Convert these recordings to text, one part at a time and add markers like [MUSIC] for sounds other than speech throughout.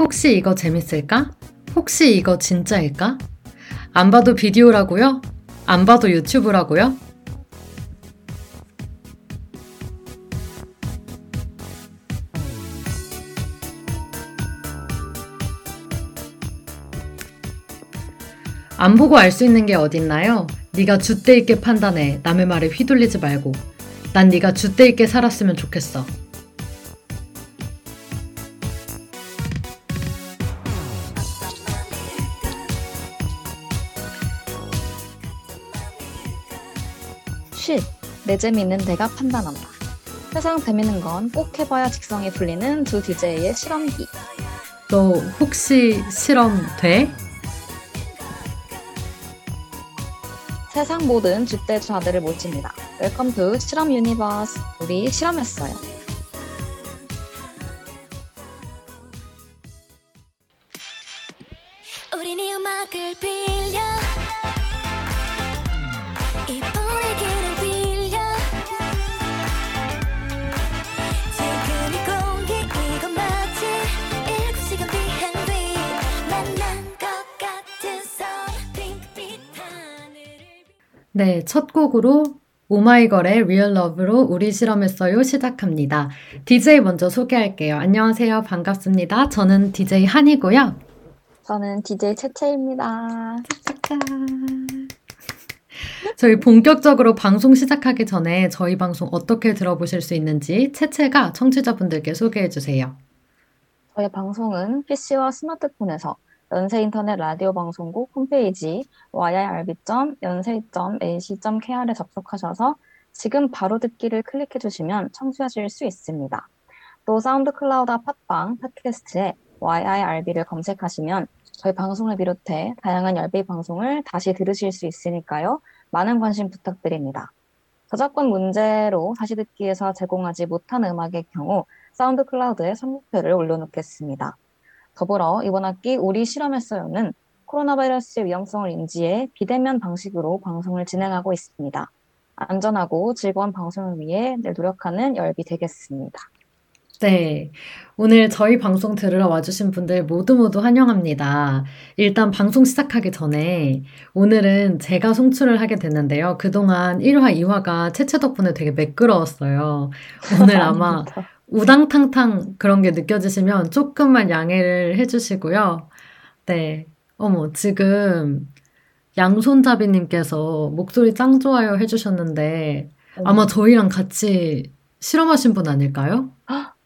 혹시 이거 재밌을까? 혹시 이거 진짜일까? 안 봐도 비디오라고요? 안 봐도 유튜브라고요? 안 보고 알 수 있는 게 어딨나요? 네가 줏대 있게 판단해. 남의 말에 휘둘리지 말고. 난 네가 줏대 있게 살았으면 좋겠어. 내 재미있는 내가 판단한다. 세상 재밌는 건 꼭 해봐야 직성이 풀리는 두 DJ의 실험기. 너 혹시 실험 돼? 세상 모든 주대자들을 모집니다. 웰컴 투 실험 유니버스. 우리 실험했어요. 우린 이 음악을 빌 네, 첫 곡으로 오마이걸의 Real Love로 우리 실험했어요 시작합니다. DJ 먼저 소개할게요. 안녕하세요. 반갑습니다. 저는 DJ 한이고요. 저는 DJ 채채입니다. 저희 본격적으로 방송 시작하기 전에 저희 방송 어떻게 들어보실 수 있는지 채채가 청취자분들께 소개해 주세요. 저희 방송은 PC와 스마트폰에서 연세 인터넷 라디오 방송국 홈페이지 yirb.연세.ac.kr에 접속하셔서 지금 바로 듣기를 클릭해 주시면 청취하실 수 있습니다. 또 사운드 클라우드와 팟빵, 팟캐스트에 yirb를 검색하시면 저희 방송을 비롯해 다양한 열배 방송을 다시 들으실 수 있으니까요. 많은 관심 부탁드립니다. 저작권 문제로 다시 듣기에서 제공하지 못한 음악의 경우 사운드 클라우드에 선곡표를 올려놓겠습니다. 더불어 이번 학기 우리 실험했어요는 코로나 바이러스의 위험성을 인지해 비대면 방식으로 방송을 진행하고 있습니다. 안전하고 즐거운 방송을 위해 늘 노력하는 열비 되겠습니다. 네. 오늘 저희 방송 들으러 와주신 분들 모두 모두 환영합니다. 일단 방송 시작하기 전에 오늘은 제가 송출을 하게 됐는데요. 그동안 1화, 2화가 채채 덕분에 되게 매끄러웠어요. 오늘 [LAUGHS] 아마 우당탕탕 그런 게 느껴지시면 조금만 양해를 해주시고요. 네. 어머, 지금 양손잡이님께서 목소리 짱 좋아요 해주셨는데 아마 저희랑 같이 실험하신 분 아닐까요?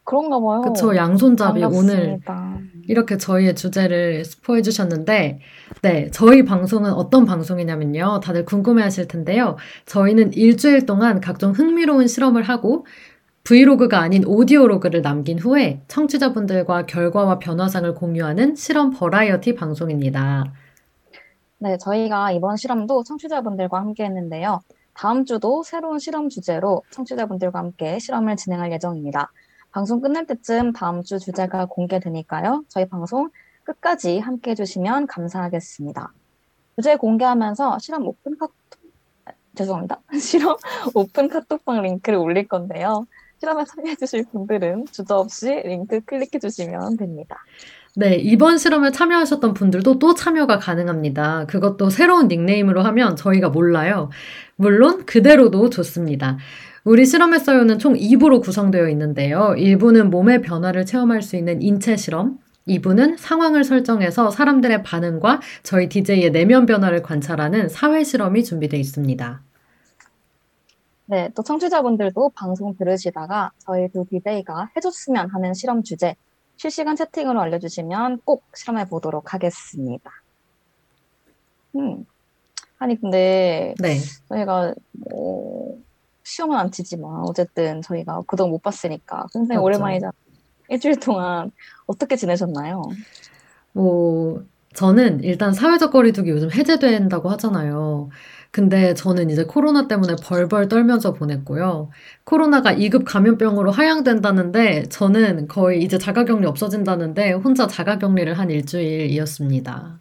그런가 봐요. 그쵸, 양손잡이 오늘 반갑습니다. 이렇게 저희의 주제를 스포해 주셨는데, 네, 저희 방송은 어떤 방송이냐면요. 다들 궁금해 하실 텐데요. 저희는 일주일 동안 각종 흥미로운 실험을 하고, vlog가 아닌 audio log를 남긴 후에 청취자분들과 결과와 변화상을 공유하는 실험 버라이어티 방송입니다. 네, 저희가 이번 실험도 청취자분들과 함께 했는데요. 다음 주도 새로운 실험 주제로 청취자분들과 함께 실험을 진행할 예정입니다. 방송 끝날 때쯤 다음 주 주제가 공개되니까요. 저희 방송 끝까지 함께 해주시면 감사하겠습니다. 주제 공개하면서 실험 오픈 카톡, 아, 죄송합니다. [LAUGHS] 실험 오픈 카톡방 링크를 올릴 건데요. 실험에 참여해주실 분들은 주저없이 링크 클릭해주시면 됩니다. 네, 이번 실험에 참여하셨던 분들도 또 참여가 가능합니다. 그것도 새로운 닉네임으로 하면 저희가 몰라요. 물론 그대로도 좋습니다. 우리 실험했어요는 총 2부로 구성되어 있는데요. 1부는 몸의 변화를 체험할 수 있는 인체 실험, 2부는 상황을 설정해서 사람들의 반응과 저희 DJ의 내면 변화를 관찰하는 사회 실험이 준비되어 있습니다. 네, 또 청취자분들도 방송 들으시다가 저희 두 DJ가 해줬으면 하는 실험 주제 실시간 채팅으로 알려주시면 꼭 실험해 보도록 하겠습니다. 음, 아니 근데 네. 저희가 뭐 시험은 안 치지만 어쨌든 저희가 그동안 못 봤으니까 굉장히 그렇죠. 오랜만이잖아요. 일주일 동안 어떻게 지내셨나요? 뭐, 저는 일단 사회적 거리두기 요즘 해제된다고 하잖아요. 근데 저는 이제 코로나 때문에 벌벌 떨면서 보냈고요. 코로나가 2급 감염병으로 하향된다는데 저는 거의 이제 자가격리 없어진다는데 혼자 자가격리를 한 일주일이었습니다.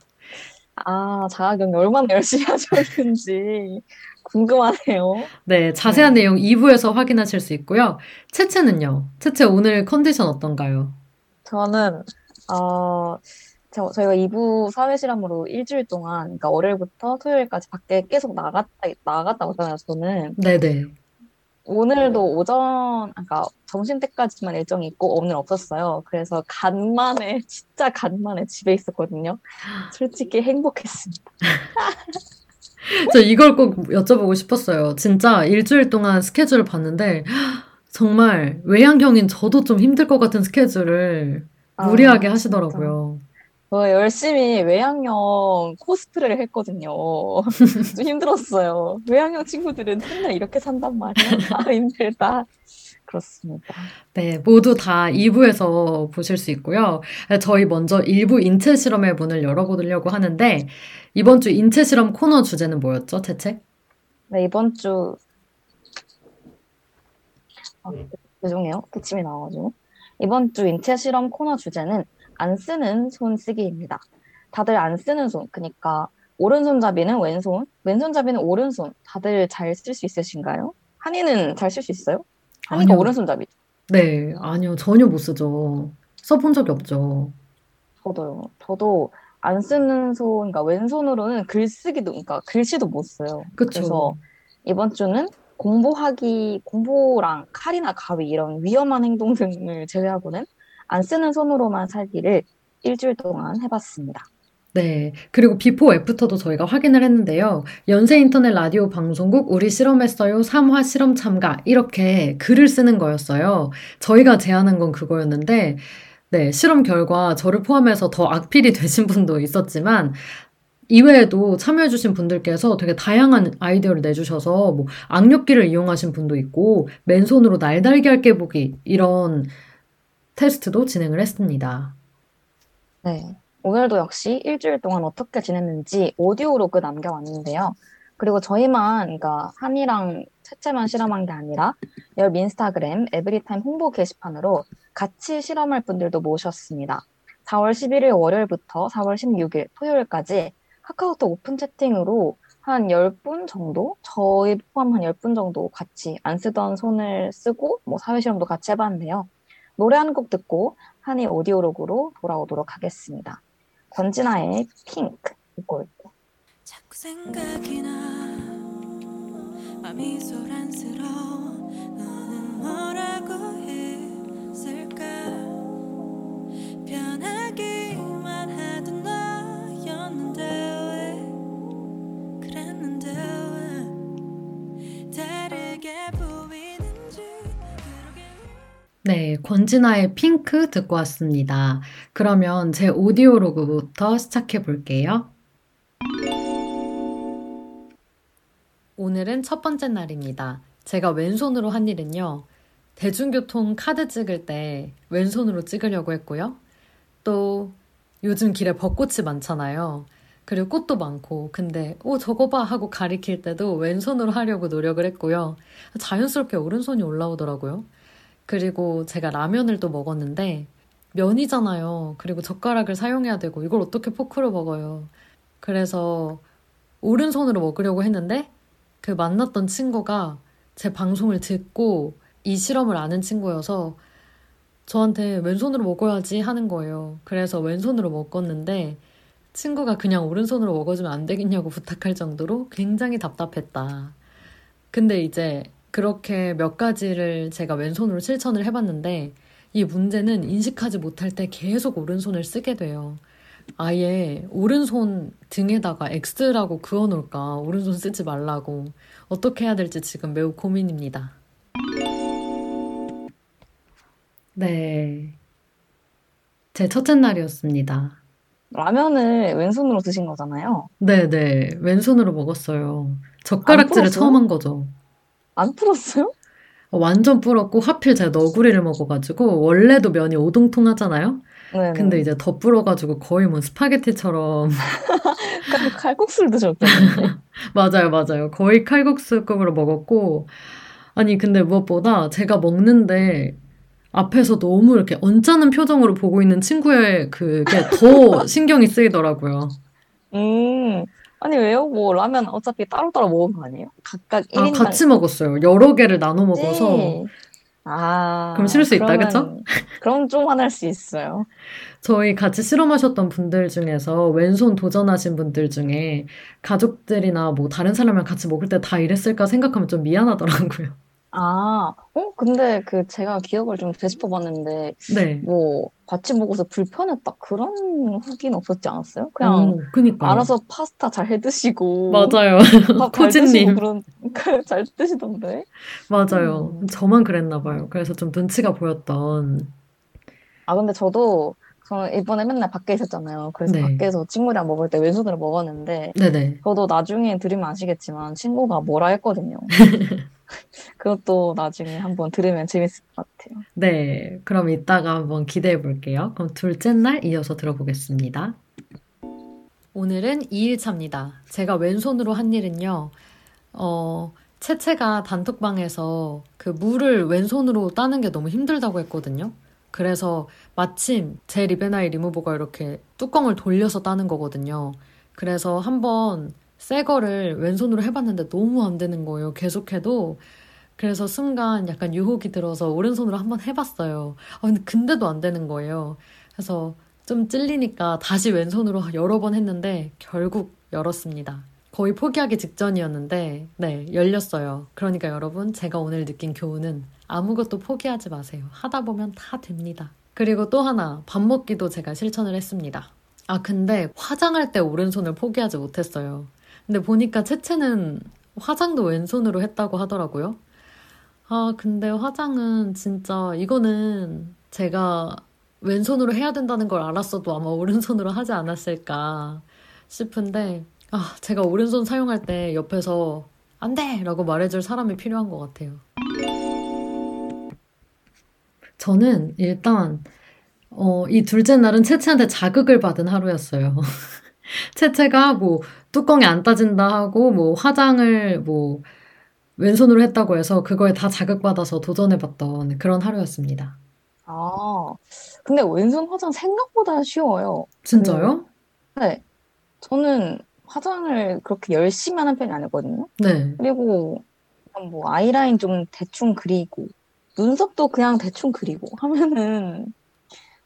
아, 자가격리 얼마나 열심히 하셨는지 궁금하네요. 네, 자세한 내용 2부에서 확인하실 수 있고요. 채채는요? 채채 오늘 컨디션 어떤가요? 저는 어, 저, 저희가 2부 사회 실험으로 일주일 동안, 그러니까 월요일부터 토요일까지 밖에 계속 나갔다, 나갔다 오잖아요, 저는. 네네. 오늘도 오전, 그러니까 점심 때까지만 일정이 있고, 오늘 없었어요. 그래서 간만에, [LAUGHS] 진짜 간만에 집에 있었거든요. 솔직히 행복했습니다. [LAUGHS] 저 이걸 꼭 여쭤보고 싶었어요. 진짜 일주일 동안 스케줄을 봤는데, [GASPS] 정말 외향형인 저도 좀 힘들 것 같은 스케줄을 아, 무리하게 진짜. 하시더라고요. 저 열심히 외향형 코스프레를 했거든요. [LAUGHS] 좀 힘들었어요. 외향형 친구들은 맨날 이렇게 산단 말이야. 아, 힘들다. 그렇습니다. 네, 모두 다 2부에서 보실 수 있고요. 저희 먼저 1부 인체 실험의 문을 열어보려고 하는데, 이번 주 인체 실험 코너 주제는 뭐였죠, 대체? 네, 이번 주, 아, 죄송해요. 기침이 나와가지고. 이번 주 인체 실험 코너 주제는 안 쓰는 손 쓰기입니다. 다들 안 쓰는 손, 그러니까 오른손잡이는 왼손, 왼손잡이는 오른손. 다들 잘 쓸 수 있으신가요? 한이는 잘 쓸 수 있어요? 한이가. 오른손잡이. 네, 아니요. 전혀 못 쓰죠. 써본 적이 없죠. 저도요. 저도 안 쓰는 손, 그러니까 왼손으로는 글쓰기도, 그러니까 글씨도 못 써요. 그쵸. 그래서 이번 주는 공부하기, 공부랑 칼이나 가위 이런 위험한 행동 등을 제외하고는 안 쓰는 손으로만 살기를 일주일 동안 해봤습니다. 네. 그리고 비포 애프터도 저희가 확인을 했는데요. 연세 인터넷 라디오 방송국 우리 실험했어요. 3화 실험 참가. 이렇게 글을 쓰는 거였어요. 저희가 제안한 건 그거였는데, 네. 실험 결과 저를 포함해서 더 악필이 [LAUGHS] 되신 분도 있었지만, 이외에도 참여해주신 분들께서 되게 다양한 아이디어를 내주셔서, 뭐, 악력기를 이용하신 분도 있고, 맨손으로 날달기 할게 보기, 이런 테스트도 진행을 했습니다. 네. 오늘도 역시 일주일 동안 어떻게 지냈는지 오디오 로그 남겨왔는데요. 그리고 저희만, 그러니까 한이랑 채채만 실험한 게 아니라 열 인스타그램 에브리타임 홍보 게시판으로 같이 실험할 분들도 모셨습니다. 4월 11일 월요일부터 4월 16일 토요일까지 카카오톡 오픈 채팅으로 한 10분 정도? 저희 포함 한 10분 정도 같이 안 쓰던 손을 쓰고 뭐 사회 실험도 같이 해봤는데요. 노래 한 곡 듣고 한이 오디오록으로 돌아오도록 하겠습니다. 권진아의 핑크 듣고 올게요. 자꾸 생각이 나 맘이 소란스러워 너는 뭐라고 했을까 변하기 네, 권진아의 핑크 듣고 왔습니다. 그러면 제 오디오 로그부터 시작해 볼게요. 오늘은 첫 번째 날입니다. 제가 왼손으로 한 일은요. 대중교통 카드 찍을 때 왼손으로 찍으려고 했고요. 또 요즘 길에 벚꽃이 많잖아요. 그리고 꽃도 많고, 근데, 오, 저거 봐! 하고 가리킬 때도 왼손으로 하려고 노력을 했고요. 자연스럽게 오른손이 올라오더라고요. 그리고 제가 라면을 또 먹었는데 면이잖아요. 그리고 젓가락을 사용해야 되고 이걸 어떻게 포크로 먹어요. 그래서 오른손으로 먹으려고 했는데 그 만났던 친구가 제 방송을 듣고 이 실험을 아는 친구여서 저한테 왼손으로 먹어야지 하는 거예요. 그래서 왼손으로 먹었는데 친구가 그냥 오른손으로 먹어주면 안 되겠냐고 부탁할 정도로 굉장히 답답했다. 근데 이제 그렇게 몇 가지를 제가 왼손으로 실천을 해봤는데 이 문제는 인식하지 못할 때 계속 오른손을 쓰게 돼요. 아예 오른손 등에다가 X라고 그어놓을까? 오른손 쓰지 말라고. 어떻게 해야 될지 지금 매우 고민입니다. 네. 제 첫째 날이었습니다. 라면을 왼손으로 드신 거잖아요. 네네. 왼손으로 먹었어요. 젓가락질을? 처음 한 거죠. 안 풀었어요? 어, 완전 불었고 하필 제가 너구리를 먹어가지고 원래도 면이 오동통하잖아요. 네. 근데 이제 더 불어가지고 거의 뭐 스파게티처럼 칼국수를 드셨겠는데. [LAUGHS] 맞아요, 맞아요. 거의 칼국수급으로 먹었고 아니 근데 무엇보다 제가 먹는데 앞에서 너무 이렇게 언짢은 표정으로 보고 있는 친구의 그게 더 [LAUGHS] 신경이 쓰이더라고요. 음. 아니, 왜요? 뭐, 라면 어차피 따로따로 먹은 거 아니에요? 각각 아, 1인당. 같이 먹었어요. 여러 개를 나눠 먹어서 아. 그럼 실을 수 있다, 그러면- 그럼 좀 화날 수 있어요. 저희 같이 실험하셨던 분들 중에서 왼손 도전하신 분들 중에 가족들이나 뭐 다른 사람이랑 같이 먹을 때 다 이랬을까 생각하면 좀 미안하더라고요. 아, 어, 근데 그 제가 기억을 좀 되짚어 봤는데, 네. 뭐, 같이 먹어서 불편했다. 그런 후기는 없었지 않았어요? 그냥 어. 알아서 파스타 잘 해 드시고, 맞아요. 코지님. 그런, 잘 드시던데? 맞아요. 음. 저만 그랬나 봐요. 그래서 좀 눈치가 보였던. 아, 근데 저도, 저는 이번에 맨날 밖에 있었잖아요. 그래서 네. 밖에서 친구랑 먹을 때 왼손으로 먹었는데, 네네. 저도 나중에 들으면 아시겠지만, 친구가 뭐라 했거든요. [LAUGHS] [LAUGHS] 그것도 나중에 한번 들으면 재밌을 것 같아요. 네. 그럼 이따가 한번 기대해 볼게요. 그럼 둘째 날 이어서 들어보겠습니다. 오늘은 2일차입니다. 제가 왼손으로 한 일은요, 어, 채채가 단톡방에서 그 물을 왼손으로 따는 게 너무 힘들다고 했거든요. 그래서 마침 제 리베나이 리무버가 이렇게 뚜껑을 돌려서 따는 거거든요. 그래서 한번 새 거를 왼손으로 해봤는데 너무 안 되는 거예요. 계속해도. 그래서 순간 약간 유혹이 들어서 오른손으로 한번 해봤어요. 아, 근데 근데도 안 되는 거예요. 그래서 좀 찔리니까 다시 왼손으로 여러 번 했는데 결국 열었습니다. 거의 포기하기 직전이었는데, 네, 열렸어요. 그러니까 여러분, 제가 오늘 느낀 교훈은 아무것도 포기하지 마세요. 하다 보면 다 됩니다. 그리고 또 하나, 밥 먹기도 제가 실천을 했습니다. 아, 근데 화장할 때 오른손을 포기하지 못했어요. 근데 보니까 채채는 화장도 왼손으로 했다고 하더라고요. 아, 근데 화장은 진짜 이거는 제가 왼손으로 해야 된다는 걸 알았어도 아마 오른손으로 하지 않았을까 싶은데, 아, 제가 오른손 사용할 때 옆에서 안 돼! 라고 말해줄 사람이 필요한 것 같아요. 저는 일단, 어, 이 둘째 날은 채채한테 자극을 받은 하루였어요. [LAUGHS] 채채가 뭐 뚜껑이 안 따진다 하고 뭐 화장을 뭐 왼손으로 했다고 해서 그거에 다 자극받아서 도전해봤던 그런 하루였습니다. 아, 근데 왼손 화장 생각보다 쉬워요. 진짜요? 네. 저는 화장을 그렇게 열심히 하는 편이 아니거든요. 네. 그리고 뭐 아이라인 좀 대충 그리고 눈썹도 그냥 대충 그리고 하면은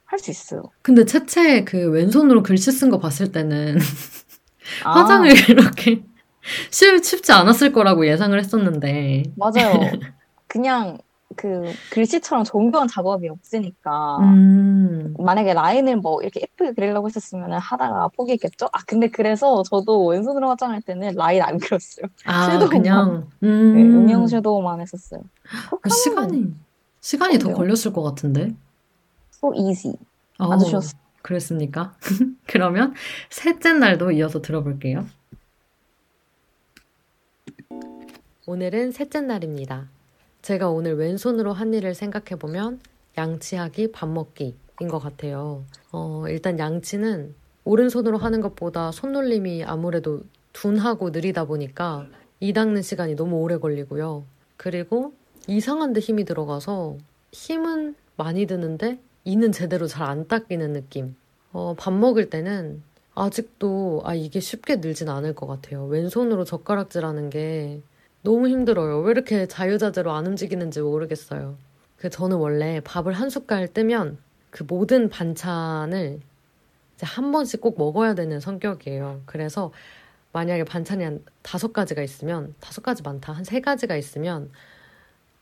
할 수 있어요. 근데 채채 그 왼손으로 글씨 쓴 거 봤을 때는 [LAUGHS] 아, 화장을 [LAUGHS] 그렇게 쉽, 쉽지 않았을 거라고 예상을 했었는데. 맞아요. [LAUGHS] 그냥 그 글씨처럼 정교한 작업이 없으니까 음, 만약에 라인을 뭐 이렇게 예쁘게 그리려고 했었으면 하다가 포기했겠죠? 아, 근데 그래서 저도 왼손으로 화장할 때는 라인 안 그렸어요. 아, 섀도우만. 그냥, 네, 음, 음영 섀도우만 했었어요. 그 시간이, 시간이 더? 걸렸을 것 같은데. So easy. 어, 아주 쉬웠어요. 그랬습니까? [LAUGHS] 그러면 셋째 날도 이어서 들어볼게요. 오늘은 셋째 날입니다. 제가 오늘 왼손으로 한 일을 생각해보면 양치하기, 밥 먹기인 것 같아요. 어, 일단 양치는 오른손으로 하는 것보다 손놀림이 아무래도 둔하고 느리다 보니까 이 닦는 시간이 너무 오래 걸리고요. 그리고 이상한 데 힘이 들어가서 힘은 많이 드는데 이는 제대로 잘 안 닦이는 느낌. 어, 밥 먹을 때는 아직도 아 이게 쉽게 늘진 않을 것 같아요. 왼손으로 젓가락질하는 게 너무 힘들어요. 왜 이렇게 자유자재로 안 움직이는지 모르겠어요. 그 저는 원래 밥을 한 숟갈 뜨면 그 모든 반찬을 이제 한 번씩 꼭 먹어야 되는 성격이에요. 그래서 만약에 반찬이 한 다섯 가지가 있으면 다섯 가지 많다. 한 세 가지가 있으면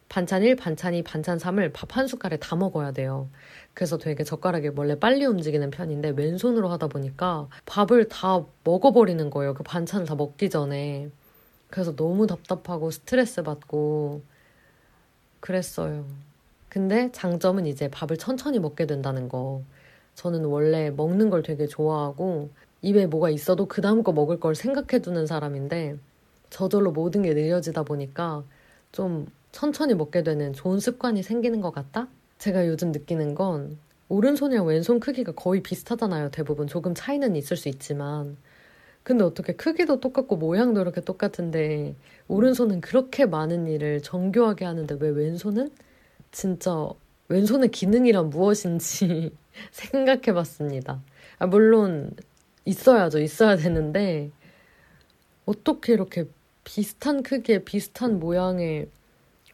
반찬 1, 반찬 2, 반찬 3을 밥 한 숟갈에 다 먹어야 돼요. 그래서 되게 젓가락이 원래 빨리 움직이는 편인데 왼손으로 하다 보니까 밥을 다 먹어버리는 거예요. 그 반찬을 다 먹기 전에. 그래서 너무 답답하고 스트레스 받고 그랬어요. 근데 장점은 이제 밥을 천천히 먹게 된다는 거. 저는 원래 먹는 걸 되게 좋아하고 입에 뭐가 있어도 그 다음 거 먹을 걸 생각해 두는 사람인데 저절로 모든 게 느려지다 보니까 좀 천천히 먹게 되는 좋은 습관이 생기는 것 같다? 제가 요즘 느끼는 건 오른손이랑 왼손 크기가 거의 비슷하잖아요. 대부분 조금 차이는 있을 수 있지만. 근데 어떻게 크기도 똑같고 모양도 이렇게 똑같은데 오른손은 그렇게 많은 일을 정교하게 하는데 왜 왼손은 진짜 왼손의 기능이란 무엇인지 [LAUGHS] 생각해 봤습니다. 아, 물론 있어야죠. 있어야 되는데 어떻게 이렇게 비슷한 크기에 비슷한 모양의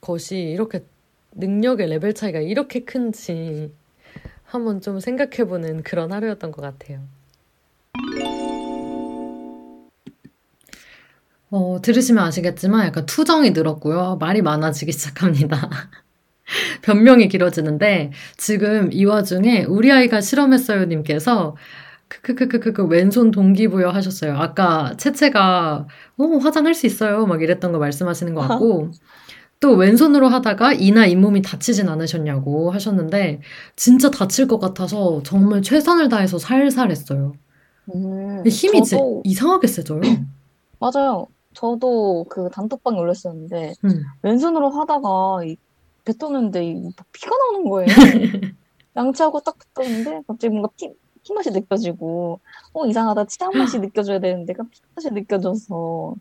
것이 이렇게 능력의 레벨 차이가 이렇게 큰지 한번 좀 생각해보는 그런 하루였던 것 같아요. 어, 들으시면 아시겠지만 약간 투정이 늘었고요. 말이 많아지기 시작합니다. [LAUGHS] 변명이 길어지는데 지금 이 와중에 우리 아이가 실험했어요 님께서 크크크크크 왼손 동기부여 하셨어요. 아까 채채가 어, 화장할 수 있어요 막 이랬던 거 말씀하시는 것 같고 [LAUGHS] 또 왼손으로 하다가 이나 잇몸이 다치진 않으셨냐고 하셨는데 진짜 다칠 것 같아서 정말 최선을 다해서 살살 했어요. 음, 힘이 지- 저도 이상하게 세져요. [CLEARS THROAT] 맞아요. 저도 그 단톡방에 올렸었는데 음. 왼손으로 하다가 이 뱉었는데 이 피가 나오는 거예요. [LAUGHS] 양치하고 딱 뱉었는데 갑자기 뭔가 피, 피 맛이 느껴지고 어 이상하다 치약 맛이 느껴져야 되는데 피 맛이 느껴져서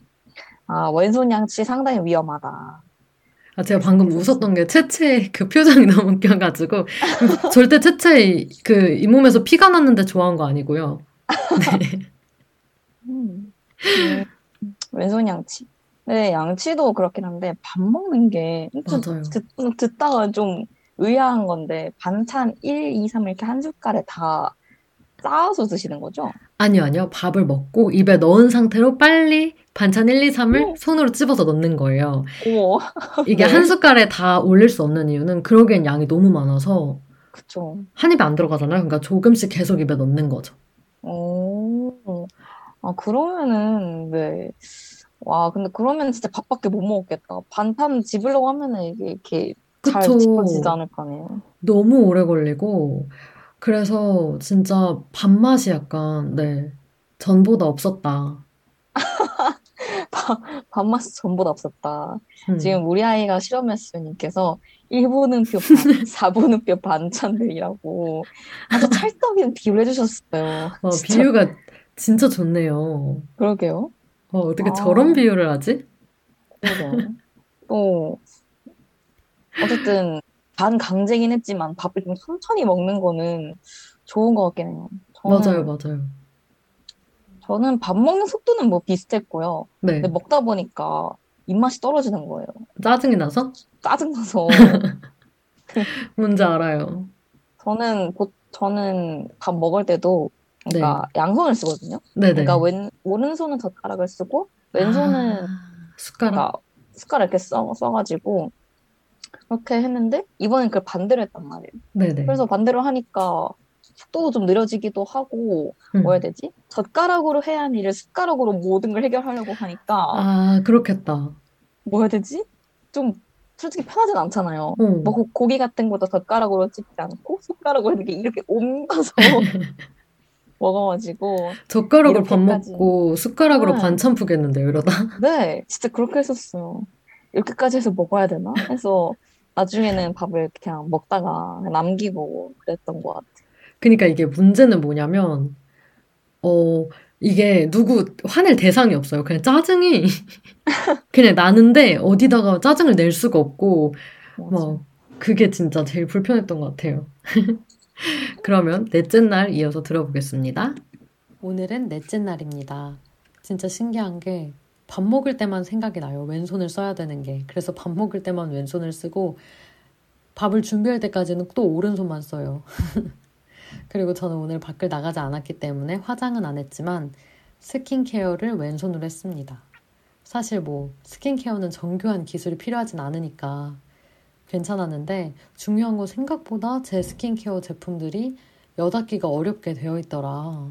아 왼손 양치 상당히 위험하다. 아, 제가 방금 웃었던 게 채채의 그 표정이 [LAUGHS] 너무 웃겨가지고 절대 채채 그 잇몸에서 피가 났는데 좋아한 거 아니고요. 네. 음. 음, 왼손 양치. 네, 양치도 그렇긴 한데 밥 먹는 게좀 맞아요. 듣, 듣다가 좀 의아한 건데 반찬 1, 2, 3 이렇게 한 숟갈에 다 쌓아서 드시는 거죠? 아니요, 아니요. 밥을 먹고 입에 넣은 상태로 빨리 반찬 1, 2, 3을 오. 손으로 찝어서 넣는 거예요. 어머, 이게 [LAUGHS] 네. 한 숟갈에 다 올릴 수 없는 이유는 그러기엔 양이 너무 많아서 그쵸. 한 입에 안 들어가잖아요. 그러니까 조금씩 계속 입에 넣는 거죠. 오, 아, 그러면은, 네. 와, 근데 그러면 진짜 밥밖에 못 먹겠다. 반찬 집으려고 하면은 이게 이렇게 잘 그쵸. 집어지지 않을 거 아니에요. 너무 오래 걸리고 그래서 진짜 밥맛이 약간 네 전보다 없었다. [LAUGHS] 밥맛이 전보다 없었다. 음. 지금 우리 아이가 실험했으님께서 1분은 표 반, [LAUGHS] 4분은 표 반찬들이라고 아주 [LAUGHS] 찰떡인 비유를 해주셨어요. 어, 진짜. 비유가 진짜 좋네요. 그러게요. 어, 어떻게 아. 저런 비유를 하지? 그러게요. 또, 어쨌든, 반 강제긴 했지만 밥을 좀 천천히 먹는 거는 좋은 것 같긴 해요. 저는, 맞아요, 맞아요. 저는 밥 먹는 속도는 뭐 비슷했고요. 네. 근데 먹다 보니까 입맛이 떨어지는 거예요. 짜증이 나서? 짜증나서. [LAUGHS] 뭔지 알아요. 저는 곧, 저는 밥 먹을 때도, 그러니까 양손을 쓰거든요. 네네. 그러니까 왼, 오른손은 젓가락을 쓰고, 왼손은 아, 숟가락. 그러니까 숟가락 이렇게 써, 써가지고, 그렇게 했는데, 이번엔 그걸 반대로 했단 말이에요. 네네. 그래서 반대로 하니까, 속도도 좀 느려지기도 하고, 음. 뭐 해야 되지? 젓가락으로 해야 하는 일을 숟가락으로 모든 걸 해결하려고 하니까, 아, 그렇겠다. 뭐 해야 되지? 좀, 솔직히 편하진 않잖아요. 어. 뭐 고- 고기 같은 것도 젓가락으로 찝지 않고, 숟가락으로 이렇게, 이렇게 옮겨서 [LAUGHS] [LAUGHS] 먹어가지고, 젓가락으로 밥 이렇게까지. 먹고 숟가락으로 네. 반찬 푸겠는데요, 이러다? 네, 진짜 그렇게 했었어요. 이렇게까지 해서 먹어야 되나? 해서 나중에는 밥을 그냥 먹다가 남기고 그랬던 것 같아요. 그러니까 이게 문제는 뭐냐면, 어, 이게 누구 화낼 대상이 없어요. 그냥 짜증이 [LAUGHS] 그냥 나는데 어디다가 짜증을 낼 수가 없고, 뭐, 그게 진짜 제일 불편했던 것 같아요. [LAUGHS] 그러면 넷째 날 이어서 들어보겠습니다. 오늘은 넷째 날입니다. 진짜 신기한 게 밥 먹을 때만 생각이 나요. 왼손을 써야 되는 게. 그래서 밥 먹을 때만 왼손을 쓰고 밥을 준비할 때까지는 또 오른손만 써요. [LAUGHS] 그리고 저는 오늘 밖을 나가지 않았기 때문에 화장은 안 했지만 스킨케어를 왼손으로 했습니다. 사실 뭐 스킨케어는 정교한 기술이 필요하진 않으니까 괜찮았는데 중요한 건 생각보다 제 스킨케어 제품들이 여닫기가 어렵게 되어 있더라.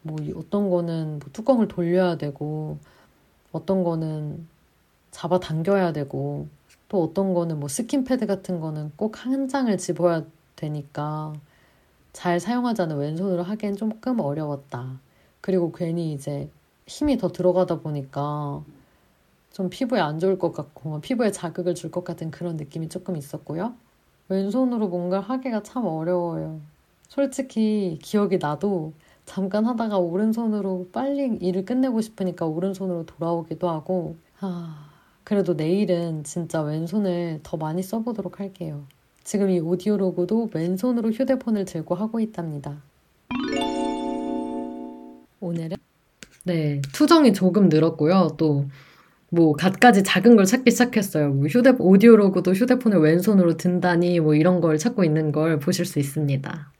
뭐 이- 어떤 거는 뭐 뚜껑을 돌려야 되고 어떤 거는 잡아 당겨야 되고 또 어떤 거는 뭐 스킨패드 같은 거는 꼭 한 장을 집어야 되니까 잘 사용하지 않은 왼손으로 하기엔 조금 어려웠다. 그리고 괜히 이제 힘이 더 들어가다 보니까 좀 피부에 안 좋을 것 같고 피부에 자극을 줄 것 같은 그런 느낌이 조금 있었고요. 왼손으로 뭔가를 하기가 참 어려워요. 솔직히 기억이 나도 잠깐 하다가 오른손으로 빨리 일을 끝내고 싶으니까 오른손으로 돌아오기도 하고 아, 그래도 내일은 진짜 왼손을 더 많이 써보도록 할게요. 지금 이 오디오로그도 왼손으로 휴대폰을 들고 하고 있답니다. 오늘은 네, 투정이 조금 늘었고요. 또 뭐 갖가지 작은 걸 찾기 시작했어요. 뭐 휴대 오디오로그도 휴대폰을 왼손으로 든다니 뭐 이런 걸 찾고 있는 걸 보실 수 있습니다.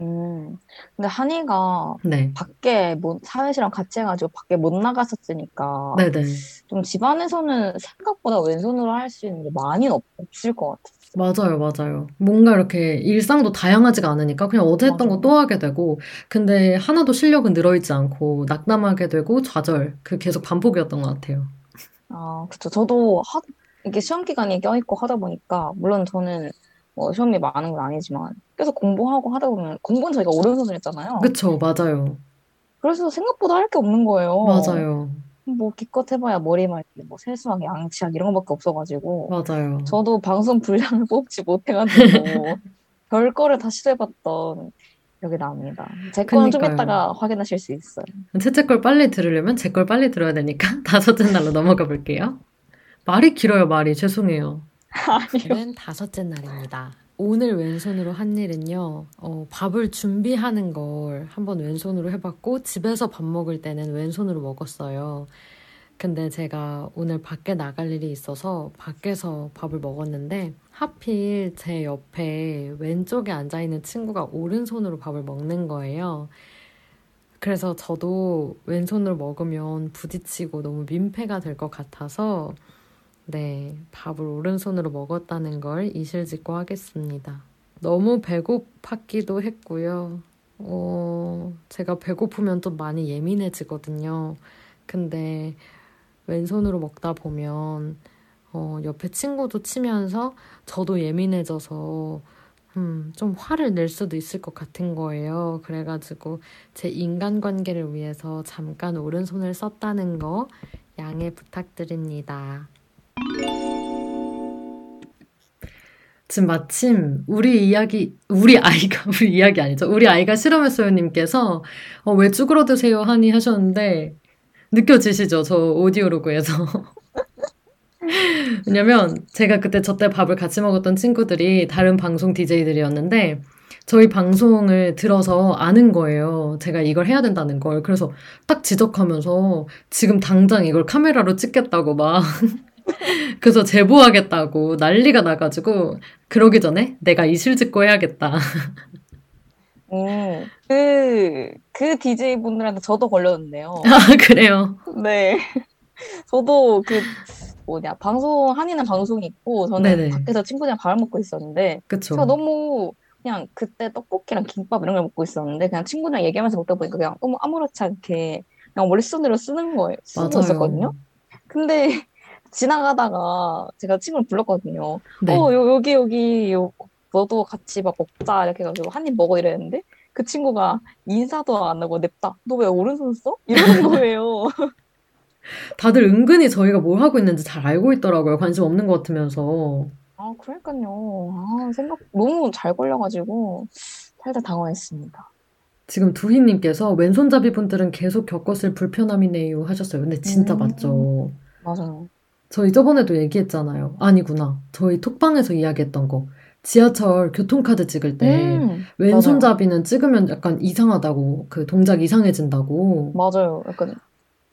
음. 근데 한이가 네. 밖에 뭐 사회시랑 같이 해가지고 밖에 못 나갔었으니까 네네. 좀 집안에서는 생각보다 왼손으로 할 수 있는 게 많이 없, 없을 것 같아. 맞아요, 맞아요. 뭔가 이렇게 일상도 다양하지가 않으니까 그냥 어제 했던 거 맞아요. 또 하게 되고, 근데 하나도 실력은 늘어있지 않고 낙담하게 되고 좌절, 그 계속 반복이었던 것 같아요. 아, 그쵸. 저도 하, 이게 시험 기간에 껴있고 하다 보니까, 물론 저는 뭐 시험이 많은 건 아니지만, 계속 공부하고 하다 보면, 공부는 저희가 오른손으로 했잖아요. 그쵸, 맞아요. 그래서 생각보다 할 게 없는 거예요. 맞아요. 뭐 기껏 해봐야 머리 말기, 뭐 세수하기, 양치하기 이런 것밖에 없어가지고, 맞아요. 저도 방송 분량을 [LAUGHS] 뽑지 못해가지고, [LAUGHS] 별 거를 다 시도해봤던 기억이 납니다. 제 거는 좀. 이따가 확인하실 수 있어요. 채채 걸 빨리 들으려면 제 걸 빨리 들어야 되니까 [LAUGHS] 다섯째 날로 넘어가 볼게요. 말이 길어요, 말이. 죄송해요. 오늘은 다섯째 날입니다. 오늘 왼손으로 한 일은요, 어, 밥을 준비하는 걸 한번 왼손으로 해봤고, 집에서 밥 먹을 때는 왼손으로 먹었어요. 근데 제가 오늘 밖에 나갈 일이 있어서 밖에서 밥을 먹었는데, 하필 제 옆에 왼쪽에 앉아있는 친구가 오른손으로 밥을 먹는 거예요. 그래서 저도 왼손으로 먹으면 부딪히고 너무 민폐가 될 것 같아서 네, 밥을 오른손으로 먹었다는 걸 이실직고 하겠습니다. 너무 배고팠기도 했고요. 어, 제가 배고프면 좀 많이 예민해지거든요. 근데 왼손으로 먹다 보면 어, 옆에 친구도 치면서 저도 예민해져서 음, 좀 화를 낼 수도 있을 것 같은 거예요. 그래가지고 제 인간관계를 위해서 잠깐 오른손을 썼다는 거 양해 부탁드립니다. 지금 마침 우리 이야기, 우리 아이가, [LAUGHS] 우리 이야기 아니죠. 우리 아이가 실험했어요님께서 어, 왜 쭈그러드세요 하니 하셨는데 느껴지시죠? 저 오디오로그에서. [LAUGHS] 왜냐면 제가 그때 저때 밥을 같이 먹었던 친구들이 다른 방송 DJ들이었는데 저희 방송을 들어서 아는 거예요. 제가 이걸 해야 된다는 걸. 그래서 딱 지적하면서 지금 당장 이걸 카메라로 찍겠다고 막 [LAUGHS] 그래서 제보하겠다고 난리가 나가지고 그러기 전에 내가 이실직고 해야겠다. 음, 그, 그 DJ분들한테 저도 걸렸는데요. 아, 그래요. 네. 저도 그, 뭐냐, 방송, 한이는 방송이 있고, 저는 네네. 밖에서 친구들이랑 밥을 먹고 있었는데, 그쵸. 제가 너무 그냥 그때 떡볶이랑 김밥 이런 걸 먹고 있었는데, 그냥 친구들이랑 얘기하면서 먹다 보니까 그냥 너무 아무렇지 않게 그냥 머릿속으로 쓰는 거예요. 쓰고. 있었거든요. 근데 지나가다가 제가 친구를 불렀거든요. 네. 어, 요, 여기, 여기, 요, 너도 같이 막 먹자. 이렇게 해가지고 한 입 먹어 이랬는데, 그 친구가 인사도 안 하고 냅다. 너 왜 오른손 써? 이러는 [LAUGHS] 거예요. 다들 은근히 저희가 뭘 하고 있는지 잘 알고 있더라고요. 관심 없는 것 같으면서. 아, 그러니까요. 아, 생각, 너무 잘 걸려가지고, 살짝 당황했습니다. 지금 두희님께서 왼손잡이 분들은 계속 겪었을 불편함이네요 하셨어요. 근데 진짜 음. 맞죠. 맞아요. 저희 저번에도 얘기했잖아요. 아니구나. 저희 톡방에서 이야기했던 거. 지하철 교통카드 찍을 때 음, 왼손잡이는 찍으면 약간 이상하다고. 그 동작 이상해진다고. 맞아요. 약간,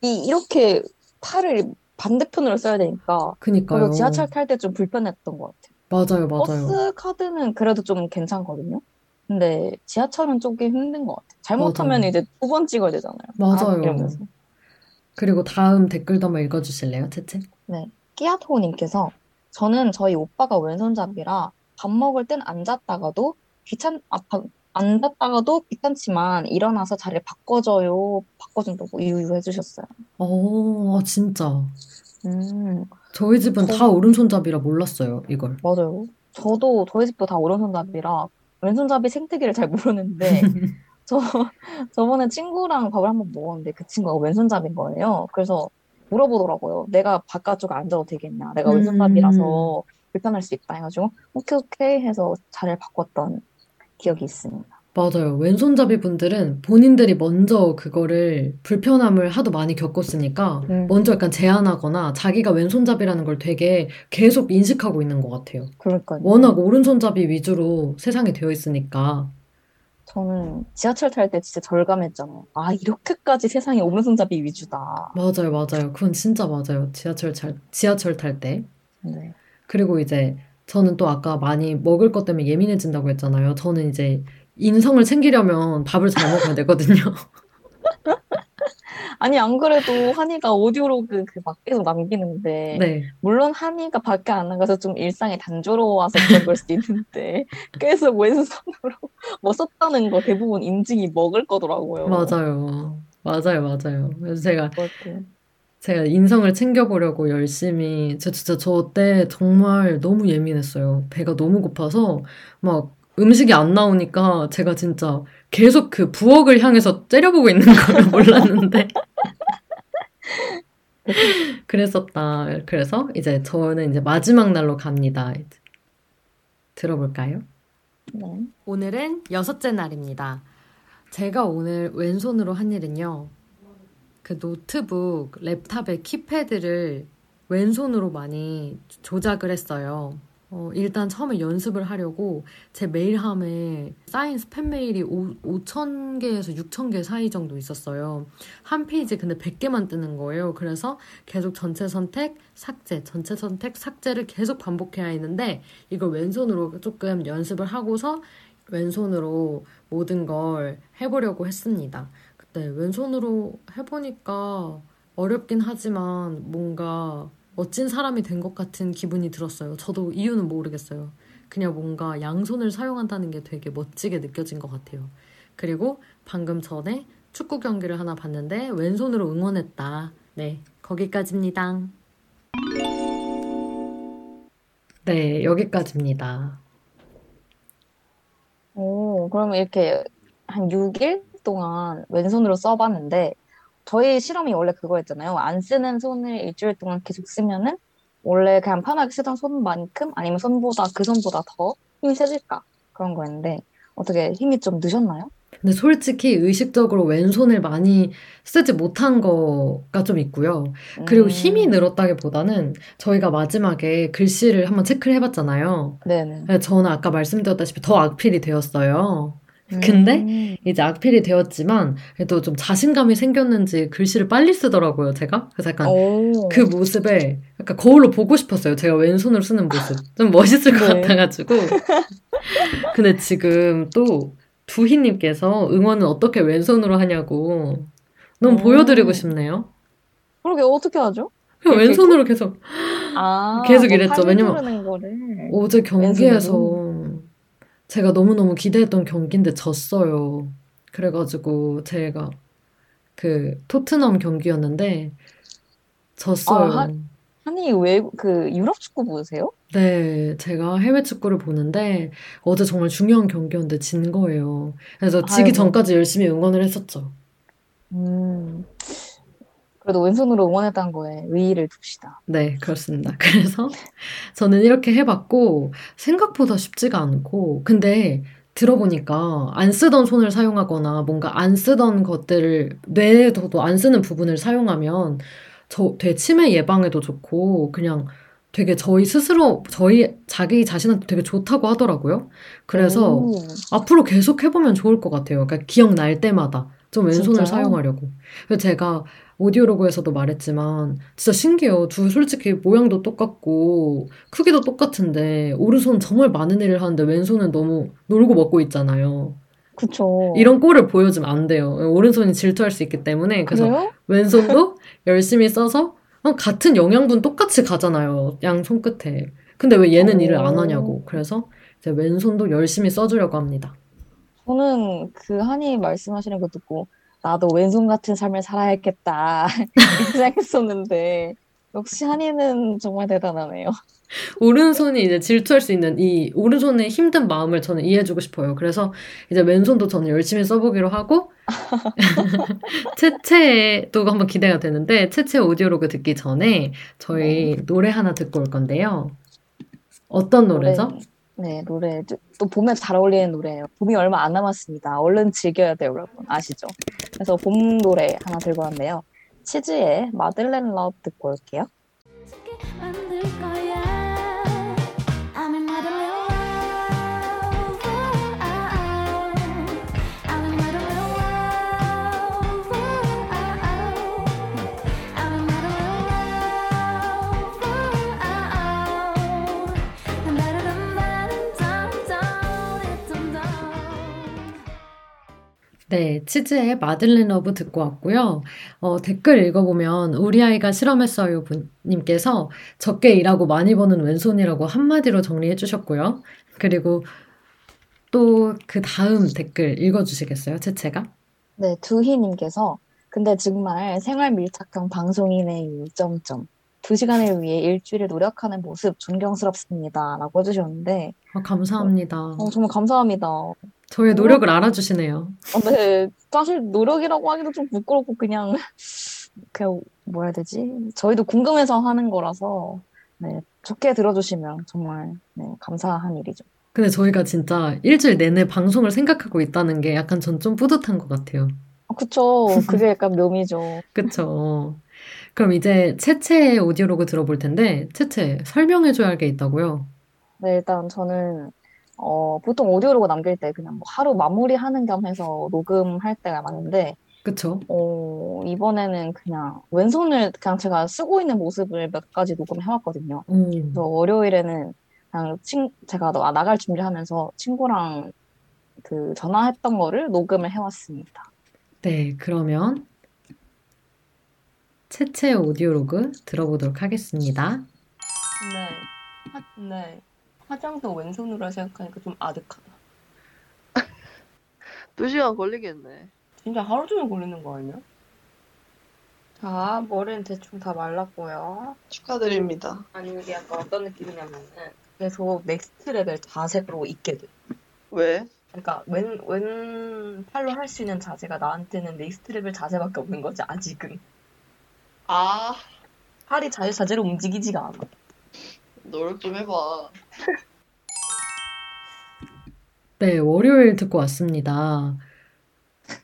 이, 이렇게 팔을 반대편으로 써야 되니까, 그니까요. 그래서 지하철 탈 때 좀 불편했던 것 같아요. 맞아요, 맞아요. 버스 카드는 그래도 좀 괜찮거든요. 근데 지하철은 조금 힘든 것 같아요. 잘못하면 맞아요. 이제 두 번 찍어야 되잖아요. 맞아요. 아, 이러면서. 그리고 다음 댓글도 한번 읽어주실래요, 채채? 끼아토님께서 저는 저희 오빠가 왼손잡이라 밥 먹을 땐 앉았다가도 귀찮, 아, 밥- 앉았다가도 귀찮지만 일어나서 자리를 바꿔줘요. 바꿔준다고 유유 해주셨어요. 어, 진짜. 음, 저희 집은 저- 다 오른손잡이라 몰랐어요, 이걸. 맞아요. 저도 저희 집도 다 오른손잡이라 왼손잡이 생태계를 잘 모르는데 [LAUGHS] 저 [LAUGHS] 저번에 친구랑 밥을 한번 먹었는데 그 친구가 왼손잡이인 거예요. 그래서 물어보더라고요. 내가 바깥쪽에 앉아도 되겠냐? 내가 음. 왼손잡이라서 불편할 수 있다 해가지고 오케이 오케이 해서 자리를 바꿨던 기억이 있습니다. 맞아요. 왼손잡이 분들은 본인들이 먼저 그거를 불편함을 하도 많이 겪었으니까 음. 먼저 약간 제안하거나 자기가 왼손잡이라는 걸 되게 계속 인식하고 있는 것 같아요. 그러니까요. 워낙 오른손잡이 위주로 세상이 되어 있으니까. 저는 지하철 탈 때 진짜 절감했잖아요. 아, 이렇게까지 세상이 오른손잡이 위주다. 맞아요, 맞아요. 그건 진짜 맞아요. 지하철 잘, 지하철 탈 때. 네. 그리고 이제 저는 또 아까 많이 먹을 것 때문에 예민해진다고 했잖아요. 저는 이제 인성을 챙기려면 밥을 잘 먹어야 되거든요. [LAUGHS] 아니, 안 그래도 한이가 오디오로그 그 막 계속 남기는데, 네. 물론 한이가 밖에 안 나가서 좀 일상이 단조로워서 그런 걸 수도 있는데, [LAUGHS] 계속 왼손으로 [LAUGHS] 뭐 썼다는 거 대부분 인증이 먹을 거더라고요. 맞아요. 맞아요, 맞아요. 그래서 제가, 그렇게. 제가 인성을 챙겨보려고 열심히, 저 진짜 저 때 정말 너무 예민했어요. 배가 너무 고파서 막 음식이 안 나오니까 제가 진짜 계속 그 부엌을 향해서 째려보고 있는 [LAUGHS] 걸 몰랐는데. [LAUGHS] 그랬었다. 그래서 이제 저는 이제 마지막 날로 갑니다. 이제. 들어볼까요? 네. 오늘은 여섯째 날입니다. 제가 오늘 왼손으로 한 일은요. 그 노트북, laptop의 keypad를 왼손으로 많이 조작을 했어요. 어, 일단 처음에 연습을 하려고 제 메일함에 쌓인 스팸 메일이 5, 5,000개에서 6,000개 사이 정도 있었어요. 한 페이지 근데 100개만 뜨는 거예요. 그래서 계속 전체 선택, 삭제, 전체 선택, 삭제를 계속 반복해야 했는데 이걸 왼손으로 조금 연습을 하고서 왼손으로 모든 걸 해보려고 했습니다. 그때 왼손으로 해보니까 어렵긴 하지만 뭔가 멋진 사람이 된 것 같은 기분이 들었어요. 저도 이유는 모르겠어요. 그냥 뭔가 양손을 사용한다는 게 되게 멋지게 느껴진 것 같아요. 그리고 방금 전에 축구 경기를 하나 봤는데 왼손으로 응원했다. 네, 거기까지입니다. 네, 여기까지입니다. 오, 그러면 이렇게 한 6일 동안 왼손으로 써봤는데, 저희 실험이 원래 그거였잖아요. 안 쓰는 손을 일주일 동안 계속 쓰면은, 원래 그냥 편하게 쓰던 손만큼, 아니면 손보다, 그 손보다 더 힘이 세질까? 그런 거였는데, 어떻게 힘이 좀 느셨나요? 근데 솔직히 의식적으로 왼손을 많이 쓰지 못한 거가 좀 있고요. 그리고 음, 힘이 늘었다기보다는 저희가 마지막에 글씨를 한번 체크를 해봤잖아요. 네네. 그래서 저는 아까 말씀드렸다시피 더 악필이 되었어요. 근데 음, 이제 악필이 되었지만 그래도 좀 자신감이 생겼는지 글씨를 빨리 쓰더라고요, 제가. 그래서 약간 오, 그 모습을 약간 거울로 보고 싶었어요. 제가 왼손으로 쓰는 모습. 좀 멋있을 것 네. 같아가지고. [LAUGHS] 근데 지금 또 두희님께서 응원은 어떻게 왼손으로 하냐고 너무 오. 보여드리고 싶네요. 그러게 어떻게 하죠? 그냥 왼손으로 계속 아, 계속 뭐 이랬죠. 팔 왜냐면. 어제 경기에서 왼손으로? 제가 너무너무 기대했던 경기인데 졌어요. 그래가지고 제가 그 토트넘 경기였는데 졌어요. 아, 아니, 왜, 그, 유럽 축구 보세요? 네, 제가 해외 축구를 보는데 어제 정말 중요한 경기였는데 진 거예요. 그래서 지기 아이고. 전까지 열심히 응원을 했었죠. 음, 그래도 왼손으로 응원했다는 거에 의의를 둡시다. 네, 그렇습니다. [LAUGHS] 그래서 저는 이렇게 해봤고 생각보다 쉽지가 않고 근데 들어보니까 안 쓰던 손을 사용하거나 뭔가 안 쓰던 것들을 뇌에서도 안 쓰는 부분을 사용하면 저 되게 치매 예방에도 좋고 그냥 되게 저희 스스로 저희 자기 자신한테 되게 좋다고 하더라고요. 그래서 오, 앞으로 계속 해보면 좋을 것 같아요. 그러니까 기억 날 때마다 좀 왼손을 진짜요? 사용하려고. 그래서 제가 오디오로그에서도 말했지만 진짜 신기해요. 둘 솔직히 모양도 똑같고 크기도 똑같은데 오른손 정말 많은 일을 하는데 왼손은 너무 놀고 먹고 있잖아요. 그쵸. 이런 꼴을 보여주면 안 돼요. 오른손이 질투할 수 있기 때문에 그래서 그래요? 왼손도 [LAUGHS] 열심히 써서 어, 같은 영양분 똑같이 가잖아요. 양 손끝에. 근데 왜 얘는 일을 안 오. 하냐고. 그래서 이제 왼손도 열심히 써주려고 합니다. 저는 그 한이 말씀하시는 거 듣고, 나도 왼손 같은 삶을 살아야겠다. [LAUGHS] [LAUGHS] 생각했었는데, 역시 한이는 정말 대단하네요. 오른손이 이제 질투할 수 있는 이 오른손의 힘든 마음을 저는 이해해주고 싶어요. 그래서 이제 왼손도 저는 열심히 써보기로 하고 [LAUGHS] 채채도 한번 기대가 되는데 채채 오디오로그 듣기 전에 저희 노래 하나 듣고 올 건데요. 어떤 노래죠? 노래, 네, 노래. 또- 또 봄에 잘 어울리는 노래예요. 봄이 얼마 안 남았습니다. 얼른 즐겨야 돼요, 여러분. 아시죠? 그래서 봄 노래 하나 들고 왔는데요. 치즈의 Madeleine Love 듣고 올게요. 네, 치즈의 Madeleine Love 듣고 왔고요. 어, 댓글 읽어보면 우리 아이가 실험했어요 분님께서 적게 일하고 많이 버는 왼손이라고 한마디로 정리해 주셨고요. 그리고 또 그 다음 댓글 읽어주시겠어요, 채채가? 네, 두희님께서 근데 정말 생활 밀착형 방송인의 점점 두 시간을 위해 일주일에 노력하는 모습 존경스럽습니다라고 해주셨는데 아, 감사합니다. 어, 정말 감사합니다. 저의 노력을 알아주시네요. 어, 네, 사실 노력이라고 하기도 좀 부끄럽고 그냥 [LAUGHS] 그냥 뭐 해야 되지? 저희도 궁금해서 하는 거라서 네, 좋게 들어주시면 정말 네, 감사한 일이죠. 근데 저희가 진짜 일주일 내내 방송을 생각하고 있다는 게 약간 전 좀 뿌듯한 것 같아요. 아, 그쵸. 그게 [LAUGHS] 약간 묘미죠. 그쵸? 그럼 이제 채채의 오디오로그 들어볼 텐데, 채채 설명해줘야 할 게 있다고요? 네, 일단 저는 어, 보통 오디오 로그 남길 때 그냥 뭐 하루 마무리하는 겸 해서 녹음할 때가 많은데 그쵸? 어, 이번에는 그냥 왼손을 그냥 제가 쓰고 있는 모습을 몇 가지 녹음해 왔거든요. 오, 그래서 월요일에는 그냥 친, 제가 나- 나갈 준비하면서 친구랑 그 전화했던 거를 녹음을 해 왔습니다. 네, 그러면 채채의 오디오로그 들어보도록 하겠습니다. 네. 화, 네. 화장도 왼손으로 생각하니까 좀 아득하다. [LAUGHS] 두 시간 걸리겠네. 진짜 하루 종일 걸리는 거 아니야? 자, 머리는 대충 다 말랐고요. 축하드립니다. 아니, 이게 약간 어떤 느낌이냐면은 계속 Next Level 자세로 있게 돼. 왜? 그러니까 왼, 왼 팔로 할 수 있는 자세가 나한테는 Next Level 자세밖에 없는 거지, 아직은. 아, 팔이 자유자재로 움직이지가 않아. 노력 좀 해봐. [LAUGHS] 네, 월요일 듣고 왔습니다.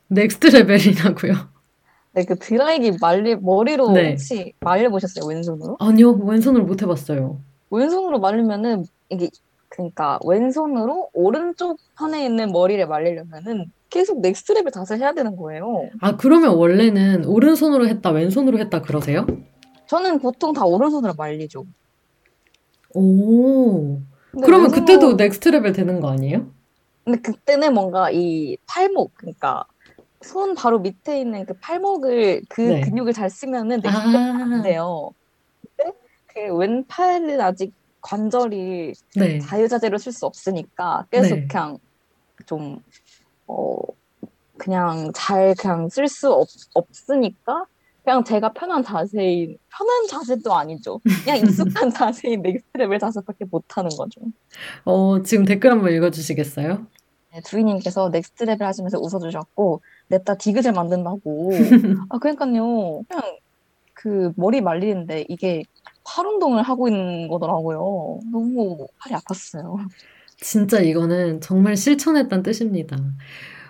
Next Level이라고요? [LAUGHS] 네, 그 드라이기 말리, 머리로 네. 혹시 말려 보셨어요? 왼손으로? 아니요, 왼손을 못 해봤어요. 왼손으로 말리면은 이게 그러니까 왼손으로 오른쪽 편에 있는 머리를 말리려면은 계속 Next Level 자세 해야 되는 거예요. 아, 그러면 원래는 오른손으로 했다, 왼손으로 했다 그러세요? 저는 보통 다 오른손으로 말리죠. 오, 그러면 그때도 Next Level 되는 거 아니에요? 근데 그때는 뭔가 이 팔목 그러니까 손 바로 밑에 있는 그 팔목을 그 네. 근육을 잘 쓰면은 Next Level 안 아, 돼요. 근데 그 왼팔은 아직 관절이 네. 자유자재로 쓸 수 없으니까 계속 네. 그냥 좀, 어, 그냥 잘 그냥 쓸 수 없으니까 그냥 제가 편한 자세인, 편한 자세도 아니죠. 그냥 [LAUGHS] 익숙한 자세인 Next Level 자세밖에 못하는 거죠. 어, 지금 댓글 한번 읽어주시겠어요? 네, 주인님께서 Next Level 하시면서 웃어주셨고, 냅다 디귿을 만든다고. [LAUGHS] 아, 그러니까요. 그냥 그 머리 말리는데 이게 팔 운동을 하고 있는 거더라고요. 너무 팔이 아팠어요. 진짜 이거는 정말 실천했다는 뜻입니다.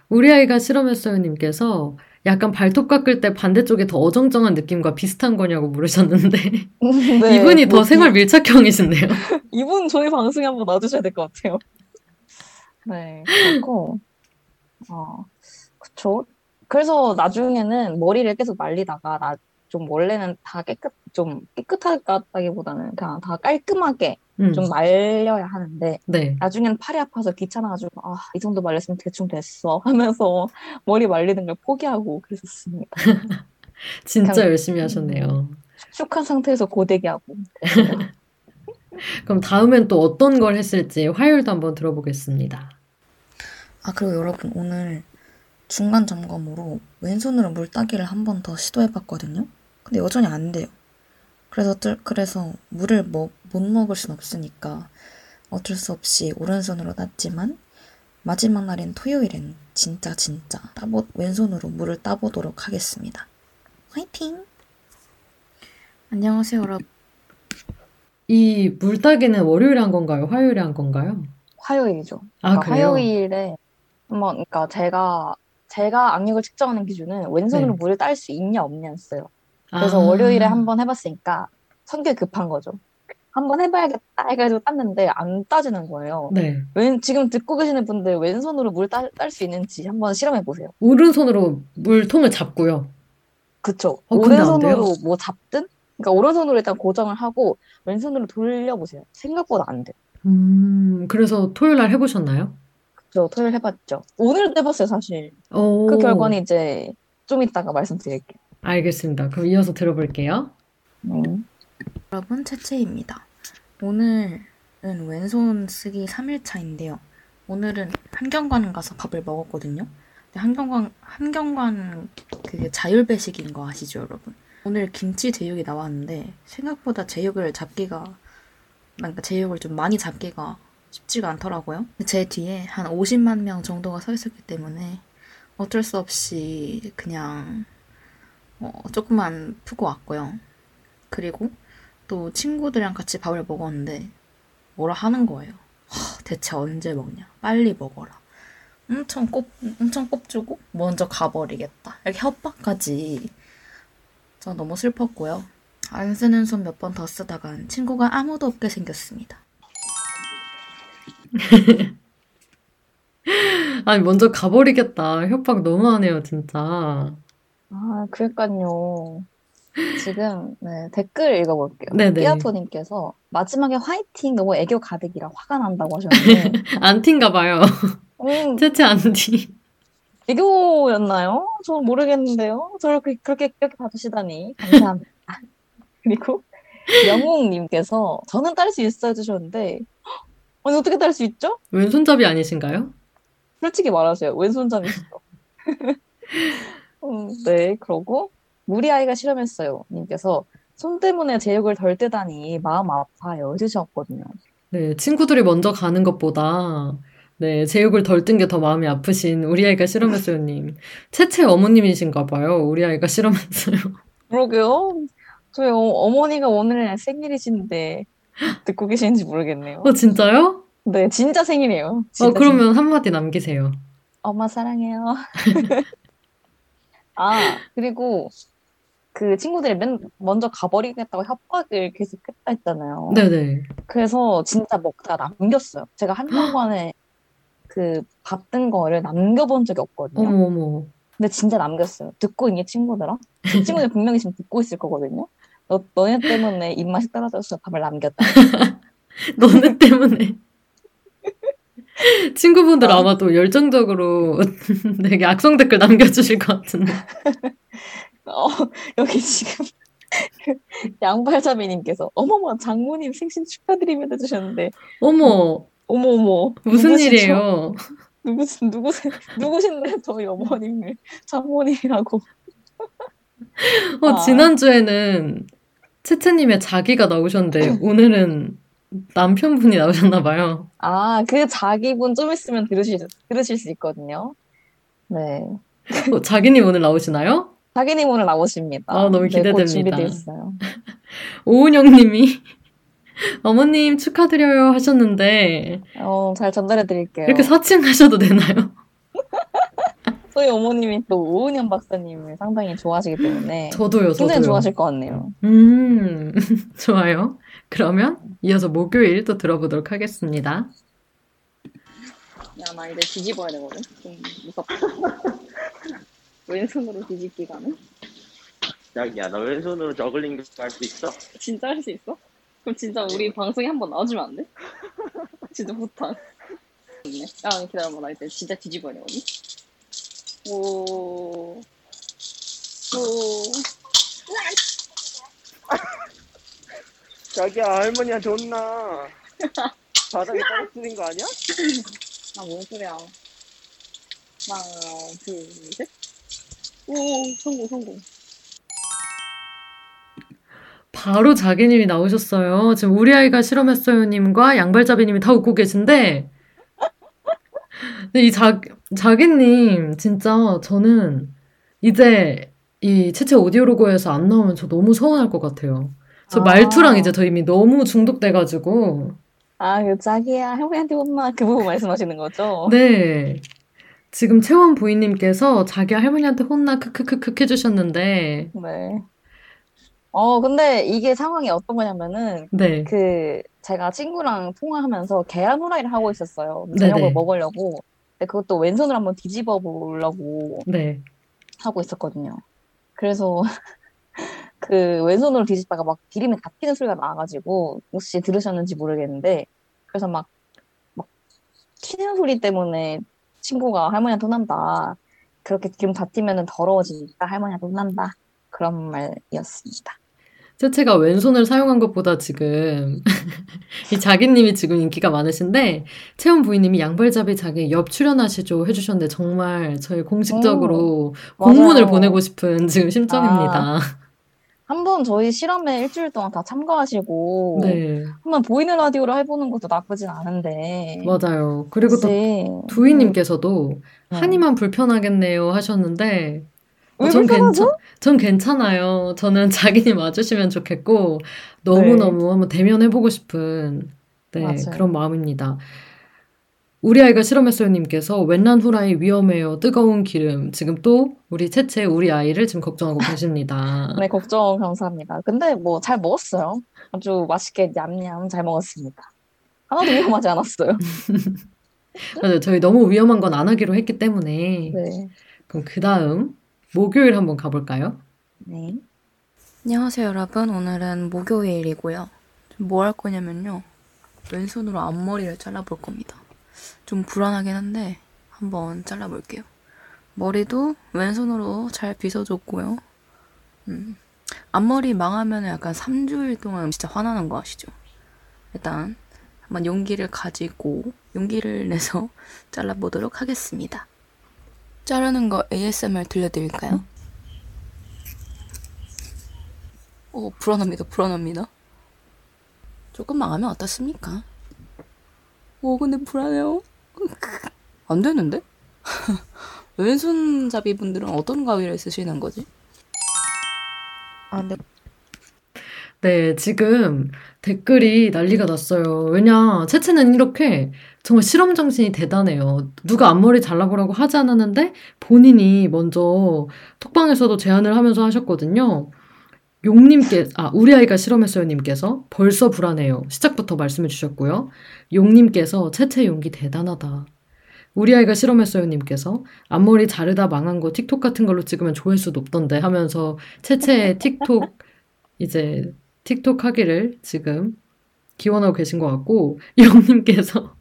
우리 아이가 실험했어요 님께서 약간 발톱 깎을 때 반대쪽이 더 어정쩡한 느낌과 비슷한 거냐고 물으셨는데 [LAUGHS] 네, 이분이 더 뭐, 생활 밀착형이신데요. [LAUGHS] 이분 저희 방송에 한번 놔주셔야 될 것 같아요. [LAUGHS] 네, 그렇고, 어, 그쵸. 그래서 나중에는 머리를 계속 말리다가, 나, 좀 원래는 다 깨끗, 좀 깨끗하다기보다는 그냥 다 깔끔하게 음, 좀 말려야 하는데, 네. 나중엔 팔이 아파서 귀찮아가지고, 아, 이 정도 말렸으면 대충 됐어. 하면서 [LAUGHS] 머리 말리는 걸 포기하고 그랬었습니다. [LAUGHS] 진짜 열심히 하셨네요. 축축한 상태에서 고데기 하고. [LAUGHS] 그럼 다음엔 또 어떤 걸 했을지 화요일도 한번 들어보겠습니다. 아, 그리고 여러분, 오늘 중간 점검으로 왼손으로 물 따기를 한 번 더 시도해봤거든요? 근데 여전히 안 돼요. 그래서, 그래서 물을 뭐, 못 먹을 순 없으니까 어쩔 수 없이 오른손으로 땄지만 마지막 날인 토요일엔 진짜 진짜 따보, 왼손으로 물을 따보도록 하겠습니다. 화이팅! 안녕하세요, 여러분. 이 물따기는 월요일에 한 건가요? 화요일에 한 건가요? 화요일이죠. 아, 그러니까 그래요? 화요일에 한번 그러니까 제가 제가 악력을 측정하는 기준은 왼손으로 네. 물을 딸 수 있냐 없냐였어요. 그래서 아, 월요일에 한 번 해봤으니까 성격 급한 거죠. 한 번 해봐야겠다 해가지고 땄는데 안 따지는 거예요. 네. 웬 지금 듣고 계시는 분들 왼손으로 물 딸 수 있는지 한번 실험해 보세요. 오른손으로 물통을 잡고요. 그쵸? 어, 오른손으로 뭐 잡든 그러니까 오른손으로 일단 고정을 하고 왼손으로 돌려보세요. 생각보다 안 돼. 음, 그래서 토요일 날 해보셨나요? 저 토요일 해봤죠. 오늘도 해봤어요, 사실. 오, 그 결과는 이제 좀 이따가 말씀드릴게요. 알겠습니다. 그럼 이어서 들어볼게요. 네. 여러분, 채채입니다. 오늘은 왼손 쓰기 3일차인데요. 오늘은 한경관 가서 밥을 먹었거든요. 한경관, 한경관 그게 자율배식인 거 아시죠, 여러분? 오늘 김치 제육이 나왔는데 생각보다 제육을 잡기가, 그러니까 제육을 좀 많이 잡기가 쉽지가 않더라고요. 제 뒤에 한 50만 명 정도가 서 있었기 때문에 어쩔 수 없이 그냥 어, 조금만 푸고 왔고요. 그리고 또 친구들이랑 같이 밥을 먹었는데 뭐라 하는 거예요. 하, 대체 언제 먹냐? 빨리 먹어라. 엄청 꼽, 엄청 꼽주고 먼저 가버리겠다. 이렇게 협박까지. 저 너무 슬펐고요. 안 쓰는 손 몇 번 더 쓰다간 친구가 아무도 없게 생겼습니다. [LAUGHS] 아니, 먼저 가버리겠다. 협박 너무하네요, 진짜. 아, 그러니까요. 지금 네, 댓글 읽어볼게요. 네네. 삐아토님께서 마지막에 화이팅 너무 애교 가득이라 화가 난다고 하셨는데 [LAUGHS] 안티인가 봐요. 음, 채채 안티. 애교였나요? 저는 모르겠는데요. 저를 그- 그렇게 그렇게 봐주시다니 감사합니다. [LAUGHS] 그리고 영웅님께서 저는 딸 수 있어 해주셨는데 [GASPS] 아니 어떻게 딸 수 있죠? 왼손잡이 아니신가요? 솔직히 말하세요. 왼손잡이시죠. [LAUGHS] 음, 네, 그러고 우리 아이가 실험했어요. 님께서 손 때문에 제육을 덜 떼다니 마음 아파요 해주셨거든요. 네, 친구들이 먼저 가는 것보다 네, 제육을 덜 뜬 게 더 마음이 아프신 우리 아이가 실험했어요 님. 채채 어머님이신가 봐요. 우리 아이가 실험했어요. 그러게요. 저희 어, 어머니가 오늘 생일이신데 듣고 계시는지 모르겠네요. 어, 진짜요? 네, 진짜 생일이에요. 어, 진짜 그러면 한마디 남기세요. 엄마 사랑해요. [LAUGHS] 아, 그리고 그 친구들이 맨 먼저 가버리겠다고 협박을 계속 했다 했잖아요. 네네. 그래서 진짜 먹다가 남겼어요. 제가 한동안에 그 밥 뜬 거를 남겨본 적이 없거든요. 어머, 어머. 근데 진짜 남겼어요. 듣고 있니 친구들아? 이 친구들 분명히 지금 듣고 있을 거거든요. 너, 너네 때문에 입맛이 떨어져서 밥을 남겼다. [LAUGHS] 너네 때문에. [LAUGHS] 친구분들 아. 아마 또 열정적으로 [LAUGHS] 되게 악성 댓글 남겨주실 것 같은데. [LAUGHS] 어, 여기 지금 양발잡이님께서 어머머 장모님 생신 축하드리며 해주셨는데 어머, 어머 어머 무슨 누구시죠? 일이에요? 누구 누구 누구신데 저희 어머님을 장모님이라고 어, 아. 지난 주에는 채채님의 자기가 나오셨는데, 오늘은 남편분이 나오셨나 봐요. 아 그 자기분 좀 있으면 들으실 들으실 수 있거든요. 네 어, 자기님 오늘 나오시나요? 자기님 오늘 나오십니다. 아, 너무 네, 곧 기대됩니다. 준비돼 있어요. [LAUGHS] 오은영 님이 [LAUGHS] 어머님 축하드려요 하셨는데, 어, 잘 전달해 드릴게요. 이렇게 사칭하셔도 되나요? [LAUGHS] 저희 어머님이 또 오은영 박사님을 상당히 좋아하시기 때문에 저도요, 굉장히 저도요. 좋아하실 것 같네요. 음, 좋아요. 그러면 이어서 목요일 또 들어보도록 하겠습니다. 야, 나 이제 뒤집어야 되거든. 좀 무섭다. [LAUGHS] 왼손으로 뒤집기가는? 자기야, 너 왼손으로 저글링 할 수 있어? 진짜 할 수 있어? 그럼 진짜 우리 방송에 한번 나와주면 안 돼? [LAUGHS] 진짜 부탁. 야, 기다려봐. 나 이제 진짜 뒤집어야 되거든. 오. 오. [LAUGHS] 자기야, 할머니야, 존나. 바닥에 떨어뜨린 거 아니야? 아, 뭔 소리야. 하나, 둘, 셋. 오, 성공, 성공. 바로 자기님이 나오셨어요. 지금 우리 아이가 실험했어요님과 양발잡이님이 다 웃고 계신데, 근데 이 자, 자기님, 진짜 저는 이제 이 채채 오디오로그에서 안 나오면 저 너무 서운할 것 같아요. 저 아. 말투랑 이제 저 이미 너무 중독돼가지고, 아, 그 자기야 할머니한테 혼나 그 부분 말씀하시는 거죠? 네. 지금 채원 부인님께서 자기 할머니한테 혼나 크크크크 해주셨는데, 네. 어, 근데 이게 상황이 어떤 거냐면은 네. 그 제가 친구랑 통화하면서 계란 후라이를 하고 있었어요. 저녁을 먹으려고. 근데 그것도 왼손으로 한번 뒤집어 보려고 네. 하고 있었거든요. 그래서 그 왼손으로 뒤집다가 막다 튀는 소리가 나가지고 혹시 들으셨는지 모르겠는데 그래서 막, 막 튀는 소리 때문에 친구가 할머니한테 혼난다. 그렇게 기름 다 튀면은 더러워지니까 할머니한테 혼난다. 그런 말이었습니다. 채채가 왼손을 사용한 것보다 지금 [LAUGHS] 이 자기님이 지금 인기가 많으신데 채원 부인님이 양발잡이 자기 옆 출연하시죠 해주셨는데 정말 저희 공식적으로 공문을 맞아요. 보내고 싶은 지금 심정입니다. 한 번 저희 실험에 일주일 동안 다 참가하시고 네, 한번 보이는 라디오로 해보는 것도 나쁘진 않은데 맞아요. 그리고 또 글쎄, 두희님께서도 음. 한이만 불편하겠네요 하셨는데 어, 왜 전? 괜찮, 전 괜찮아요. 저는 [LAUGHS] 자기님 와주시면 좋겠고 너무너무 한번 대면해보고 싶은 네, 맞아요. 그런 마음입니다. 우리 아이가 실험했어요 님께서 웬란 후라이 위험해요. 뜨거운 기름. 지금 또 우리 채채 우리 아이를 지금 걱정하고 [LAUGHS] 계십니다. 네, 걱정 감사합니다. 근데 뭐 잘 먹었어요. 아주 맛있게 냠냠 잘 먹었습니다. 하나도 위험하지 않았어요. [LAUGHS] 맞아요. 저희 너무 위험한 건 안 하기로 했기 때문에 네. 그럼 그 다음 목요일 한번 가볼까요? 네. 안녕하세요, 여러분. 오늘은 목요일이고요. 뭐 할 거냐면요. 왼손으로 앞머리를 잘라볼 겁니다. 좀 불안하긴 한데 한번 잘라볼게요. 머리도 왼손으로 잘 빗어줬고요. 음, 앞머리 망하면 약간 3주일 동안 진짜 화나는 거 아시죠? 일단 한번 용기를 가지고 용기를 내서 [LAUGHS] 잘라보도록 하겠습니다. 자르는 거 ASMR 들려드릴까요? 오, 불안합니다. 불안합니다. 조금만 하면 어떻습니까? 오, 근데 불안해요. [LAUGHS] 안 되는데? [LAUGHS] 왼손잡이 분들은 어떤 가위를 쓰시는 거지? 아, 근데 네, 지금 댓글이 난리가 났어요. 왜냐, 채채는 이렇게 정말 실험 정신이 대단해요. 누가 앞머리 잘라보라고 하지 않았는데 본인이 먼저 톡방에서도 제안을 하면서 하셨거든요. 용님께, 아, 우리 아이가 실험했어요 님께서 벌써 불안해요. 시작부터 말씀해 주셨고요. 용님께서 채채 용기 대단하다. 우리 아이가 실험했어요 님께서 앞머리 자르다 망한 거 틱톡 같은 걸로 찍으면 조회수 높던데 하면서 채채의 틱톡 이제 틱톡 하기를 지금 기원하고 계신 것 같고, [LAUGHS] 영님께서,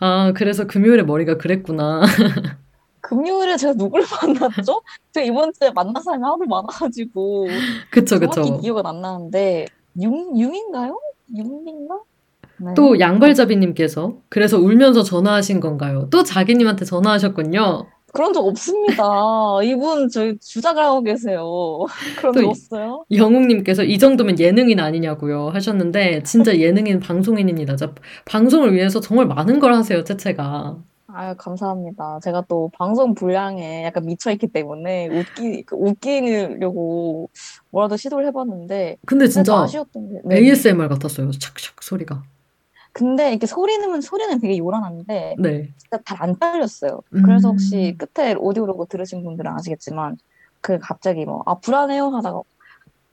아, 그래서 금요일에 머리가 그랬구나. [LAUGHS] 금요일에 제가 누굴 [LAUGHS] 만났죠? 제가 이번 주에 만난 사람이 하도 많아가지고 그쵸, 그쵸. 기억은 안 나는데 융, 융인가요? 융인가? 네. 또 양발잡이님께서, 그래서 울면서 전화하신 건가요? 또 자기님한테 전화하셨군요. 그런 적 없습니다. 이분 저희 주작을 하고 계세요. [LAUGHS] 그런 또적 이- 없어요? 영웅님께서 이 정도면 예능인 아니냐고요 하셨는데, 진짜 예능인 방송인입니다. 자, 방송을 위해서 정말 많은 걸 하세요, 채채가. 아유, 감사합니다. 제가 또 방송 분량에 약간 미쳐있기 때문에 웃기, 그 웃기려고 뭐라도 시도를 해봤는데, 근데 진짜 아쉬웠던 게, 네. ASMR 같았어요. 착착 소리가. 근데 이렇게 소리는, 소리는 되게 요란한데, 네. 진짜 잘안 잘렸어요. 그래서 음. 혹시 끝에 오디오로그 들으신 분들은 아시겠지만, 그 갑자기 뭐, 아, 불안해요 하다가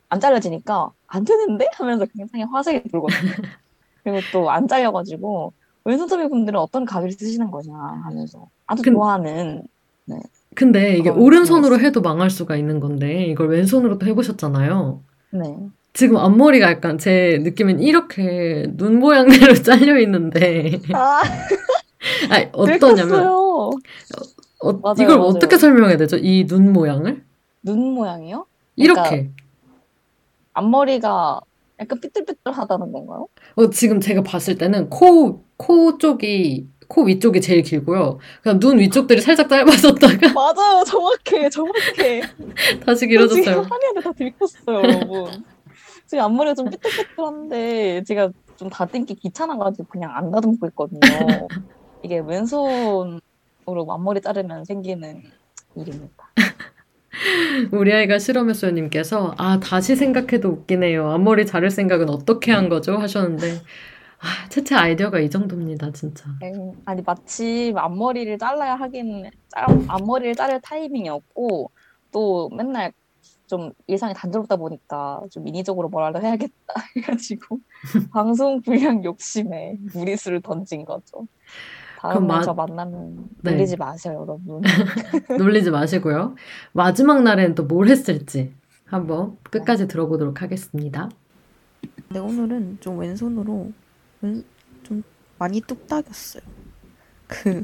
안 잘려지니까, 안 되는데? 하면서 굉장히 화색이 돌거든요. [LAUGHS] 그리고 또 안 잘려가지고, 왼손잡이 분들은 어떤 가위를 쓰시는 거냐 하면서 아주 근- 좋아하는, 근데 이게 어, 오른손으로 해도 망할 수가 있는 건데, 이걸 왼손으로도 해보셨잖아요. 네. 지금 앞머리가 약간 제 느낌엔 이렇게 눈 모양대로 [LAUGHS] 잘려 있는데, 아, [LAUGHS] 아니, 어떠냐면, 긁혔어요. 어, 맞아요, 이걸 맞아요. 어떻게 설명해야 되죠? 이 눈 모양을? 눈 모양이요? 이렇게. 앞머리가 약간 삐뚤삐뚤하다는 건가요? 어, 지금 제가 봤을 때는 코, 코 쪽이, 코 위쪽이 제일 길고요. 그냥 눈 위쪽들이 살짝 짧아졌다가 [LAUGHS] 맞아요, 정확해, 정확해. 다시 지금 길어졌어요. 한이한테 다 들켰어요, 여러분. 지금 앞머리가 좀 삐뚤삐뚤한데 제가 좀 다듬기 귀찮아가지고 그냥 안 다듬고 있거든요. 이게 왼손으로 앞머리 자르면 생기는 일입니다. 우리 아이가 실험했어요 님께서, 아, 다시 생각해도 웃기네요. 앞머리 자를 생각은 어떻게 한 거죠? 하셨는데, 아, 채채 아이디어가 이 정도입니다, 진짜. 아니 마침 앞머리를 잘라야 하긴 짤, 앞머리를 자를 타이밍이었고 또 맨날 좀 일상이 단조롭다 보니까 좀 인위적으로 뭐라도 해야겠다 [LAUGHS] 해가지고 [LAUGHS] 방송 분량 욕심에 무리수를 던진 거죠. 그럼 마- 저 만나면 네. 놀리지 마세요, 여러분. [LAUGHS] 놀리지 마시고요. 마지막 날엔 또뭘 했을지 한번 끝까지 들어보도록 하겠습니다. 근데 오늘은 좀 왼손으로 왼- 좀 많이 뚝딱였어요. 그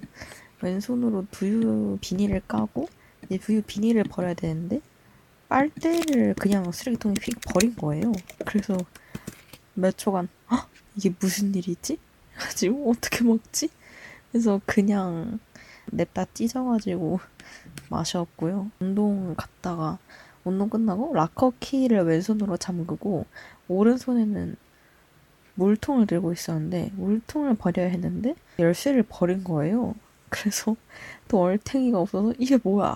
왼손으로 두유 비닐을 까고 이제 두유 비닐을 버려야 되는데 빨대를 그냥 쓰레기통에 휙 버린 거예요. 그래서 몇 초간 헉! 이게 무슨 일이지? 가지고 [LAUGHS] 어떻게 먹지? 그래서 그냥 냅다 찢어가지고 [LAUGHS] 마셨고요. 운동 갔다가 운동 끝나고 락커 키를 왼손으로 잠그고 오른손에는 물통을 들고 있었는데 물통을 버려야 했는데 열쇠를 버린 거예요. [LAUGHS] 그래서 또 얼탱이가 없어서 이게 뭐야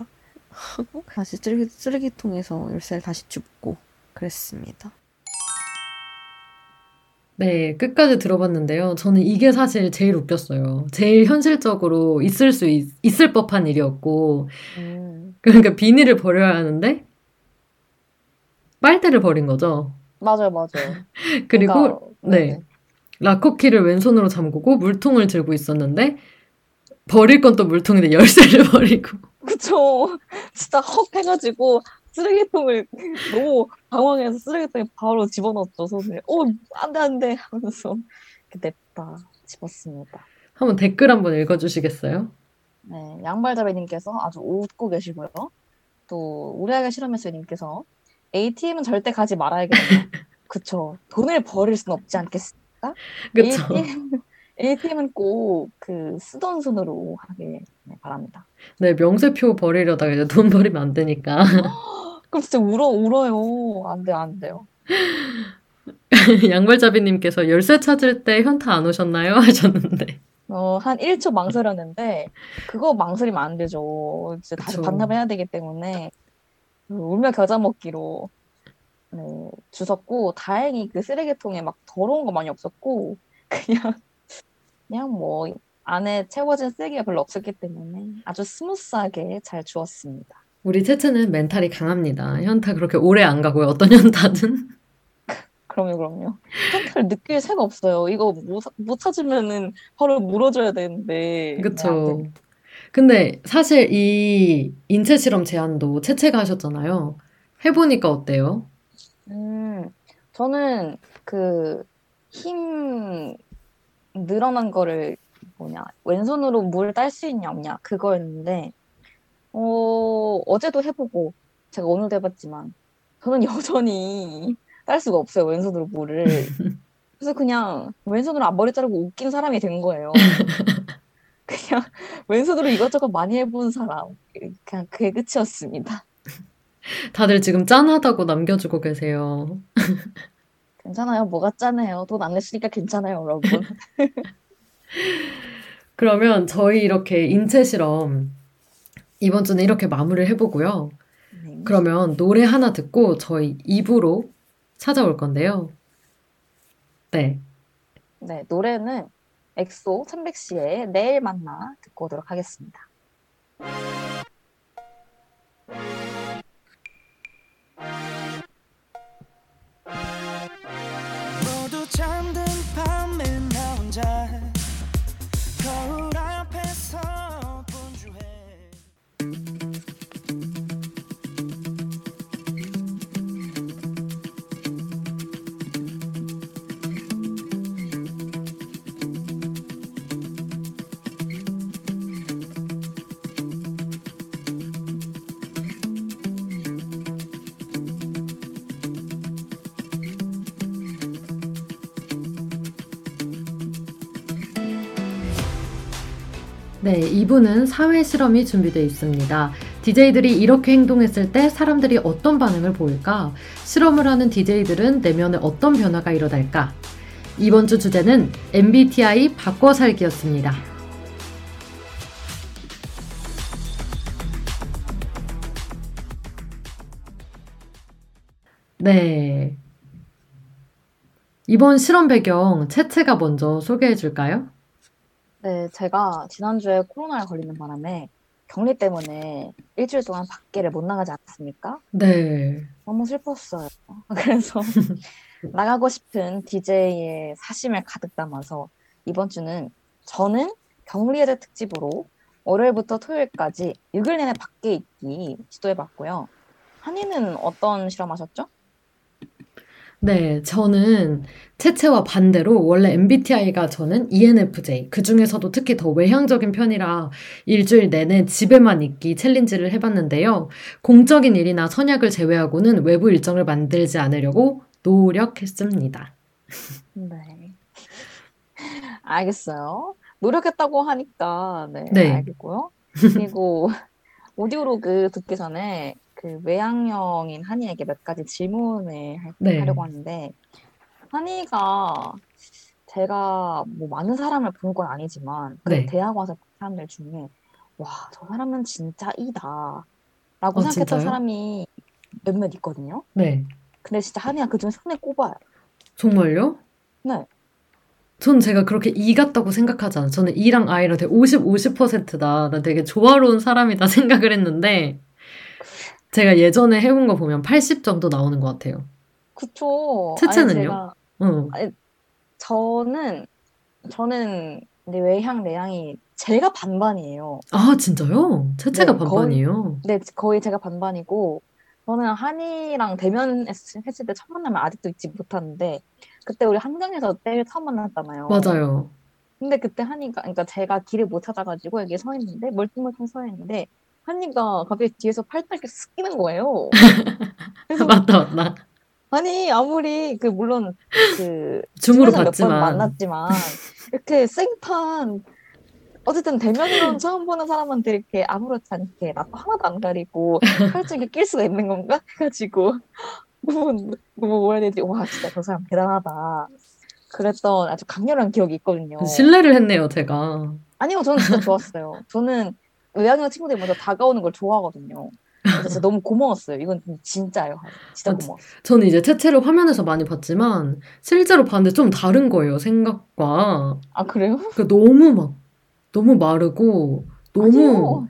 하고 다시 쓰레기, 쓰레기통에서 열쇠를 다시 줍고 그랬습니다. 네, 끝까지 들어봤는데요. 저는 이게 사실 제일 웃겼어요. 제일 현실적으로 있을 수 있, 있을 법한 일이었고, 음, 그러니까 비닐을 버려야 하는데 빨대를 버린 거죠. 맞아요, 맞아요. [LAUGHS] 그리고 그러니까, 네. 네네. 락커키를 왼손으로 잠그고 물통을 들고 있었는데 버릴 건 또 물통인데 열쇠를 [LAUGHS] 버리고 그쵸. 진짜 헉 해가지고 쓰레기통을 너무 당황해서 쓰레기통에 바로 집어넣었죠, 손을. 어, 안 돼, 안 돼. 하면서 냅다 집었습니다. 한번 댓글 한번 읽어주시겠어요? 네, 양발잡이님께서 아주 웃고 계시고요. 또 우리 아이가 실험했어요님께서 ATM은 절대 가지 말아야겠네요. [LAUGHS] 그쵸. 돈을 버릴 순 없지 않겠습니까? 그쵸? ATM, ATM은 [LAUGHS] 꼭 그 쓰던 손으로 하길 네, 바랍니다. 네, 명세표 버리려다가 이제 돈 버리면 안 되니까. [GASPS] 그럼 진짜 울어, 울어요. 안 돼요, 안 돼요. [LAUGHS] 양발잡이님께서 열쇠 찾을 때 현타 안 오셨나요? 하셨는데. 어, 한 1초 망설였는데, 그거 망설이면 안 되죠. 이제 다시. 반납해야 되기 때문에, 그 울며 겨자 먹기로, 네, 주웠고, 다행히 그 쓰레기통에 막 더러운 거 많이 없었고, [LAUGHS] 그냥, 그냥 뭐, 안에 채워진 쓰레기가 별로 없었기 때문에 아주 smooth하게 잘 주웠습니다. 우리 채채는 멘탈이 강합니다. 현타 그렇게 오래 안 가고요. 어떤 [LAUGHS] 현타든. 그럼요, 그럼요. 현타를 느낄 새가 없어요. 이거 못, 못 찾으면은 바로 물어줘야 되는데. 네, 안 그쵸. 근데 사실 이 인체 실험 제안도 채채가 하셨잖아요. 해보니까 어때요? 음, 저는 그 힘 늘어난 거를 뭐냐, 왼손으로 물 딸 수 있냐 없냐 그거였는데, 어, 어제도 해보고, 제가 오늘도 해봤지만, 저는 [LAUGHS] 여전히 딸 수가 없어요, 왼손으로 물을. [LAUGHS] 그래서 그냥 왼손으로 앞머리 자르고 웃긴 사람이 된 거예요. [LAUGHS] 그냥 [LAUGHS] 왼손으로 이것저것 많이 해본 사람. 그냥 그게 끝이었습니다. 다들 지금 짠하다고 남겨주고 계세요. [LAUGHS] 괜찮아요. 뭐가 짠해요. 돈 안 냈으니까 괜찮아요, 여러분. [LAUGHS] 그러면 저희 이렇게 인체 실험 이번 주는 이렇게 마무리를 해보고요. 네. 그러면 노래 하나 듣고 저희 2부로 찾아올 건데요. 네. 네, 노래는 엑소 300시의 내일 만나 듣고 오도록 하겠습니다. 네, 2부는 사회 실험이 준비되어 있습니다. DJ들이 이렇게 행동했을 때 사람들이 어떤 반응을 보일까? 실험을 하는 DJ들은 내면에 어떤 변화가 일어날까? 이번 주 주제는 MBTI 바꿔 살기였습니다. 네. 이번 실험 배경 채채가 먼저 소개해 줄까요? 네, 제가 지난주에 코로나에 걸리는 바람에 격리 때문에 일주일 동안 밖에를 못 나가지 않았습니까? 네. 너무 슬펐어요. [LAUGHS] 그래서 나가고 싶은 DJ의 사심을 가득 담아서 이번 주는 저는 격리해제 특집으로 월요일부터 토요일까지 6일 내내 밖에 있기 시도해봤고요. 한이는 어떤 실험하셨죠? 네, 저는 채채와 반대로 원래 MBTI가 저는 ENFJ. 그 중에서도 특히 더 외향적인 편이라 일주일 내내 집에만 있기 챌린지를 해봤는데요. 공적인 일이나 선약을 제외하고는 외부 일정을 만들지 않으려고 노력했습니다. 네. 알겠어요. 노력했다고 하니까, 네, 네. 알겠고요. 그리고 [LAUGHS] 오디오로그 듣기 전에 그 외향형인 한이에게 몇 가지 질문을 할- 네. 하려고 하는데, 한이가 제가 뭐 많은 사람을 본 건 아니지만, 그 네. 대학 와서 본 사람들 중에, 와, 저 사람은 진짜 이다. 라고 어, 생각했던 진짜요? 사람이 몇몇 있거든요. 네. 근데 진짜 한이가 그중에 손에 꼽아요. 정말요? 네. 전 제가 그렇게 E 같다고 생각하지 않아요. 저는 E랑 I랑 되게 50, 50%다. 나 되게 조화로운 사람이다 [LAUGHS] 생각을 했는데, 제가 예전에 해본 거 보면 80 정도 나오는 것 같아요. 그쵸. 채채는요? 응. 저는 저는 근데 외향 내향이 제가 반반이에요. 아, 진짜요? 채채가 네, 거의- 반반이에요. 네, 거의 제가 반반이고 저는 한이랑 대면 했을 했을 때첫 만나면 아직도 잊지 못하는데 그때 우리 한강에서 때를 처음 만났잖아요. 맞아요. 근데 그때 한이가 그러니까 제가 길을 못 찾아가지고 여기 서 있는데 멀뚱멀뚱 서 있는데 한이가 갑자기 뒤에서 팔딱 이렇게 쓱 끼는 거예요. [LAUGHS] 그래서 맞다, 맞다. 아니 아무리 그 물론 그 줌으로 봤지만. 만났지만 이렇게 생판 어쨌든 대면으로는 처음 보는 사람한테 이렇게 아무렇지 않게 나도 하나도 안 가리고 팔찌게 낄 수가 있는 건가 해가지고 [LAUGHS] 너무 너무 뭐라 해야 되지 와 진짜 저 사람 대단하다 그랬던 아주 강렬한 기억이 있거든요. 신뢰를 했네요, 제가. 아니요 저는 진짜 좋았어요. 저는 외향형 친구들이 먼저 다가오는 걸 좋아하거든요. 그래서 너무 고마웠어요. 이건 진짜예요. 진짜 아, 고마웠어요. 저는 이제 채채를 화면에서 많이 봤지만, 실제로 봤는데 좀 다른 거예요, 생각과. 아 그래요? 그 너무 막, 너무 마르고, 너무, 아니요.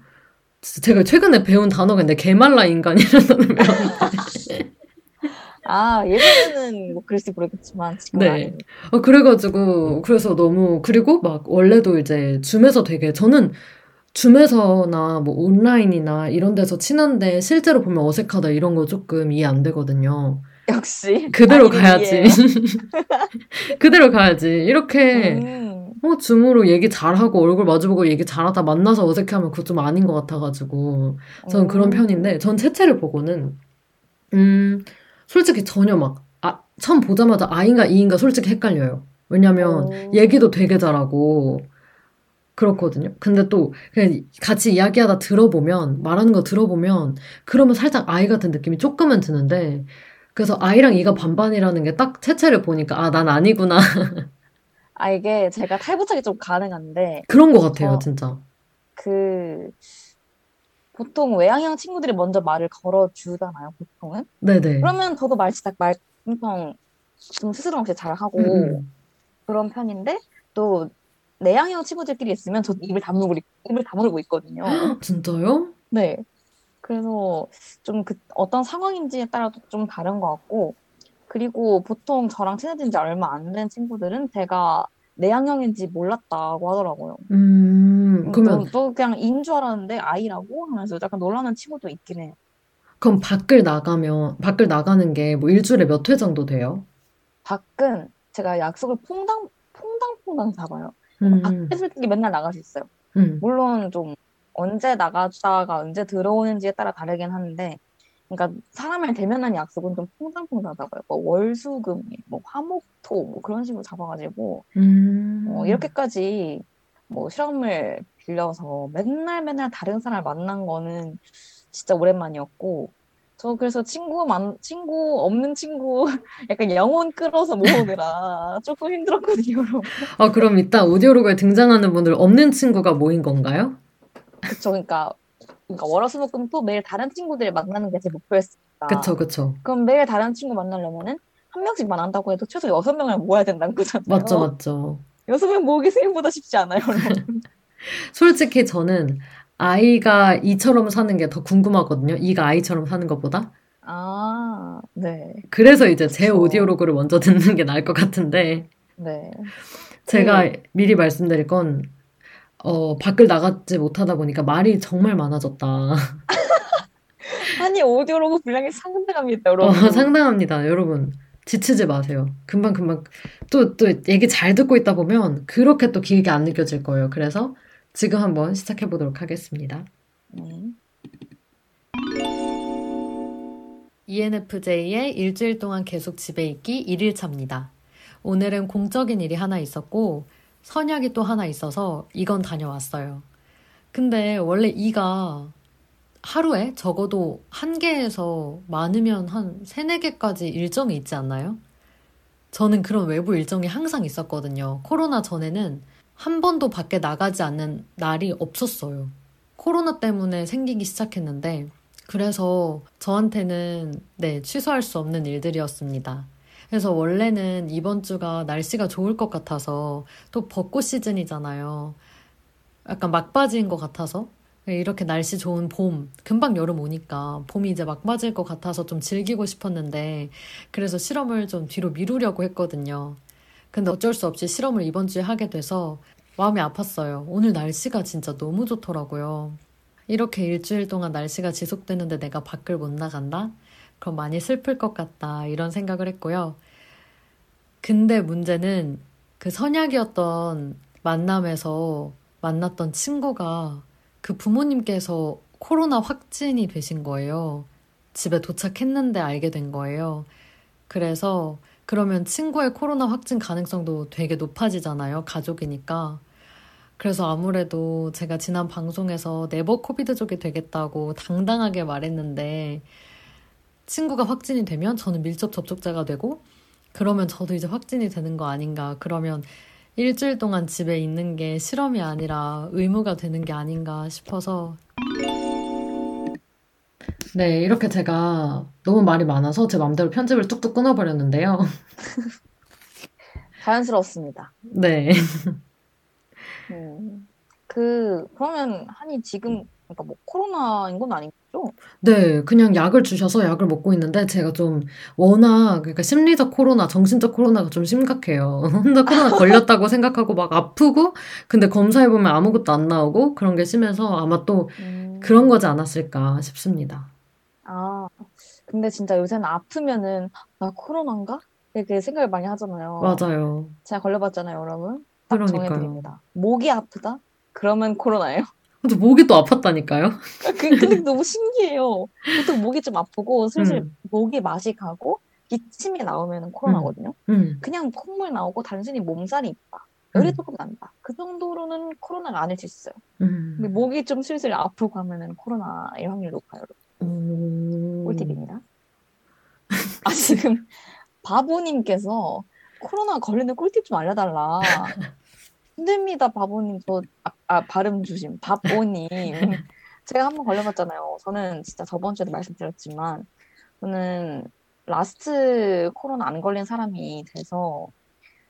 진짜 제가 최근에 배운 단어가 있는데, 개말라 인간이라는 [LAUGHS] 단어를 배웠는데. 아, 예전에는 뭐 그랬을지 모르겠지만 지금은 네. 어, 그래가지고, 그래서 너무, 그리고 막, 원래도 이제, 줌에서 되게, 저는 줌에서나 뭐 온라인이나 이런 데서 친한데, 실제로 보면 어색하다 이런 거 조금 이해 안 되거든요. 역시 그대로 가야지. [LAUGHS] 그대로 가야지. 이렇게, 음, 어, 줌으로 얘기 잘하고, 얼굴 마주보고 얘기 잘하다 만나서 어색해하면 그거 좀 아닌 것 같아가지고, 저는 그런 음. 편인데, 전 채채를 보고는, 음, 솔직히 전혀 막, 아, 처음 보자마자 아인가 이인가 솔직히 헷갈려요. 왜냐면, 오. 얘기도 되게 잘하고, 그렇거든요. 근데 또, 그냥 같이 이야기하다 들어보면, 말하는 거 들어보면, 그러면 살짝 아이 같은 느낌이 조금은 드는데, 그래서 아이랑 이가 반반이라는 게딱 채채를 보니까, 아, 난 아니구나. [LAUGHS] 아 이게 제가 탈부착이 좀 가능한데 그런 것 같아요, 저- 진짜. 그 보통 외향형 친구들이 먼저 말을 걸어주잖아요, 보통은. 네네. 그러면 저도 말 진짜 말 엄청 좀 스스럼 없이 잘하고 음, 음. 그런 편인데 또 내향형 친구들끼리 있으면 저도 입을 다물고 있- 입을 다물고 있거든요. [GASPS] 진짜요? 네. 그래서 좀 그 어떤 상황인지에 따라도 좀 다른 것 같고, 그리고 보통 저랑 친해진 지 얼마 안 된 친구들은 제가 내향형인지 몰랐다고 하더라고요. 음, 그러면, 또, 또 그냥 인 줄 알았는데 아이라고 하면서 약간 놀라는 친구도 있긴 해요. 그럼 밖을 나가면, 밖을 나가는 게 뭐 일주일에 몇 회 정도 돼요? 밖은 제가 약속을 퐁당, 퐁당퐁당 잡아요. 음, 솔직히 맨날 나갈 수 있어요. 음, 물론 좀 언제 나갔다가 언제 들어오는지에 따라 다르긴 한데, 그러니까 사람을 대면한 약속은 좀 퐁당퐁당 잡아요. 뭐 월수금, 뭐 화목토 뭐 그런 식으로 잡아가지고 음. 어, 이렇게까지 뭐 실험을 빌려서 맨날 맨날 다른 사람을 만난 거는 진짜 오랜만이었고, 저 그래서 친구 만 친구 없는 친구 [LAUGHS] 약간 영혼 끌어서 모으느라 [LAUGHS] 조금 힘들었거든요. [LAUGHS] 아, 그럼 이따 오디오로그에 등장하는 분들 없는 친구가 모인 건가요? 그쵸, 그러니까 그러니까 월화수목금토 매일 다른 친구들을 만나는 게 제 목표였습니다. 그쵸, 그쵸. 그럼 매일 다른 친구 만나려면은 한 명씩 만난다고 해도 최소 여섯 명을 모아야 된다는 거잖아요. 맞죠, 맞죠. 여섯 명 모으기 생각보다 쉽지 않아요. 솔직히 저는 아이가 이처럼 사는 게 더 궁금하거든요. 이가 아이처럼 사는 것보다. 아, 네, 그래서 이제 제 그쵸. 오디오로그를 먼저 듣는 게 나을 것 같은데, 네. 제가 미리 말씀드릴 건, 어, 밖을 나가지 못하다 보니까 말이 정말 많아졌다. [LAUGHS] 아니 오디오로그 분량이 상당합니다, 어, 여러분. 상당합니다. 여러분. 지치지 마세요. 금방 금방 또, 또 얘기 잘 듣고 있다 보면 그렇게 또 길게 안 느껴질 거예요. 그래서 지금 한번 시작해 보도록 하겠습니다. 네. E ENFJ의 일주일 동안 계속 집에 있기 1일차입니다. 오늘은 공적인 일이 하나 있었고, 선약이 또 하나 있어서 이건 다녀왔어요. 근데 원래 이가 하루에 적어도 한 개에서 많으면 한 세네 개까지 일정이 있지 않나요? 저는 그런 외부 일정이 항상 있었거든요. 코로나 전에는 한 번도 밖에 나가지 않는 날이 없었어요. 코로나 때문에 생기기 시작했는데, 그래서 저한테는 네, 취소할 수 없는 일들이었습니다. 그래서 원래는 이번 주가 날씨가 좋을 것 같아서 또 벚꽃 시즌이잖아요. 약간 막바지인 것 같아서 이렇게 날씨 좋은 봄, 금방 여름 오니까 봄이 이제 막바지일 것 같아서 좀 즐기고 싶었는데 그래서 실험을 좀 뒤로 미루려고 했거든요. 근데 어쩔 수 없이 실험을 이번 주에 하게 돼서 마음이 아팠어요. 오늘 날씨가 진짜 너무 좋더라고요. 이렇게 일주일 동안 날씨가 지속되는데 내가 밖을 못 나간다? 그럼 많이 슬플 것 같다. 이런 생각을 했고요. 근데 문제는 그 선약이었던 만남에서 만났던 친구가 그 부모님께서 코로나 확진이 되신 거예요. 집에 도착했는데 알게 된 거예요. 그래서 그러면 친구의 코로나 확진 가능성도 되게 높아지잖아요. 가족이니까. 그래서 아무래도 제가 지난 방송에서 네버 코비드족이 되겠다고 당당하게 말했는데 친구가 확진이 되면 저는 밀접 접촉자가 되고 그러면 저도 이제 확진이 되는 거 아닌가. 그러면 일주일 동안 집에 있는 게 실험이 아니라 의무가 되는 게 아닌가 싶어서 네, 이렇게 제가 너무 말이 많아서 제 마음대로 편집을 뚝뚝 끊어버렸는데요. [LAUGHS] 자연스러웠습니다. 네. 음. 그, 그러면 한이 지금, 그러니까 뭐 코로나인 건 아니 겠죠? 네, 그냥 약을 주셔서 약을 먹고 있는데 제가 좀 워낙 그러니까 심리적 코로나, 정신적 코로나가 좀 심각해요. [LAUGHS] 혼자 코로나 걸렸다고 생각하고 막 아프고 근데 검사해 보면 아무것도 안 나오고 그런 게 심해서 아마 또 음. 그런 거지 않았을까 싶습니다. 아, 근데 진짜 요새는 아프면은, 나 코로나인가? 이렇게 생각을 많이 하잖아요. 맞아요. 제가 걸려봤잖아요, 여러분. 딱 그러니까요. 정해드립니다. 목이 아프다? 그러면 코로나예요. 근데 목이 또 아팠다니까요. 그, 근데 [LAUGHS] 너무 신기해요. 보통 목이 좀 아프고 슬슬 음. 목이 맛이 가고 기침이 나오면 코로나거든요. 음, 그냥 콧물 나오고 단순히 몸살이 있다. 열이 음. 조금 난다. 그 정도로는 코로나가 아닐 수 있어요. 음. 근데 목이 좀 슬슬 아프고 하면은 코로나일 확률이 높아요. 꿀팁입니다. 아, 지금 [LAUGHS] 바보님께서 코로나 걸리는 꿀팁 좀 알려달라. [LAUGHS] 힘듭니다, 바보님. 저, 아, 아, 발음 조심. 바보님. [LAUGHS] 제가 한번 걸려봤잖아요. 저는 진짜 저번 주에도 말씀드렸지만, 저는 last 코로나 안 걸린 사람이 돼서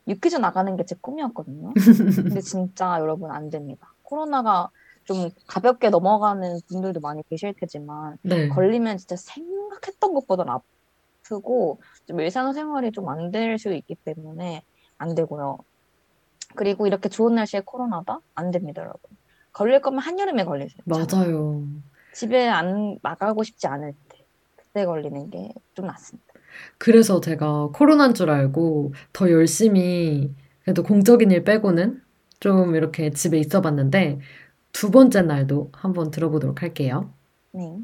유퀴즈 나가는 게 제 꿈이었거든요. 근데 진짜 [LAUGHS] 여러분 안 됩니다. 코로나가 좀 가볍게 넘어가는 분들도 많이 계실 테지만, 네. 걸리면 진짜 생각했던 것보다 아프고 좀 일상생활이 좀 안 될 수 있기 때문에 안 되고요. 그리고 이렇게 좋은 날씨에 코로나다? 안 됩니다, 여러분. 걸릴 거면 한여름에 걸리세요. 맞아요. 집에 안 나가고 싶지 않을 때 그때 걸리는 게 좀 낫습니다. 그래서 제가 코로나인 줄 알고 더 열심히 그래도 공적인 일 빼고는 좀 이렇게 집에 있어 봤는데 두 번째 날도 한번 들어보도록 할게요. 네.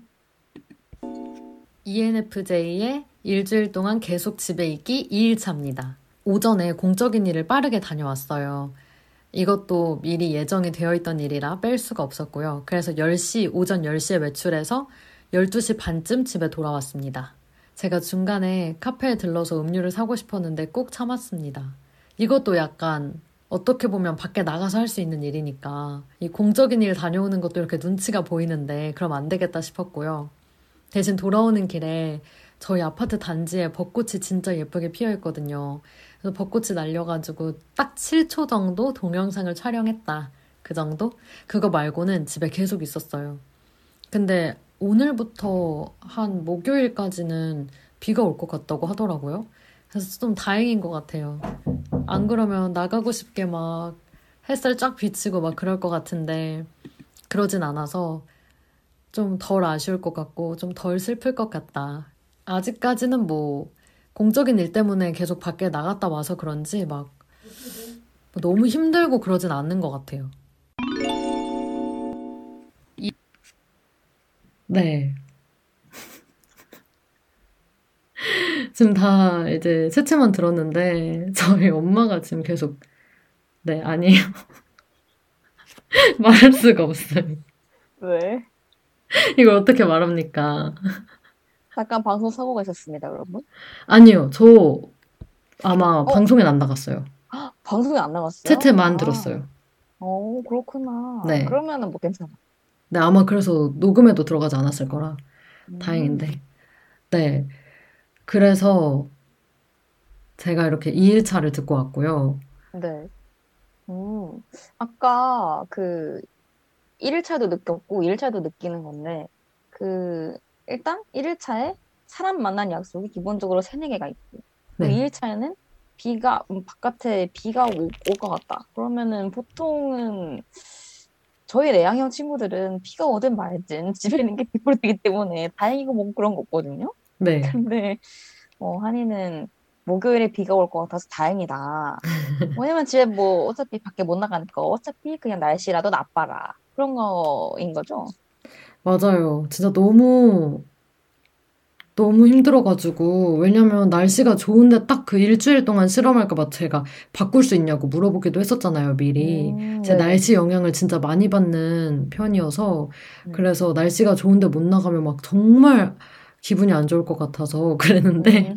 ENFJ의 일주일 동안 계속 집에 있기 2일차입니다. 오전에 공적인 일을 빠르게 다녀왔어요. 이것도 미리 예정이 되어 있던 일이라 뺄 수가 없었고요. 그래서 10시, 오전 10시에 외출해서 12시 반쯤 집에 돌아왔습니다. 제가 중간에 카페에 들러서 음료를 사고 싶었는데 꼭 참았습니다. 이것도 약간 어떻게 보면 밖에 나가서 할 수 있는 일이니까 이 공적인 일 다녀오는 것도 이렇게 눈치가 보이는데 그럼 안 되겠다 싶었고요. 대신 돌아오는 길에 저희 아파트 단지에 벚꽃이 진짜 예쁘게 피어 있거든요. 그래서 벚꽃이 날려가지고 딱 7초 정도 동영상을 촬영했다. 그 정도? 그거 말고는 집에 계속 있었어요. 근데 오늘부터 한 목요일까지는 비가 올 것 같다고 하더라고요. 그래서 좀 다행인 것 같아요. 안 그러면 나가고 싶게 막 햇살 쫙 비치고 막 그럴 것 같은데 그러진 않아서 좀 덜 아쉬울 것 같고 좀 덜 슬플 것 같다. 아직까지는 뭐 공적인 일 때문에 계속 밖에 나갔다 와서 그런지 막 너무 힘들고 그러진 않는 것 같아요. 이- 네. [LAUGHS] 지금 다 이제 채채만 들었는데 저희 엄마가 지금 계속 네, 아니에요. [LAUGHS] 말할 수가 없어요. 왜? 이걸 어떻게 말합니까? 잠깐 방송 사고가 있었습니다, 여러분. 아니요, 저 아마 어? 방송에 안 나갔어요. [GASPS] 방송에 안 나갔어요? 채채만 아. 들었어요. 어, 그렇구나. 네. 그러면은 뭐 괜찮아. 네, 아마 그래서 녹음에도 들어가지 않았을 거라 음. 다행인데. 네. 그래서 제가 이렇게 2일차를 듣고 왔고요. 네. 음, 아까 그 1일차도 느꼈고 2일차도 느끼는 건데 그 일단 1일차에 사람 만난 약속이 기본적으로 세네 개가 있고 네. 2일차에는 비가 음, 바깥에 비가 올 것 같다. 그러면은 보통은 저희 내향형 친구들은 비가 오든 말든 [LAUGHS] 집에 있는 게 기본이기 때문에 다행이고 뭐 그런 거 없거든요. 네. [LAUGHS] 근데 어, 한이는 목요일에 비가 올 것 같아서 다행이다. [LAUGHS] 왜냐면 집에 뭐 어차피 밖에 못 나가니까 어차피 그냥 날씨라도 나빠라. 그런 거인 거죠. 맞아요. 진짜 너무, 너무 힘들어가지고. 왜냐면 날씨가 좋은데 딱 그 일주일 동안 실험할까 봐 제가 바꿀 수 있냐고 물어보기도 했었잖아요, 미리. 음, 제 네. 날씨 영향을 진짜 많이 받는 편이어서 음. 그래서 날씨가 좋은데 못 나가면 막 정말 기분이 안 좋을 것 같아서 [LAUGHS] 그랬는데 음,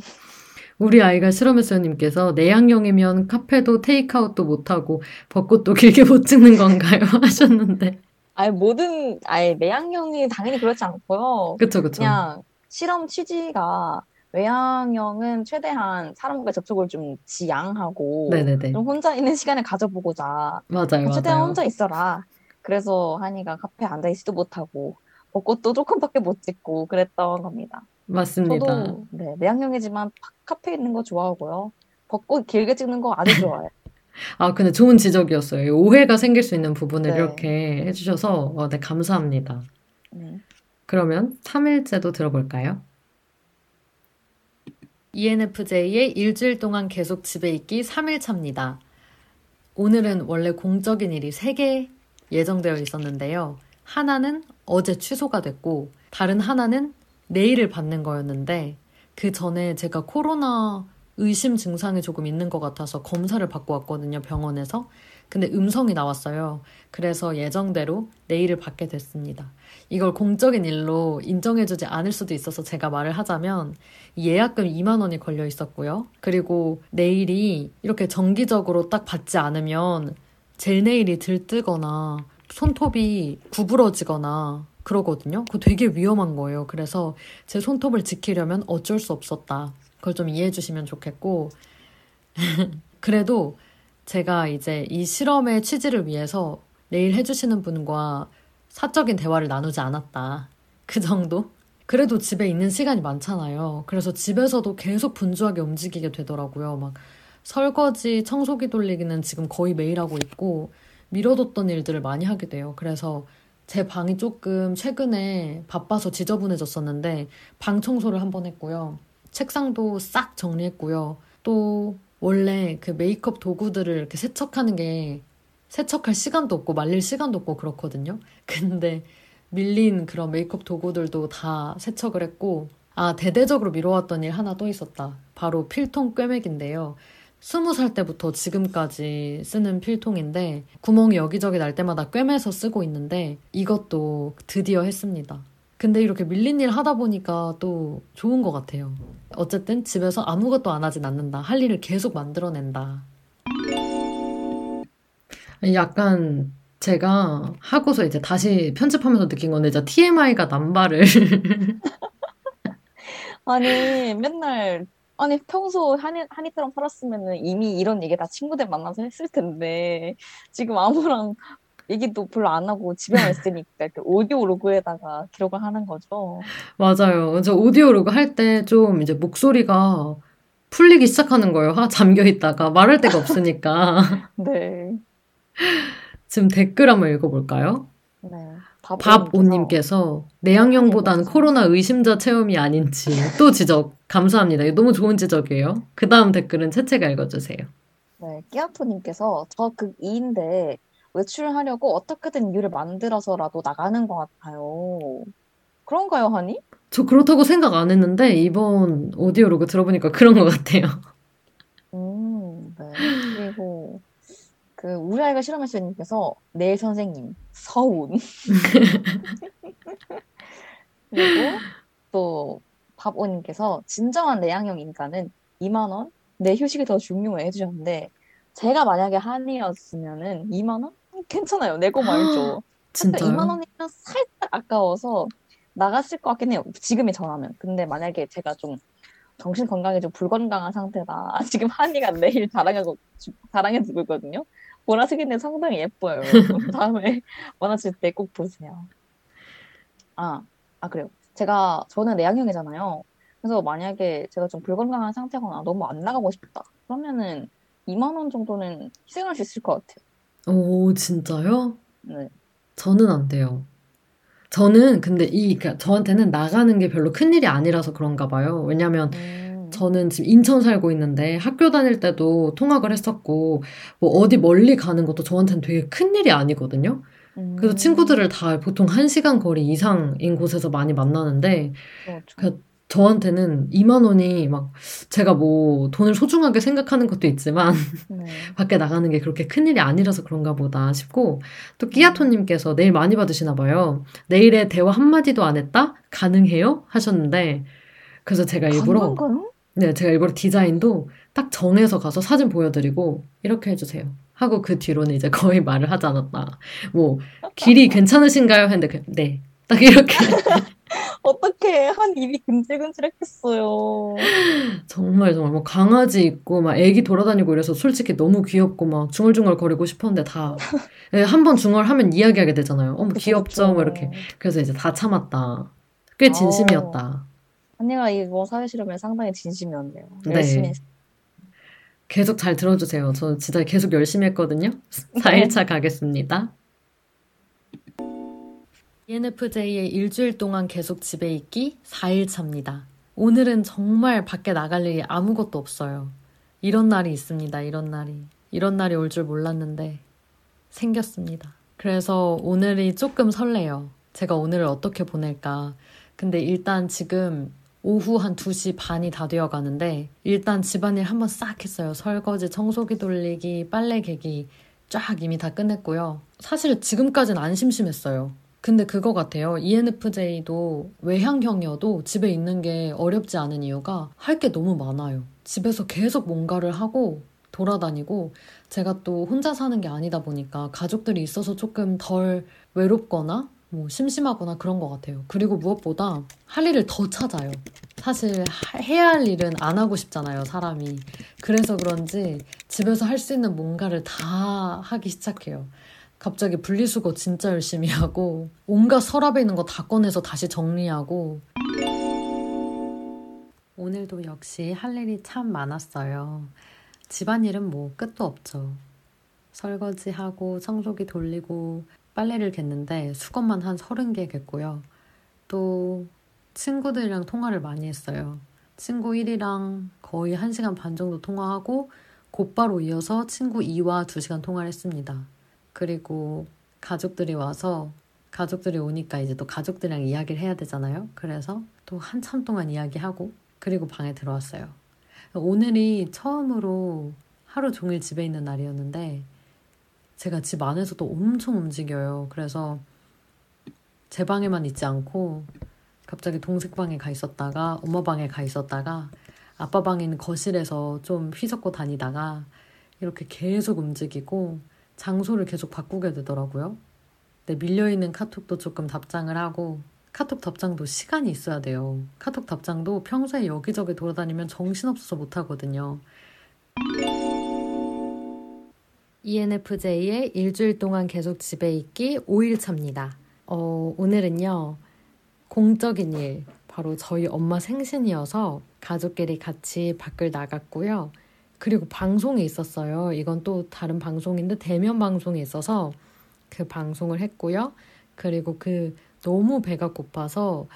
우리 아이가 실험했어요님께서 내향형이면 카페도 테이크아웃도 못하고 벚꽃도 길게 못 찍는 건가요? [LAUGHS] 하셨는데 아예 모든 아예 내향형이 당연히 그렇지 않고요. 그쵸 그쵸 그냥 실험 취지가 외향형은 최대한 사람과의 접촉을 좀 지양하고 네네네 좀 혼자 있는 시간을 가져보고자 맞아요 최대한 맞아요 혼자 있어라. 그래서 한이가 카페에 앉아 있지도 못하고 벚꽃도 조금밖에 못 찍고 그랬던 겁니다. 맞습니다 저도 네, 내향형이지만 파- 카페에 있는 거 좋아하고요. 벚꽃 길게 찍는 거 아주 좋아해요. 아 근데 좋은 지적이었어요 오해가 생길 수 있는 부분을 네. 이렇게 해주셔서 어, 네 감사합니다 음. 그러면 3일째도 들어볼까요? ENFJ의 일주일 동안 계속 집에 있기 3일 차입니다. 오늘은 원래 공적인 일이 3개 예정되어 있었는데요. 하나는 어제 취소가 됐고, 다른 하나는 내일을 받는 거였는데, 그 전에 제가 코로나 의심 증상이 조금 있는 것 같아서 검사를 받고 왔거든요, 병원에서. 근데 음성이 나왔어요. 그래서 예정대로 내일을 받게 됐습니다. 이걸 공적인 일로 인정해주지 않을 수도 있어서 제가 말을 하자면 이 예약금 2만 원이 걸려 있었고요. 그리고 내일이 이렇게 정기적으로 딱 받지 않으면 젤 네일이 들뜨거나 손톱이 구부러지거나 그러거든요. 그거 되게 위험한 거예요. 그래서 제 손톱을 지키려면 어쩔 수 없었다. 그걸 좀 이해해 주시면 좋겠고 [LAUGHS] 그래도 제가 이제 이 실험의 취지를 위해서 내일 해주시는 분과 사적인 대화를 나누지 않았다. 그 정도? 그래도 집에 있는 시간이 많잖아요. 그래서 집에서도 계속 분주하게 움직이게 되더라고요. 막 설거지, 청소기 돌리기는 지금 거의 매일 하고 있고 미뤄뒀던 일들을 많이 하게 돼요. 그래서 제 방이 조금 최근에 바빠서 지저분해졌었는데 방 청소를 한번 했고요. 책상도 싹 정리했고요. 또 원래 그 메이크업 도구들을 이렇게 세척하는 게 세척할 시간도 없고 말릴 시간도 없고 그렇거든요. [LAUGHS] 근데 밀린 그런 메이크업 도구들도 다 세척을 했고 아 대대적으로 미뤄왔던 일 하나 또 있었다. 바로 필통 꿰매기인데요. 스무 살 때부터 지금까지 쓰는 필통인데 구멍이 여기저기 날 때마다 꿰매서 쓰고 있는데 이것도 드디어 했습니다. 근데 이렇게 밀린 일 하다 보니까 또 좋은 것 같아요. 어쨌든 집에서 아무것도 안 하진 않는다. 할 일을 계속 만들어낸다. 약간 제가 하고서 이제 다시 편집하면서 느낀 건데 진짜 TMI가 남발을 [LAUGHS] 아니 맨날 아니 평소 한이 한이처럼 살았으면은 이미 이런 얘기 다 친구들 만나서 했을 텐데 지금 아무랑 얘기도 별로 안 하고 집에만 있으니까 이렇게 오디오 로그에다가 기록을 하는 거죠. 맞아요. 저 오디오 로그 할 때 좀 이제 목소리가 풀리기 시작하는 거예요. 하, 잠겨 있다가 말할 데가 없으니까. [LAUGHS] 네. 지금 댓글 한번 읽어볼까요? 네. 밥오님께서 내양형보단 코로나 의심자 체험이 아닌지 또 지적 감사합니다. 너무 좋은 지적이에요. 그 다음 댓글은 채채가 읽어주세요. 네, 끼아토님께서 저 극 2인데 외출하려고 어떻게든 이유를 만들어서라도 나가는 것 같아요. 그런가요, 하니? 저 그렇다고 생각 안 했는데 이번 오디오로그 들어보니까 그런 것 같아요. 음, 네. 그리고 그 우리 아이가 실험했어님께서 내일 선생님 서운. [LAUGHS] 그리고 또 밥오님께서 진정한 내향형 인간은 2만 원? 내 휴식이 더 중요해 해주셨는데 제가 만약에 한이었으면은 2만 원? 음, 괜찮아요. 내고 말죠. 진짜요? 2만 원이면 살짝 아까워서 나갔을 것 같긴 해요. 지금이 저라면. 근데 만약에 제가 좀 정신 건강이 좀 불건강한 상태다. [LAUGHS] 지금 한이가 내일 자랑하고 자랑해 주고 있거든요. 보라색인데 상당히 예뻐요. [LAUGHS] 다음에 원하실 때꼭 보세요. 아, 아 그래요. 제가 저는 내향형이잖아요. 그래서 만약에 제가 좀 불건강한 상태거나 너무 안 나가고 싶다. 그러면은 2만 원 정도는 희생할 수 있을 것 같아요. 오, 진짜요? 네. 저는 안 돼요. 저는 근데 이, 그러니까 저한테는 나가는 게 별로 큰 일이 아니라서 그런가 봐요. 왜냐면 음, 저는 지금 인천 살고 있는데 학교 다닐 때도 통학을 했었고, 뭐 어디 멀리 가는 것도 저한테는 되게 큰 일이 아니거든요. 그래서 음, 친구들을 다 보통 1시간 거리 이상인 곳에서 많이 만나는데, 그렇죠. 그 저한테는 2만 원이 막 제가 뭐 돈을 소중하게 생각하는 것도 있지만 네. [LAUGHS] 밖에 나가는 게 그렇게 큰 일이 아니라서 그런가 보다 싶고 또 끼아토님께서 내일 많이 받으시나 봐요. 내일에 대화 한 마디도 안 했다? 가능해요? 하셨는데 그래서 제가 일부러 가능한가요? 네, 제가 일부러 디자인도 딱 정해서 가서 사진 보여드리고 이렇게 해주세요. 하고 그 뒤로는 이제 거의 말을 하지 않았다. 뭐 길이 [LAUGHS] 괜찮으신가요? 했는데 그- 네. 딱 이렇게 [LAUGHS] [LAUGHS] 어떻게 한 입이 근질근질했겠어요. 정말 정말 뭐 강아지 있고 막 애기 돌아다니고 이래서 솔직히 너무 귀엽고 막 중얼중얼 거리고 싶었는데 다 한 번 중얼하면 이야기하게 되잖아요. 어머 귀엽죠? 뭐 이렇게 그래서 이제 다 참았다. 꽤 진심이었다. 언니가 이거 사회 실험에 상당히 진심이었네요. 네. 열심히 했 계속 잘 들어주세요. 저 진짜 계속 열심히 했거든요. [LAUGHS] 4일차 가겠습니다. ENFJ의 일주일 동안 계속 집에 있기 4일 차입니다. 오늘은 정말 밖에 나갈 일이 아무것도 없어요. 이런 날이 있습니다. 이런 날이. 이런 날이 올 줄 몰랐는데 생겼습니다. 그래서 오늘이 조금 설레요. 제가 오늘을 어떻게 보낼까. 근데 일단 지금 오후 한 2시 반이 다 되어 가는데 일단 집안일 한번 싹 했어요. 설거지, 청소기 돌리기, 빨래 개기 쫙 이미 다 끝냈고요. 사실 지금까지는 안 심심했어요. 근데 그거 같아요. ENFJ도 외향형이어도 집에 있는 게 어렵지 않은 이유가 할 게 너무 많아요. 집에서 계속 뭔가를 하고 돌아다니고 제가 또 혼자 사는 게 아니다 보니까 가족들이 있어서 조금 덜 외롭거나 뭐 심심하거나 그런 것 같아요. 그리고 무엇보다 할 일을 더 찾아요. 사실 하- 해야 할 일은 안 하고 싶잖아요, 사람이. 그래서 그런지 집에서 할 수 있는 뭔가를 다 하기 시작해요. 갑자기 분리수거 진짜 열심히 하고 온갖 서랍에 있는 거 다 꺼내서 다시 정리하고 오늘도 역시 할 일이 참 많았어요. 집안일은 뭐 끝도 없죠. 설거지하고 청소기 돌리고 빨래를 갰는데 수건만 한 30개 갰고요. 또 친구들이랑 통화를 많이 했어요. 친구 1이랑 거의 1시간 반 정도 통화하고 곧바로 이어서 친구 2와 2시간 통화를 했습니다. 그리고 가족들이 와서 가족들이 오니까 이제 또 가족들이랑 이야기를 해야 되잖아요. 그래서 또 한참 동안 이야기하고 그리고 방에 들어왔어요. 오늘이 처음으로 하루 종일 집에 있는 날이었는데 제가 집 안에서도 엄청 움직여요. 그래서 제 방에만 있지 않고 갑자기 동생 방에 가 있었다가 엄마 방에 가 있었다가 아빠 방에 있는 거실에서 좀 휘젓고 다니다가 이렇게 계속 움직이고 장소를 계속 바꾸게 되더라고요. 근데 밀려있는 카톡도 조금 답장을 하고 카톡 답장도 시간이 있어야 돼요. 카톡 답장도 평소에 여기저기 돌아다니면 정신없어서 못하거든요. ENFJ의 일주일 동안 계속 집에 있기 5일 차입니다. 어, 오늘은요, 공적인 일, 바로 저희 엄마 생신이어서 가족끼리 같이 밖을 나갔고요. 그리고 방송이 있었어요. 이건 또 다른 방송인데 대면 방송이 있어서 그 방송을 했고요. 그리고 그 너무 배가 고파서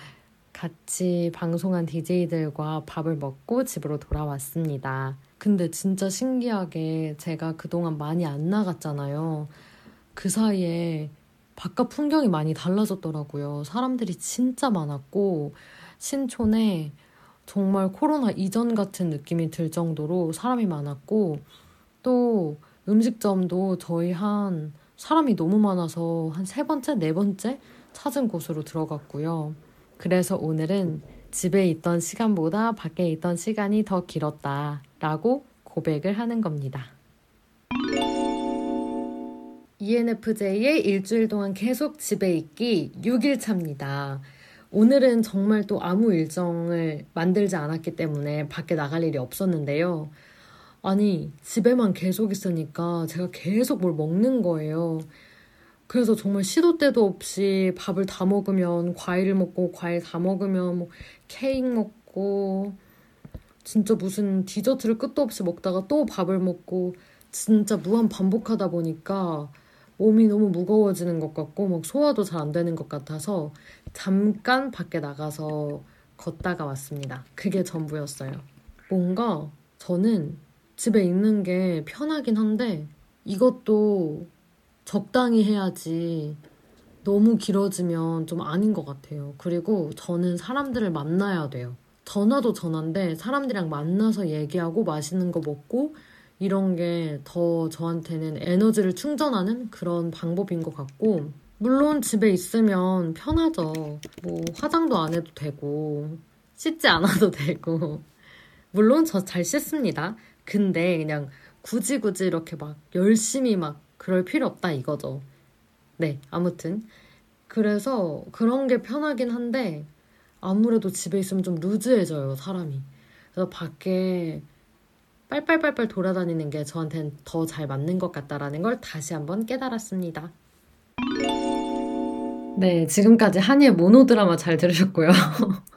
같이 방송한 DJ들과 밥을 먹고 집으로 돌아왔습니다. 근데 진짜 신기하게 제가 그동안 많이 안 나갔잖아요. 그 사이에 바깥 풍경이 많이 달라졌더라고요. 사람들이 진짜 많았고, 신촌에 정말 코로나 이전 같은 느낌이 들 정도로 사람이 많았고, 또 음식점도 저희 한 사람이 너무 많아서 한 세 번째, 네 번째 찾은 곳으로 들어갔고요. 그래서 오늘은 집에 있던 시간보다 밖에 있던 시간이 더 길었다 라고 고백을 하는 겁니다. ENFJ의 일주일 동안 계속 집에 있기 6일 차입니다. 오늘은 정말 또 아무 일정을 만들지 않았기 때문에 밖에 나갈 일이 없었는데요. 아니, 집에만 계속 있으니까 제가 계속 뭘 먹는 거예요. 그래서 정말 시도 때도 없이 밥을 다 먹으면 과일을 먹고 과일 다 먹으면 뭐 케이크 먹고 진짜 무슨 디저트를 끝도 없이 먹다가 또 밥을 먹고 진짜 무한 반복하다 보니까 몸이 너무 무거워지는 것 같고 막 소화도 잘 안 되는 것 같아서 잠깐 밖에 나가서 걷다가 왔습니다. 그게 전부였어요. 뭔가 저는 집에 있는 게 편하긴 한데 이것도 적당히 해야지 너무 길어지면 좀 아닌 것 같아요. 그리고 저는 사람들을 만나야 돼요. 전화도 전화인데 사람들이랑 만나서 얘기하고 맛있는 거 먹고 이런 게 더 저한테는 에너지를 충전하는 그런 방법인 것 같고 물론 집에 있으면 편하죠. 뭐 화장도 안 해도 되고 씻지 않아도 [LAUGHS] 되고 물론 저 잘 씻습니다. 근데 그냥 굳이 굳이 이렇게 막 열심히 막 그럴 필요 없다 이거죠. 네, 아무튼 그래서 그런 게 편하긴 한데 아무래도 집에 있으면 좀 루즈해져요, 사람이. 그래서 밖에 빨빨빨빨 돌아다니는 게 저한테는 더 잘 맞는 것 같다라는 걸 다시 한번 깨달았습니다. 네, 지금까지 한이의 모노드라마 잘 들으셨고요. [LAUGHS]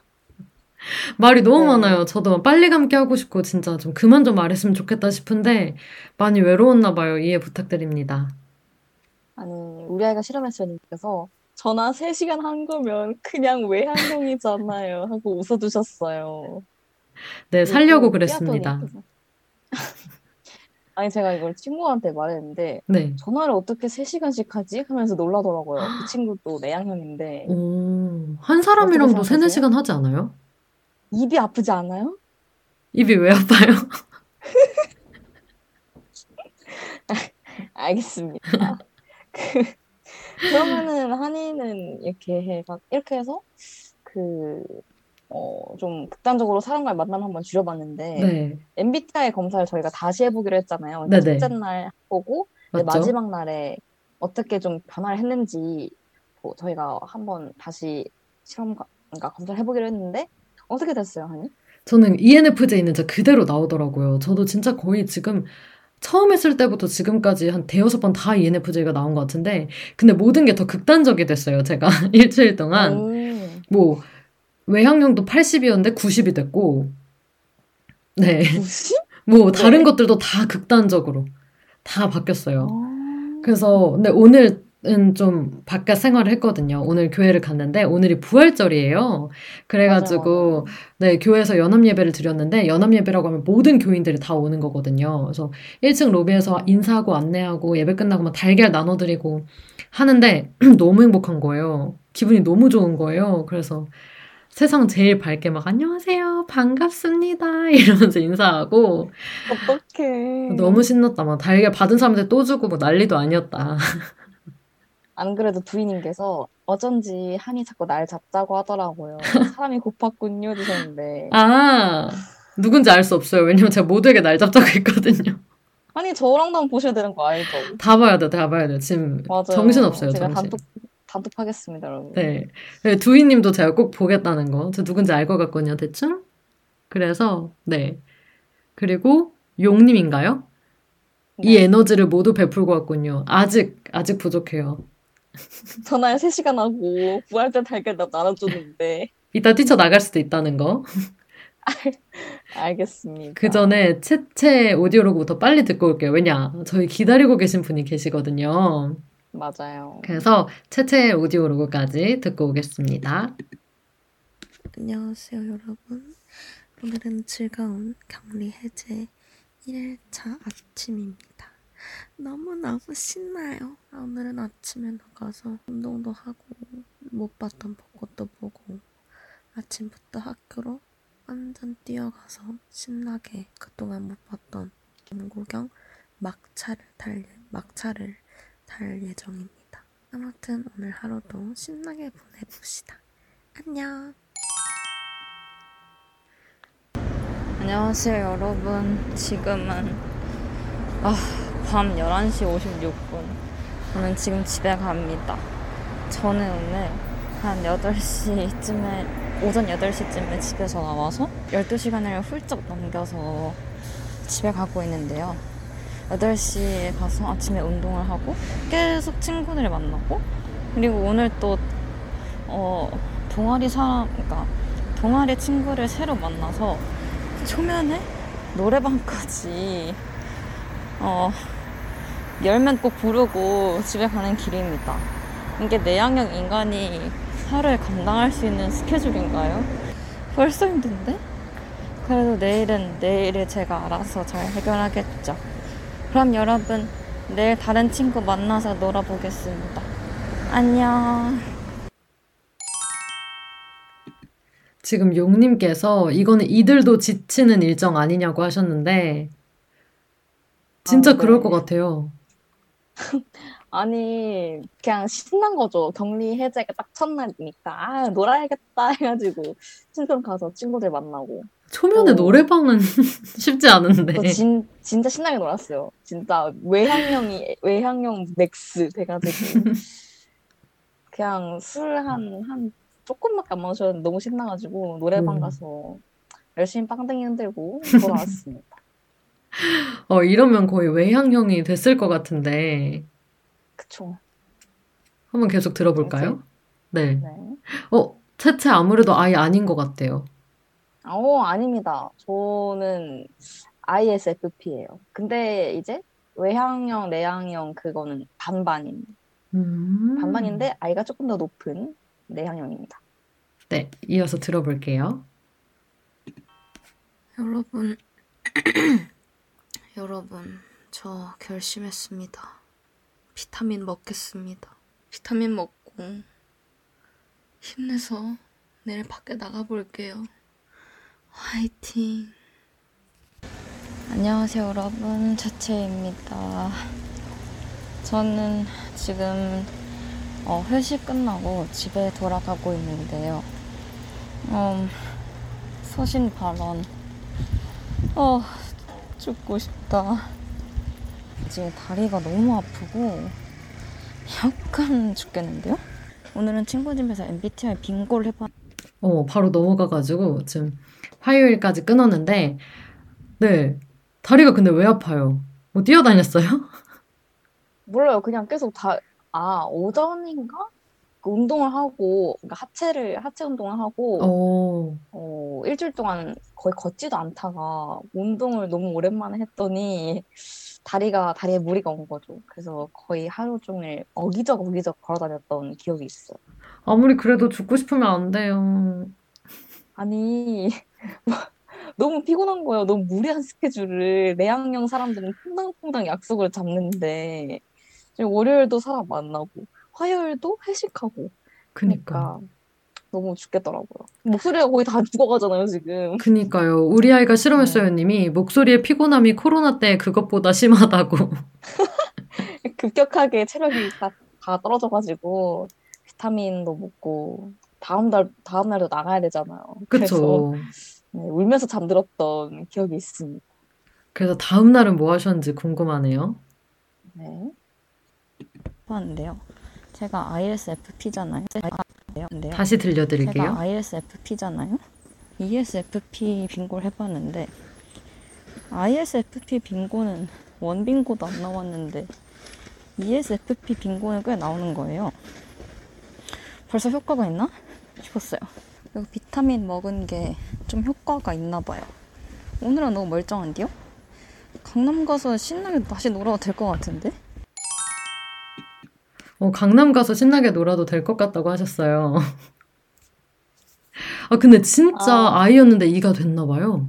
말이 너무 네. 많아요. 저도 막 빨리 감기 하고 싶고 진짜 좀 그만 좀 말했으면 좋겠다 싶은데 많이 외로웠나 봐요. 이해 부탁드립니다. 아니, 우리 아이가 실험했으님께서 전화 3시간 한 거면 그냥 외향형이잖아요. 하고 웃어주셨어요. 네, 살려고 그랬습니다. 아니, 제가 이걸 친구한테 말했는데, 네. 전화를 어떻게 3시간씩 하지? 하면서 놀라더라고요. 그 친구도 내향형인데. 오, 한 사람이랑도 어떻게 세네 생각하세요? 시간 하지 않아요? 입이 아프지 않아요? 입이 왜 아파요? [LAUGHS] 알겠습니다. 그, 그러면은 한이는 이렇게 해, 이렇게 해서 그, 어, 좀 극단적으로 사람과의 만남 한번 줄여봤는데, 네, MBTI 검사를 저희가 다시 해보기로 했잖아요. 그러니까 네네. 첫째 날 보고? 마지막 날에 어떻게 좀 변화를 했는지 뭐 저희가 한번 다시 실험, 그러니까 검사를 해보기로 했는데, 어떻게 됐어요, 한이? 저는 ENFJ는 진짜 그대로 나오더라고요. 저도 진짜 거의 지금 처음 했을 때부터 지금까지 한 대여섯 번 다 ENFJ가 나온 것 같은데, 근데 모든 게 더 극단적이 됐어요. 제가 [LAUGHS] 일주일 동안. 음, 뭐, 외향형도 80이었는데 90이 됐고, 네. 90? [LAUGHS] 뭐, 다른 네. 것들도 다 극단적으로 다 바뀌었어요. 아, 그래서, 근데 오늘은 좀 바깥 생활을 했거든요. 오늘 교회를 갔는데, 오늘이 부활절이에요. 그래가지고, 맞아요. 네, 교회에서 연합 예배를 드렸는데, 연합 예배라고 하면 모든 교인들이 다 오는 거거든요. 그래서 1층 로비에서 인사하고 안내하고 예배 끝나고 막 달걀 나눠드리고 하는데, [CLEARS THROAT] 너무 행복한 거예요. 기분이 너무 좋은 거예요. 그래서 세상 제일 밝게 막, 안녕하세요. 반갑습니다. [LAUGHS] 이러면서 인사하고, 어떡해. 너무 신났다. 막 달걀 받은 사람한테 또 주고 뭐 난리도 아니었다. [LAUGHS] 안 그래도 부인님께서 어쩐지 한이 자꾸 날 잡자고 하더라고요. 사람이 고팠군요, 주셨는데. 아, 누군지 알 수 없어요. 왜냐면 제가 모두에게 날 잡자고 했거든요. 아니, 저랑도 한번 보셔야 되는 거 알죠? 다 봐야 돼, 다 봐야 돼. 지금 맞아요. 정신 없어요, 제가 정신. 단톡, 단톡하겠습니다, 여러분. 네. 네, 두희님도 제가 꼭 보겠다는 거. 저 누군지 알 것 같거든요, 대충. 그래서, 네. 그리고 용님인가요? 이 네. 에너지를 모두 베풀고 왔군요. 아직, 아직 부족해요. [LAUGHS] 전화를 3시간 하고 부활절 달걀 나 나눠주는데. [LAUGHS] 이따 뛰쳐나갈 수도 있다는 거. [LAUGHS] 알겠습니다. 그 전에 채채 오디오로그부터 빨리 듣고 올게요. 왜냐, 저희 기다리고 계신 분이 계시거든요. 맞아요. 그래서 채채의 오디오 로그까지 듣고 오겠습니다. 안녕하세요, 여러분. 오늘은 즐거운 격리 해제 1일차 아침입니다. 너무너무 신나요. 아, 오늘은 아침에 나가서 운동도 하고, 못 봤던 벚꽃도 보고, 아침부터 학교로 완전 뛰어가서 신나게 그동안 못 봤던 김구경 막차를 탈, 막차를 탈 예정입니다. 아무튼 오늘 하루도 신나게 보내봅시다. 안녕. 안녕하세요, 여러분. 지금은 아, 밤 11시 56분. 저는 지금 집에 갑니다. 저는 오늘 한 8시쯤에, 오전 8시쯤에 집에서 나와서 12시간을 훌쩍 넘겨서 집에 가고 있는데요. 8시에 가서 아침에 운동을 하고 계속 친구들을 만나고 그리고 오늘 또 어, 동아리 사람, 그러니까 동아리 친구를 새로 만나서 초면에 노래방까지 어, 열면 꼭 부르고 집에 가는 길입니다. 이게 내향형 인간이 하루에 감당할 수 있는 스케줄인가요? 벌써 힘든데? 그래도 내일은 내일을 제가 알아서 잘 해결하겠죠. 그럼 여러분, 내일 다른 친구 만나서 놀아보겠습니다. 안녕. 지금 용님께서 이거는 이들도 지치는 일정 아니냐고 하셨는데, 진짜 아, 그럴 네. 것 같아요. [LAUGHS] 아니, 그냥 신난 거죠. 격리 해제가 딱 첫날이니까. 아, 놀아야겠다 해가지고, 친구랑 가서 친구들 만나고. 초면에 어. 노래방은 [LAUGHS] 쉽지 않은데. 저 진, 진짜 신나게 놀았어요. 진짜 외향형이, 외향형 max 돼가지고. [LAUGHS] 그냥 술 한, 한, 조금밖에 안 마셨는데 너무 신나가지고, 노래방 음. 가서 열심히 빵댕이 흔들고 [LAUGHS] 돌아왔습니다. 어, 이러면 거의 외향형이 됐을 것 같은데, 그쵸. 한번 계속 들어볼까요? 네. 네. 어, 채채 아무래도 아예 아닌 것 같아요. 어, 아닙니다. 저는 ISFP예요. 근데 이제 외향형, 내향형 그거는 반반입니다. 음. 반반인데 I가 조금 더 높은 내향형입니다. 네, 이어서 들어볼게요. 여러분, [CLEARS THROAT] 여러분, 저 결심했습니다. 비타민 먹겠습니다. 비타민 먹고 힘내서 내일 밖에 나가볼게요. 화이팅. 안녕하세요, 여러분. 차채입니다. 저는 지금 어, 회식 끝나고 집에 돌아가고 있는데요. 음, 소신 발언. 어, 죽고 싶다. 지금 다리가 너무 아프고 약간 죽겠는데요? 오늘은 친구 집에서 MBTI 빙고를 해봤. 어, 바로 넘어가가지고 지금 화요일까지 끊었는데, 네. 다리가 근데 왜 아파요? 뭐 뛰어다녔어요? [LAUGHS] 몰라요. 그냥 계속 다, 아, 오전인가? 그 운동을 하고, 그러니까 하체를, 하체 운동을 하고, 어, 어, 일주일 동안 거의 걷지도 않다가 운동을 너무 오랜만에 했더니 다리가, 다리에 무리가 온 거죠. 그래서 거의 하루 종일 어기적 어기적 걸어 다녔던 기억이 있어요. 아무리 그래도 죽고 싶으면 안 돼요. 아니, 너무 피곤한 거예요. 너무 무리한 스케줄을 내향형 사람들은 퐁당퐁당 약속을 잡는데 월요일도 사람 만나고 화요일도 회식하고 그니까. 그러니까 너무 죽겠더라고요. 목소리가 거의 다 죽어가잖아요, 지금. 그니까요. 우리 아이가 실험했어요, 님이. 목소리의 피곤함이 코로나 때 그것보다 심하다고. [LAUGHS] 급격하게 체력이 다, 다 떨어져가지고 비타민도 먹고 다음 날 다음 날도 나가야 되잖아요. 그쵸. 네, 울면서 잠들었던 기억이 있습니다. 그래서 다음 날은 뭐 하셨는지 궁금하네요. 네. 해봤는데요. 제가 ISFP잖아요. 네. 다시 들려드릴게요. 제가 ISFP잖아요. ESFP 빙고를 해봤는데 ISFP 빙고는 원 빙고도 안 나왔는데 ESFP 빙고는 꽤 나오는 거예요. 벌써 효과가 있나 싶었어요. 그리고 비타민 먹은 게 좀 효과가 있나 봐요. 오늘은 너무 멀쩡한데요? 강남 가서 신나게 다시 놀아도 될 것 같은데? 어, 강남 가서 신나게 놀아도 될 것 같다고 하셨어요. [LAUGHS] 아, 근데 진짜 아. 아이였는데 이가 됐나 봐요.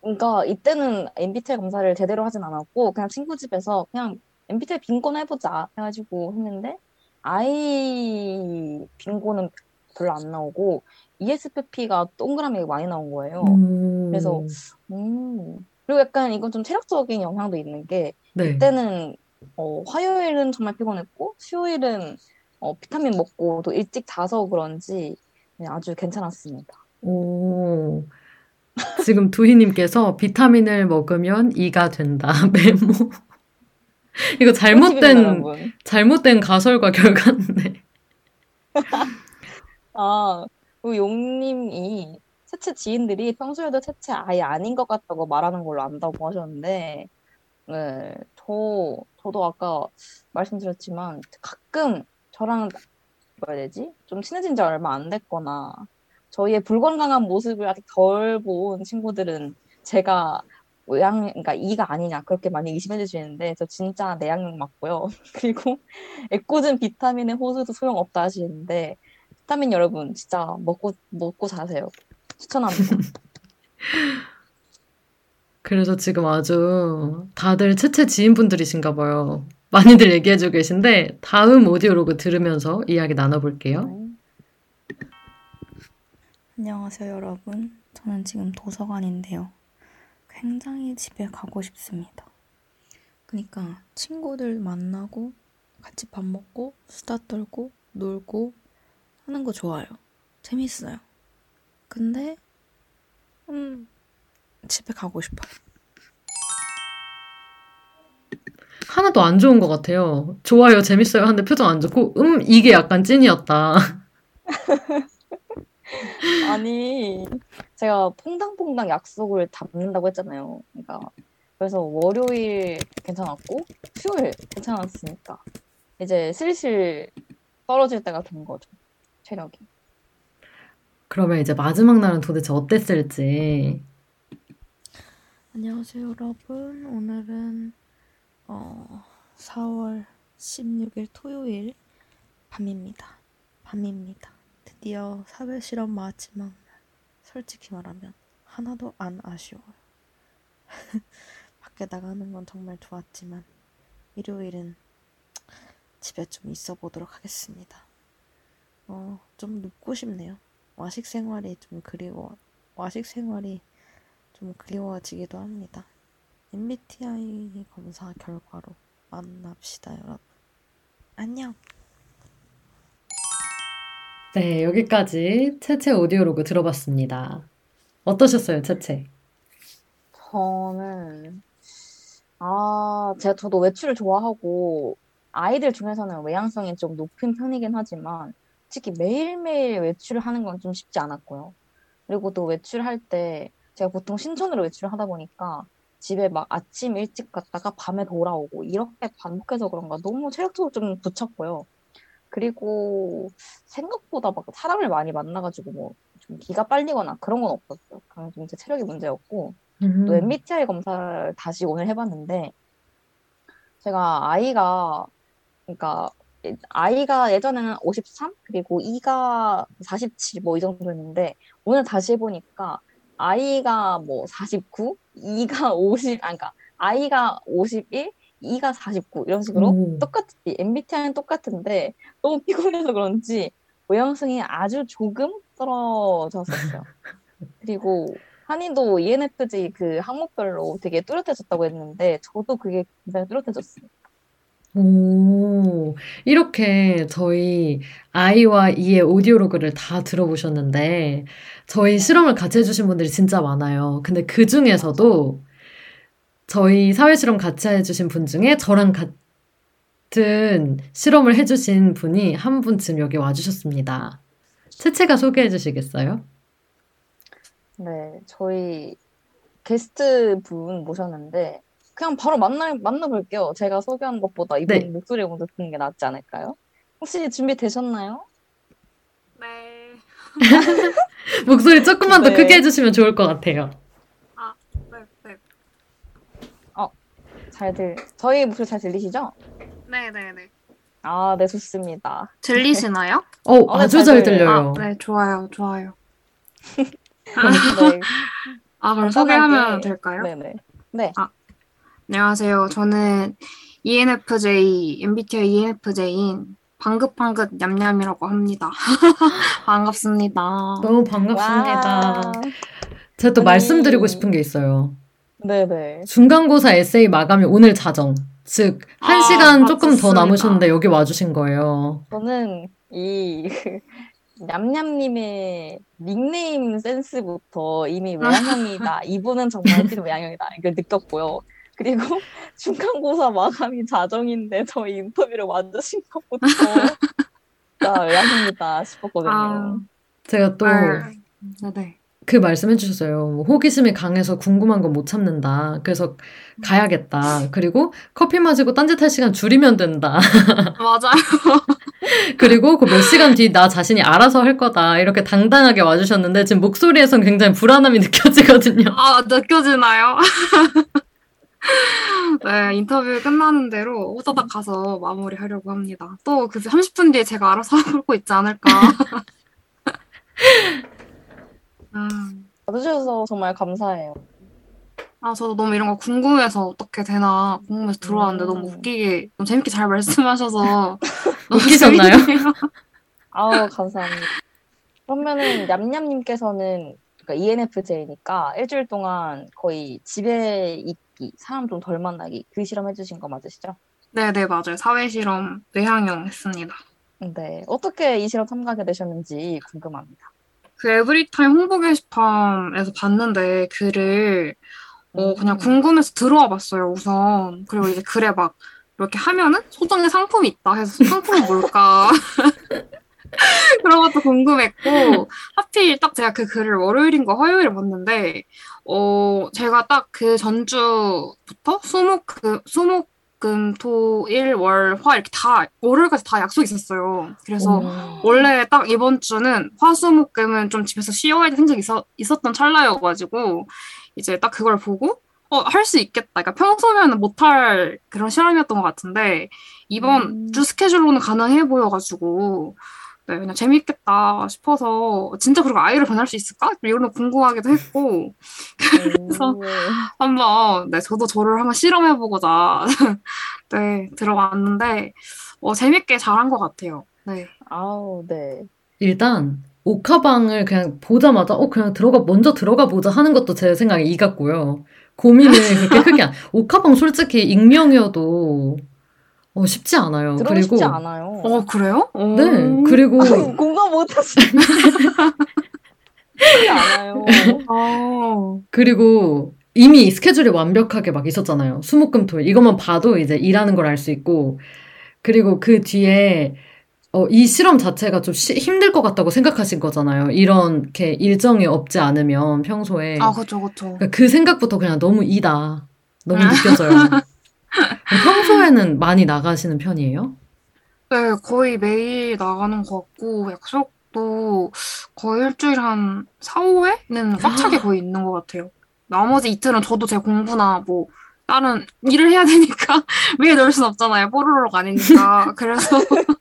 그러니까 이때는 MBTI 검사를 제대로 하진 않았고 그냥 친구 집에서 그냥 MBTI 빙고나 해보자 해가지고 했는데 I 빙고는 별로 안 나오고 ESFP가 동그라미 많이 나온 거예요. 오. 그래서 음 그리고 약간 이건 좀 체력적인 영향도 있는 게 네. 이때는 어, 화요일은 정말 피곤했고 수요일은 어, 비타민 먹고 또 일찍 자서 그런지 그냥 아주 괜찮았습니다. 오. 지금 두희님께서 비타민을 먹으면 이가 된다. [LAUGHS] 메모. 이거 잘못된. 잘못된 가설과 [LAUGHS] 결과인데. 아, 그 용님이 채채 지인들이 평소에도 채채 아예 아닌 것 같다고 말하는 걸로 안다고 하셨는데, 네, 저, 저도 아까 말씀드렸지만 가끔 저랑 뭐라 해야 되지? 좀 친해진 지 얼마 안 됐거나 저희의 불건강한 모습을 아직 덜 본 친구들은 제가 외양, 그러니까 이가 아니냐 그렇게 많이 의심해 주시는데 저 진짜 내향형 맞고요. [LAUGHS] 그리고 애꿎은 비타민의 호소도 소용없다 하시는데 비타민 여러분 진짜 먹고 먹고 자세요. 추천합니다. [LAUGHS] 그래서 지금 아주 다들 채채 지인분들이신가 봐요. 많이들 얘기해주고 계신데, 다음 오디오로그 들으면서 이야기 나눠볼게요. 안녕하세요, 여러분. 저는 지금 도서관인데요. 굉장히 집에 가고 싶습니다. 그러니까 친구들 만나고 같이 밥 먹고 수다 떨고 놀고 하는 거 좋아요. 재밌어요. 근데 음 집에 가고 싶어요. 하나도 안 좋은 것 같아요. 좋아요, 재밌어요 하는데 표정 안 좋고, 음, 이게 약간 찐이었다. [LAUGHS] 아니, 제가 퐁당퐁당 약속을 잡는다고 했잖아요. 그러니까 그래서 월요일 괜찮았고 수요일 괜찮았으니까 이제 슬슬 떨어질 때가 된 거죠. 체력이. 그러면 이제 마지막 날은 도대체 어땠을지. 안녕하세요, 여러분. 오늘은 어 4월 16일 토요일 밤입니다. 밤입니다. 드디어 사회 실험 마지막 날. 솔직히 말하면 하나도 안 아쉬워요. [LAUGHS] 밖에 나가는 건 정말 좋았지만 일요일은 집에 좀 있어 보도록 하겠습니다. 어, 좀 눕고 싶네요. 와식 생활이 좀 그리워, 와식 생활이 좀 그리워지기도 합니다. MBTI 검사 결과로 만납시다, 여러분. 안녕! 네, 여기까지 채채 오디오로그 들어봤습니다. 어떠셨어요, 채채? 저는 아, 제가 저도 외출을 좋아하고 아이들 중에서는 외향성이 좀 높은 편이긴 하지만 솔직히 매일매일 외출을 하는 건 좀 쉽지 않았고요. 그리고 또 외출할 때 제가 보통 신촌으로 외출을 하다 보니까 집에 막 아침 일찍 갔다가 밤에 돌아오고 이렇게 반복해서 그런가 너무 체력적으로 좀 붙였고요. 그리고 생각보다 막 사람을 많이 만나가지고 뭐 좀 기가 빨리거나 그런 건 없었어요. 그냥 좀 제 체력이 문제였고 음. 또 MBTI 검사를 다시 오늘 해봤는데 제가 아이가 그러니까 아이가 예전에는 53 그리고 E가 47 뭐 이 정도였는데 오늘 다시 해보니까 아이가 뭐 49, E가 50, 아 그러니까 아이가 51, E가 49 이런 식으로 오. 똑같이 MBTI는 똑같은데 너무 피곤해서 그런지 모양성이 아주 조금 떨어졌었어요. 그리고 한이도 ENFJ 그 항목별로 되게 뚜렷해졌다고 했는데 저도 그게 굉장히 뚜렷해졌어요. 오, 이렇게 저희 아이와 이의 오디오로그를 다 들어보셨는데, 저희 실험을 같이 해주신 분들이 진짜 많아요. 근데 그 중에서도 저희 사회 실험 같이 해주신 분 중에 저랑 같은 실험을 해주신 분이 한분 지금 여기 와주셨습니다. 채채가 소개해 주시겠어요? 네, 저희 게스트 분 모셨는데 그냥 바로 만나 만나볼게요. 제가 소개한 것보다 이분 네. 목소리 먼저 듣는 게 낫지 않을까요? 혹시 준비 되셨나요? 네. [LAUGHS] 목소리 조금만 더 네. 크게 해주시면 좋을 것 같아요. 네, 네. 잘 들, 저희 목소리 잘 들리시죠? 네, 네, 네. 아, 네, 좋습니다. 들리시나요? [LAUGHS] 어, 어, 네, 아주 잘잘 들려요. 아, 네, 좋아요, 좋아요. [LAUGHS] 네, 아, 그럼 소개하면 될까요? 네네. 네. 안녕하세요. 저는 ENFJ, MBTI ENFJ인 방긋방긋 냠냠이라고 합니다. [LAUGHS] 반갑습니다. 너무 반갑습니다. 와. 제가 또 아니. 말씀드리고 싶은 게 있어요. 네네. 중간고사 에세이 마감이 오늘 자정. 즉, 한 아, 시간 조금 더 맞습니다. 남으셨는데 여기 와주신 거예요. 저는 이 [LAUGHS] 냠냠님의 닉네임 센스부터 이미 [LAUGHS] 외향형이다. 이분은 정말 찐 외향형이다. 이걸 느꼈고요. 그리고 [LAUGHS] 중간고사 마감이 자정인데 저희 인터뷰를 와주신 것부터 [LAUGHS] 진짜 외향형이다 싶었거든요. 아, 제가 또 아, 네네. 그 말씀 해 주셨어요. 뭐 호기심이 강해서 궁금한 건 못 참는다. 그래서 가야겠다. 그리고 커피 마시고 딴짓할 시간 줄이면 된다. 맞아요. [LAUGHS] 그리고 그 몇 시간 뒤 나 자신이 알아서 할 거다. 이렇게 당당하게 와주셨는데 지금 목소리에선 굉장히 불안함이 느껴지거든요. 아, 느껴지나요? [LAUGHS] 네, 인터뷰 끝나는 대로 호다닥 가서 마무리하려고 합니다. 또 그 30분 뒤에 제가 알아서 [LAUGHS] 하고 있지 않을까. [LAUGHS] 아, 와주셔서 정말 감사해요. 아, 저도 너무 이런 거 궁금해서 어떻게 되나 궁금해서 들어왔는데 너무 음. 웃기게, 너무 재밌게 잘 말씀하셔서 너무 웃기셨나요? 재밌네요. 아우, 감사합니다. 그러면은 냠냠님께서는 그러니까 ENFJ니까 일주일 동안 거의 집에 있 기, 사람 좀 덜 만나기 그 실험 해주신 거 맞으시죠? 네네, 맞아요. 사회실험 뇌향형 했습니다. 네. 어떻게 이 실험 참가하게 되셨는지 궁금합니다. 그 에브리타임 홍보 게시판에서 봤는데 글을 어 그냥 궁금해서 들어와 봤어요 우선 그리고 이제 글에 막 이렇게 하면은 소정의 상품이 있다 해서 상품은 뭘까 [LAUGHS] 그런 것도 궁금했고 하필 딱 제가 그 글을 월요일인가 화요일에 봤는데 어 제가 딱 그 전주부터 수목 그 수목 금 토 일 월 화 이렇게 다 월요일까지 다 약속이 있었어요 그래서 오. 원래 딱 이번 주는 화수목금은 좀 집에서 쉬어야 될 생각이 있어, 있었던 찰나여가지고 이제 딱 그걸 보고 어, 할 수 있겠다. 그러니까 평소면은 못할 그런 실험이었던 것 같은데 이번 음. 주 스케줄로는 가능해 보여가지고 네, 그냥 재밌겠다 싶어서 진짜 그리고 아이를 보낼 수 있을까? 이런 거 궁금하기도 했고 그래서 오. 한번 네 저도 저를 한번 실험해보고자 네 들어왔는데 어, 재밌게 잘한 것 같아요. 네. 아우, 네. 일단 옥하방을 그냥 보자마자 어 그냥 들어가 먼저 들어가 보자 하는 것도 제 생각에 이 같고요. 고민을 그렇게 [LAUGHS] 크게 안. 옥하방 솔직히 익명이어도 어 쉽지 않아요. 그리고 싶지 않아요. 어 그래요? 네 그리고 아유, 공감 못 하시네. [LAUGHS] 쉽지 않아요. 어. 그리고 이미 스케줄이 완벽하게 막 있었잖아요. 수목금 토일 이것만 봐도 이제 일하는 걸 알 수 있고 그리고 그 뒤에 어, 이 실험 자체가 좀 시- 힘들 것 같다고 생각하신 거잖아요. 이렇게 일정이 없지 않으면 평소에 아, 그쵸, 그쵸. 그러니까 그 생각부터 그냥 너무 이다. 너무 느껴져요. [LAUGHS] 평소에는 많이 나가시는 편이에요? 네, 거의 매일 나가는 것 같고, 약속도 거의 일주일에 한 4, 5회는 꽉 차게 거의 있는 것 같아요. 나머지 이틀은 저도 제 공부나 뭐, 다른 일을 해야 되니까 [LAUGHS] 매일 놀순 없잖아요. 뽀로로가 아니니까. 그래서 [LAUGHS]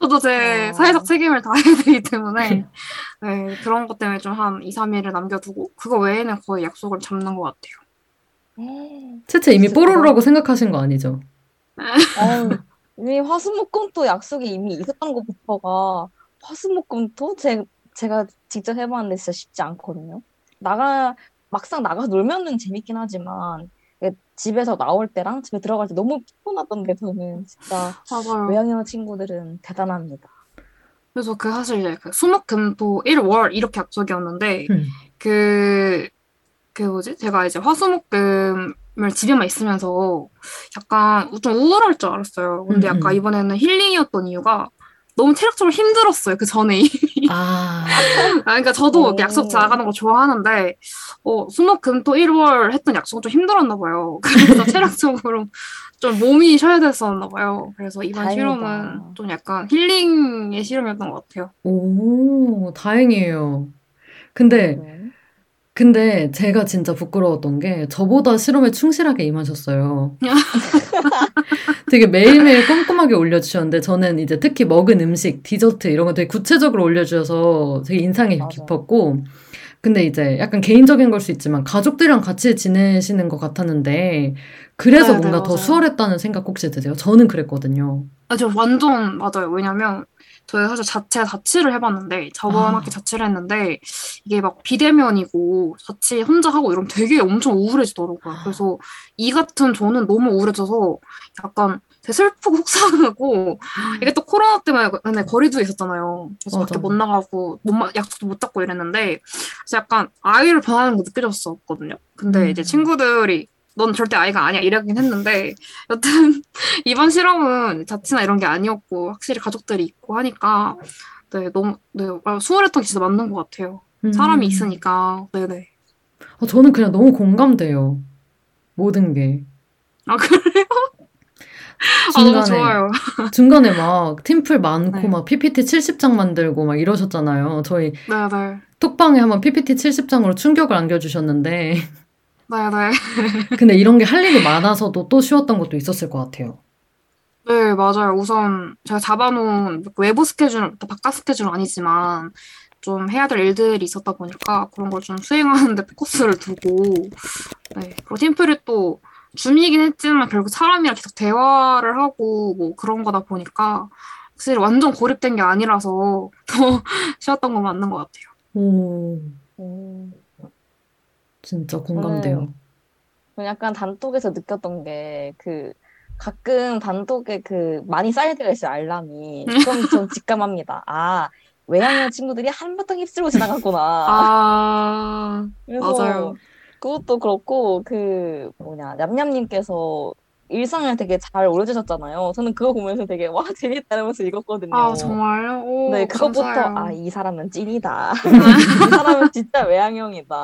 저도 제 어. 사회적 책임을 다해야 되기 때문에 네, 그런 것 때문에 좀 한 2, 3일을 남겨두고 그거 외에는 거의 약속을 잡는 것 같아요. 채채 이미 뽀로로라고 생각하신 거 아니죠? 아유, 이미 화수목금토 약속이 이미 있었던 것부터가 화수목금토 제, 제가 직접 해봤는데 진짜 쉽지 않거든요. 나가 막상 나가 놀면은 재밌긴 하지만 집에서 나올 때랑 집에 들어갈 때 너무 피곤하던 게 저는 진짜 맞아요. 외향형 친구들은 대단합니다. 그래서 그 사실 이제 그 수목금토 1월 이렇게 약속이었는데 음. 그, 그 뭐지? 제가 이제 화수목금을 집에만 있으면서 약간 좀 우울할 줄 알았어요. 근데 음, 약간 음. 이번에는 힐링이었던 이유가 너무 체력적으로 힘들었어요. 그 전에 이미. [LAUGHS] 아, 아, 그러니까 저도 오. 약속 나가는 거 좋아하는데 어, 수목금 토 1월 했던 약속은 좀 힘들었나 봐요. [LAUGHS] 그래서 체력적으로 좀 몸이 쉬어야 됐었나 봐요. 그래서 이번 다행이다. 실험은 좀 약간 힐링의 실험이었던 것 같아요. 오, 다행이에요. 근데 네. 근데 제가 진짜 부끄러웠던 게 저보다 실험에 충실하게 임하셨어요. [LAUGHS] 되게 매일매일 꼼꼼하게 올려주셨는데 저는 이제 특히 먹은 음식, 디저트 이런 거 되게 구체적으로 올려주셔서 되게 인상이 맞아요. 깊었고 근데 이제 약간 개인적인 걸 수 있지만 가족들이랑 같이 지내시는 것 같았는데 그래서 네, 네, 뭔가 더 맞아요. 수월했다는 생각 혹시 드세요? 저는 그랬거든요. 아, 저 완전 맞아요. 왜냐면 저희 사실 자체 자취를 해봤는데 저번 아. 학기 자취를 했는데 이게 막 비대면이고 자취 혼자 하고 이러면 되게 엄청 우울해지더라고요. 그래서 이 같은 저는 너무 우울해져서 약간 되게 슬프고 속상하고 이게 또 코로나 때문에 거리두기 있었잖아요. 그래서 맞아. 밖에 못 나가고 못 마- 약속도 못 잡고 이랬는데 그래서 약간 아이를 변하는 게 느껴졌었거든요. 근데 음. 이제 친구들이 넌 절대 아이가 아니야 이러긴 했는데 여튼 [LAUGHS] 이번 실험은 자취나 이런 게 아니었고 확실히 가족들이 있고 하니까 네 너무 네 아, 수월했던 게 진짜 맞는 것 같아요. 사람이 음. 있으니까 네네. 어, 저는 그냥 너무 공감돼요. 모든 게. 아 그래요? [LAUGHS] 아 너무 좋아요. [LAUGHS] 중간에 막 팀플 많고 네. 막 PPT 70장 만들고 막 이러셨잖아요. 저희 네 네 톡방에 한번 PPT 70장으로 충격을 안겨주셨는데 네 네. [LAUGHS] 근데 이런 게 할 일이 많아서도 또 쉬웠던 것도 있었을 것 같아요. 네, 맞아요. 우선 제가 잡아놓은 외부 스케줄, 또 바깥 스케줄은 아니지만 좀 해야 될 일들이 있었다 보니까 그런 걸 좀 수행하는데 포커스를 두고, 네. 그리고 팀플이 또 줌이긴 했지만 결국 사람이랑 계속 대화를 하고 뭐 그런 거다 보니까 확실히 완전 고립된 게 아니라서 더 [LAUGHS] 쉬웠던 건 맞는 것 같아요. 오, 음, 진짜 공감돼요. 약간 단톡에서 느꼈던 게 그 가끔 단톡에 그 많이 쌓일 때가 있어요 알람이 그럼 전 직감합니다 아 외향형 친구들이 한바탕 휩쓸고 지나갔구나 아, 그래서 맞아요. 그것도 그렇고 그 뭐냐 냠냠님께서 일상을 되게 잘 올려주셨잖아요 저는 그거 보면서 되게 와 재밌다 이러면서 읽었거든요 아, 정말요? 오, 네, 그것부터. 아, 이 사람은 찐이다. [LAUGHS] 이 사람은 진짜 외향형이다.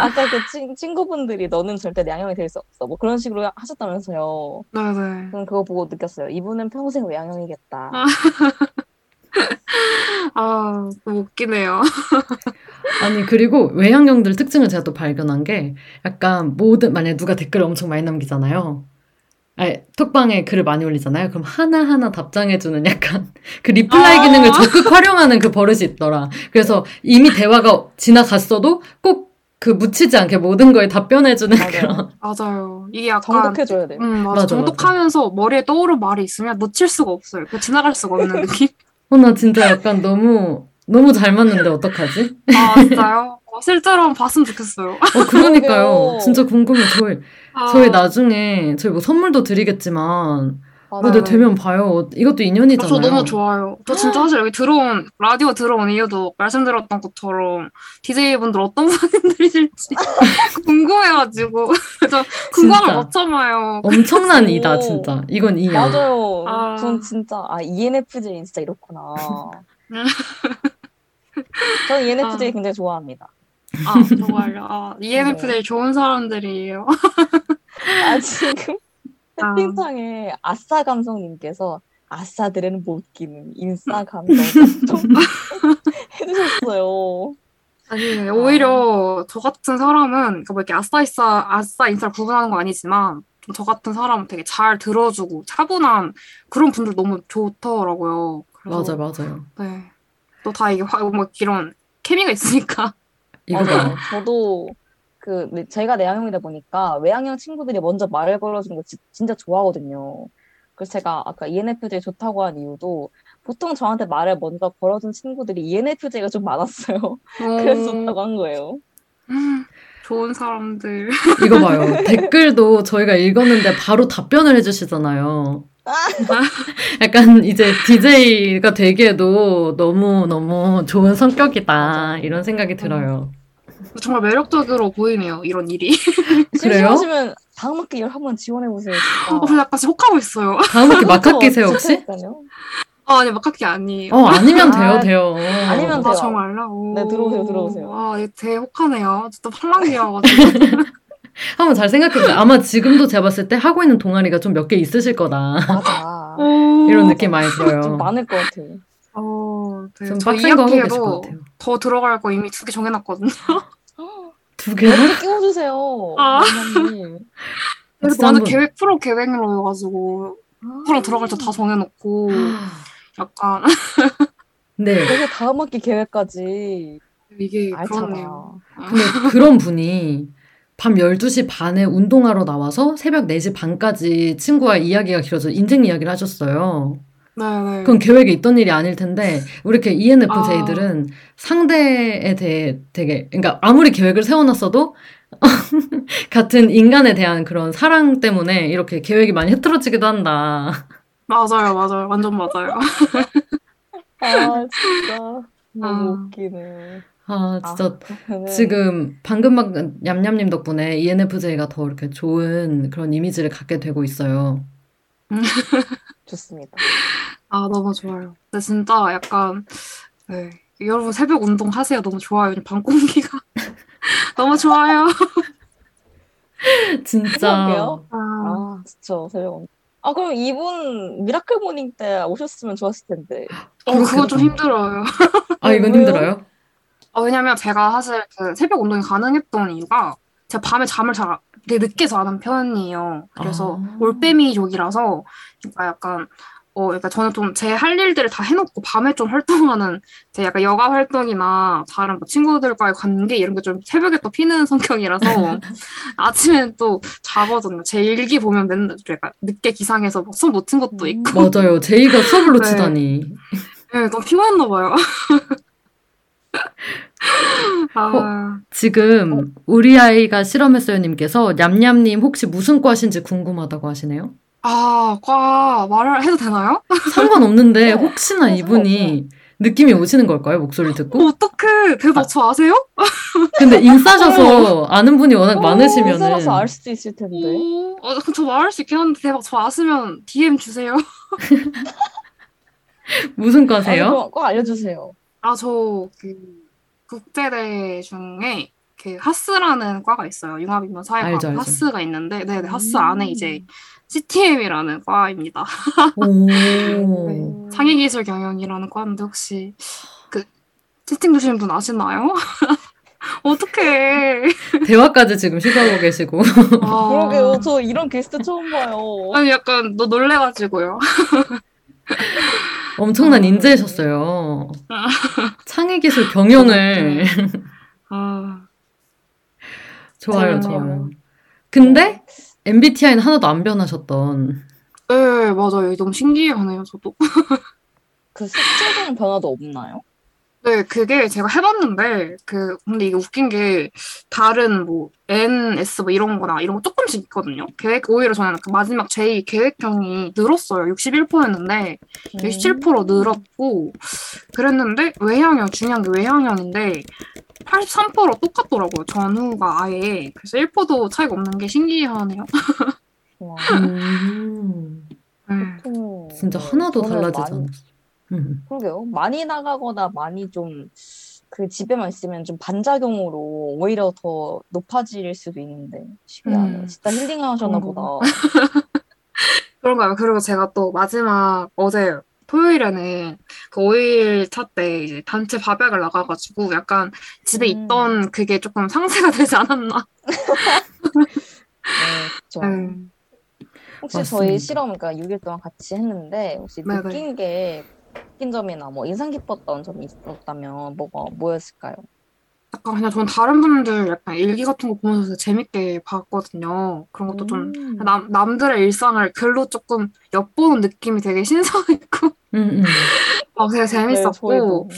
아까 그 친, 친구분들이 너는 절대 내향형이 될 수 없어. 뭐 그런 식으로 하셨다면서요. 네네. 저는 그거 보고 느꼈어요. 이분은 평생 외향형이겠다. 아. [LAUGHS] 아, 너무 웃기네요. [LAUGHS] 아니, 그리고 외향형들 특징을 제가 또 발견한 게 약간 모든, 만약에 누가 댓글을 엄청 많이 남기잖아요. 아니, 톡방에 글을 많이 올리잖아요. 그럼 하나하나 답장해주는 약간 [LAUGHS] 그 reply 아. 기능을 적극 활용하는 그 버릇이 있더라. 그래서 이미 대화가 지나갔어도 꼭 그 묻히지 않게 모든 거에 답변해주는 맞아요. 그런. 맞아요. 이게 약간 정독해줘야 돼요. 음, 맞아. 맞아, 정독하면서 머리에 떠오른 말이 있으면 놓칠 수가 없어요. 그 지나갈 수가 없는 느낌. 어, 나 진짜 약간 너무, 너무 잘 맞는데 어떡하지? 아, 진짜요? 어, 실제로 한번 봤으면 좋겠어요. 어, 그러니까요. 진짜 궁금해. 저희, 아, 저희 나중에, 저희 뭐 선물도 드리겠지만, 맞아요. 근데 되면 봐요. 이것도 아, 인연이잖아요. 저 너무 좋아요. 저 진짜 사실 여기 들어온, 라디오 들어온 이유도 말씀드렸던 것처럼 DJ분들 어떤 [LAUGHS] 분들이실지 [LAUGHS] 궁금해가지고. [LAUGHS] 저 궁금함을 진짜. 못 참아요. 엄청난 오. 이다, 진짜. 이건 이야. 맞아요. 아. 전 진짜 아 ENFJ 진짜 이렇구나. 저는 ENFJ 아. 굉장히 좋아합니다. 아, 정말요. 아, [LAUGHS] ENFJ 좋은 사람들이에요. [LAUGHS] 아 지금 아. 채팅창에 아싸 감성님께서 아싸들은 못 끼는 인싸 감성 좀 [LAUGHS] 해주셨어요. 아니, 오히려 저 같은 사람은, 그러니까 뭐 이렇게 아싸 인싸, 아싸 인싸를 구분하는 건 아니지만, 좀 저 같은 사람은 되게 잘 들어주고 차분한 그런 분들 너무 좋더라고요. 맞아, 맞아요. 네. 또 다 이게 화- 뭐 이런 케미가 있으니까. 이거 맞아요. 봐. 저도 그 네, 제가 내향형이다 보니까 외향형 친구들이 먼저 말을 걸어주는 거 지- 진짜 좋아하거든요. 그래서 제가 아까 ENFJ 좋다고 한 이유도 보통 저한테 말을 먼저 걸어준 친구들이 ENFJ가 좀 많았어요. [LAUGHS] 그래서 좋다고 한 거예요. 음, 좋은 사람들. 이거 봐요. 댓글도 저희가 읽었는데 바로 답변을 해주시잖아요. [LAUGHS] 약간 이제 DJ가 되기에도 너무너무 좋은 성격이다. 이런 생각이 들어요. 정말 매력적으로 보이네요, 이런 일이. [LAUGHS] 그래요? 심심하시면 다음 학기 열 한번 지원해 보세요. 진짜. 어, 그래서 약간 혹하고 있어요. 다음 학기 막학기세요, 진짜 혹시? 아, 아니, 막학기 아니에요. 어, 아니면 돼요, 아, 돼요. 아니면 아, 돼요. 정말요? 오. 네, 들어오세요, 들어오세요. 아, 되게 혹하네요. 진짜 팔랑귀여가지고. [LAUGHS] 한번 잘 생각해보세요. 아마 지금도 제가 봤을 때 하고 있는 동아리가 좀 몇 개 있으실 거다. 맞아. 이런 느낌 많이 들어요. 좀 많을 것 같아요. 어, 네. 좀저 2학기에도 같아요. 더 들어갈 거 이미 두 개 정해놨거든요. [LAUGHS] 두? 저도 끼워주세요. 아. 그래서 완전 계획 프로 계획로여가지고 프로 들어갈 때 다 정해놓고 약간 [LAUGHS] 네. 그래서 다음 학기 계획까지 이게. 그렇네요. 근데 그런 분이 밤 12시 반에 운동하러 나와서 새벽 4시 반까지 친구와 이야기가 길어져 인생 이야기를 하셨어요. 네네. 그건 계획에 있던 일이 아닐 텐데, 우리 이렇게 ENFJ들은 상대에 대해 되게, 그러니까 아무리 계획을 세워놨어도, [LAUGHS] 같은 인간에 대한 그런 사랑 때문에 이렇게 계획이 많이 흐트러지기도 한다. 맞아요, 맞아요. 완전 맞아요. [LAUGHS] 아 진짜 너무 아. 웃기네. 아, 진짜 그러면은 지금 방금 방금 냠냠님 덕분에 ENFJ가 더 이렇게 좋은 그런 이미지를 갖게 되고 있어요. [LAUGHS] 좋습니다. 아, 너무 좋아요. 근데 진짜 약간, 네. 여러분 새벽 운동 하세요. 너무 좋아요. 밤 공기가 [LAUGHS] 너무 좋아요. 진짜. 아, 아 진짜 새벽. 운동. 아 그럼 이분 miracle morning 때 오셨으면 좋았을 텐데. 어, 그거 좀 힘들어요. 아, 이건? 힘들어요? 어, 왜냐면 제가 사실 그 새벽 운동이 가능했던 이유가 제가 밤에 잠을 잘 되게 늦게 자는 편이에요. 그래서 아. 올빼미족이라서 그러니까 약간 어, 그러니까 저는 좀 제 할 일들을 다 해놓고 밤에 좀 활동하는 제 약간 여가 활동이나 다른 뭐 친구들과의 관계 이런 게 좀 새벽에 또 피는 성격이라서 [LAUGHS] 아침엔 또 자거든요. 제 일기 보면 맨날 약간 늦게 기상해서 뭐 수업 놓친 것도 있고 맞아요. 제이가 수업을 네. 놓치다니. 네, 너무 피곤했나 봐요. [LAUGHS] 아, 지금 우리 아이가 실험했어요님께서 냠냠님 혹시 무슨 과신지 궁금하다고 하시네요. 아, 과 말을 해도 되나요? 상관없는데 네, 혹시나 네, 이분이 느낌이 오시는 걸까요? 목소리를 듣고? 어떡해. 대박, 저 아세요? 근데 인싸셔서 아는 분이 워낙 어, 많으시면은 살아서 알 수도 있을 텐데. 어, 그럼 저 말할 수 있긴 한데, 대박, 저 아시면 DM 주세요. [LAUGHS] 무슨 과세요? 그럼 꼭 알려주세요. 아, 저, 그, 국제대 중에, 그, 하스라는 과가 있어요. 융합인문 사회과. 알죠, 알죠. 하스가 있는데, 네 네, 하스 음. 안에 이제, CTM이라는 과입니다. 오. [LAUGHS] 네, 창의기술 경영이라는 과인데, 혹시, 그, 채팅 주신 분 아시나요? [LAUGHS] 어떡해. 대화까지 지금 시도하고 계시고. [LAUGHS] 아, 그러게요. 저 이런 게스트 처음 봐요. 아니, 약간, 너 놀래가지고요. 엄청난 아. 인재셨어요. 창의기술 경영을. 아, 좋아요. 좋아요. 근데 MBTI는 하나도 안 변하셨던. 네, 맞아요. 너무 신기해하네요, 저도. 그 색채상 변화도 없나요? 네, 그게 제가 해봤는데, 그, 근데 이게 웃긴 게, 다른 뭐, NS 뭐 이런 거나 이런 거 조금씩 있거든요. 계획, 오히려 저는 그 마지막 J 계획형이 늘었어요. 61%였는데, 음. 17% 늘었고, 그랬는데, 외향형, 중요한 게 외향형인데, 83% 똑같더라고요. 전후가 아예. 그래서 1%도 차이가 없는 게 신기하네요. 와, [LAUGHS] 음, 네. 음, 진짜 하나도 저는 달라지지 않았어. 음. 그러게요. 많이 나가거나 많이 좀 그 집에만 있으면 좀 반작용으로 오히려 더 높아질 수도 있는데 신기하네요. 음. 진짜 힐링하셨나 보다. [LAUGHS] 그런가요? 그리고 제가 또 마지막 어제 토요일에는 그 5일 차 때 이제 단체 밥약을 나가가지고 약간 집에 음. 있던 그게 조금 상쇄가 [LAUGHS] 되지 않았나. 네. 네. 혹시 맞습니다. 저희 실험 그러니까 6일 동안 같이 했는데 혹시 네네. 느낀 게 느낀 점이나 뭐 인상 깊었던 점이 있었다면 뭐가 뭐였을까요? 약간 그냥 전 다른 분들 약간 일기 같은 거 보면서 재밌게 봤거든요. 그런 것도 좀 음. 남, 남들의 일상을 글로 조금 엿보는 느낌이 되게 신선했고 음, 음. [LAUGHS] 어, 되게 네, 재밌었고 저희도.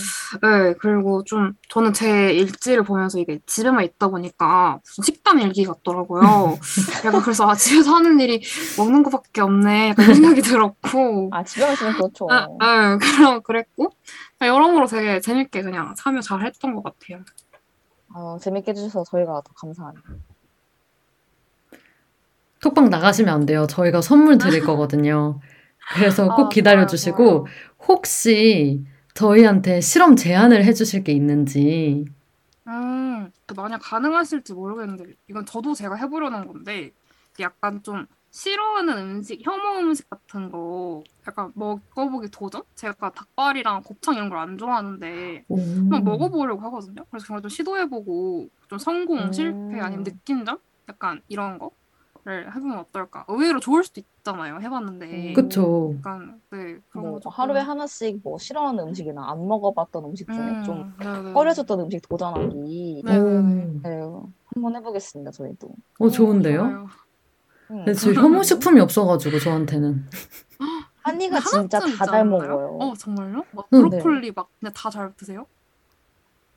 네, 그리고 좀 저는 제 일지를 보면서 이게 집에만 있다 보니까 무슨 식단 일기 같더라고요. [LAUGHS] 약간 그래서 아, 집에서 하는 일이 먹는 것밖에 없네. 약간 생각이 들었고. 아 집에만 있으면 그렇죠. 아, 아, 그럼 그랬고 여러모로 되게 재밌게 그냥 참여 잘 했던 것 같아요. 아, 재밌게 해주셔서 저희가 더 감사하네요. 톡방 나가시면 안 돼요. 저희가 선물 드릴 [LAUGHS] 거거든요. 그래서 꼭 아, 기다려 좋아요, 주시고, 좋아요. 혹시 저희한테 실험 제안을 해 주실 게 있는지. 음, 그 만약 가능하실지 모르겠는데 이건 저도 제가 해보려는 건데 약간 좀 싫어하는 음식, 혐오 음식 같은 거 약간 먹어보기 도전? 제가 닭발이랑 곱창 이런 걸 안 좋아하는데 오. 한번 먹어보려고 하거든요. 그래서 정말 좀 시도해보고 좀 성공, 음. 실패 아니면 느낀 점? 약간 이런 거 를 해보면 어떨까? 의외로 좋을 수도 있잖아요. 해봤는데. 그쵸. 약간 네 그런 뭐 거 조금- 하루에 하나씩 뭐 싫어하는 음식이나 안 먹어봤던 음식 중에 음, 좀 네네. 꺼려졌던 음식 도전하기. 네. 오. 네, 한번 해보겠습니다, 저희도. 어, 좋은데요? 음. 근데 지금 혐오식품이 없어가지고 저한테는. [GASPS] 한이가 진짜 다 잘? 먹어요. 어 정말요? 막 응. 브로콜리 막 그냥 다잘 드세요?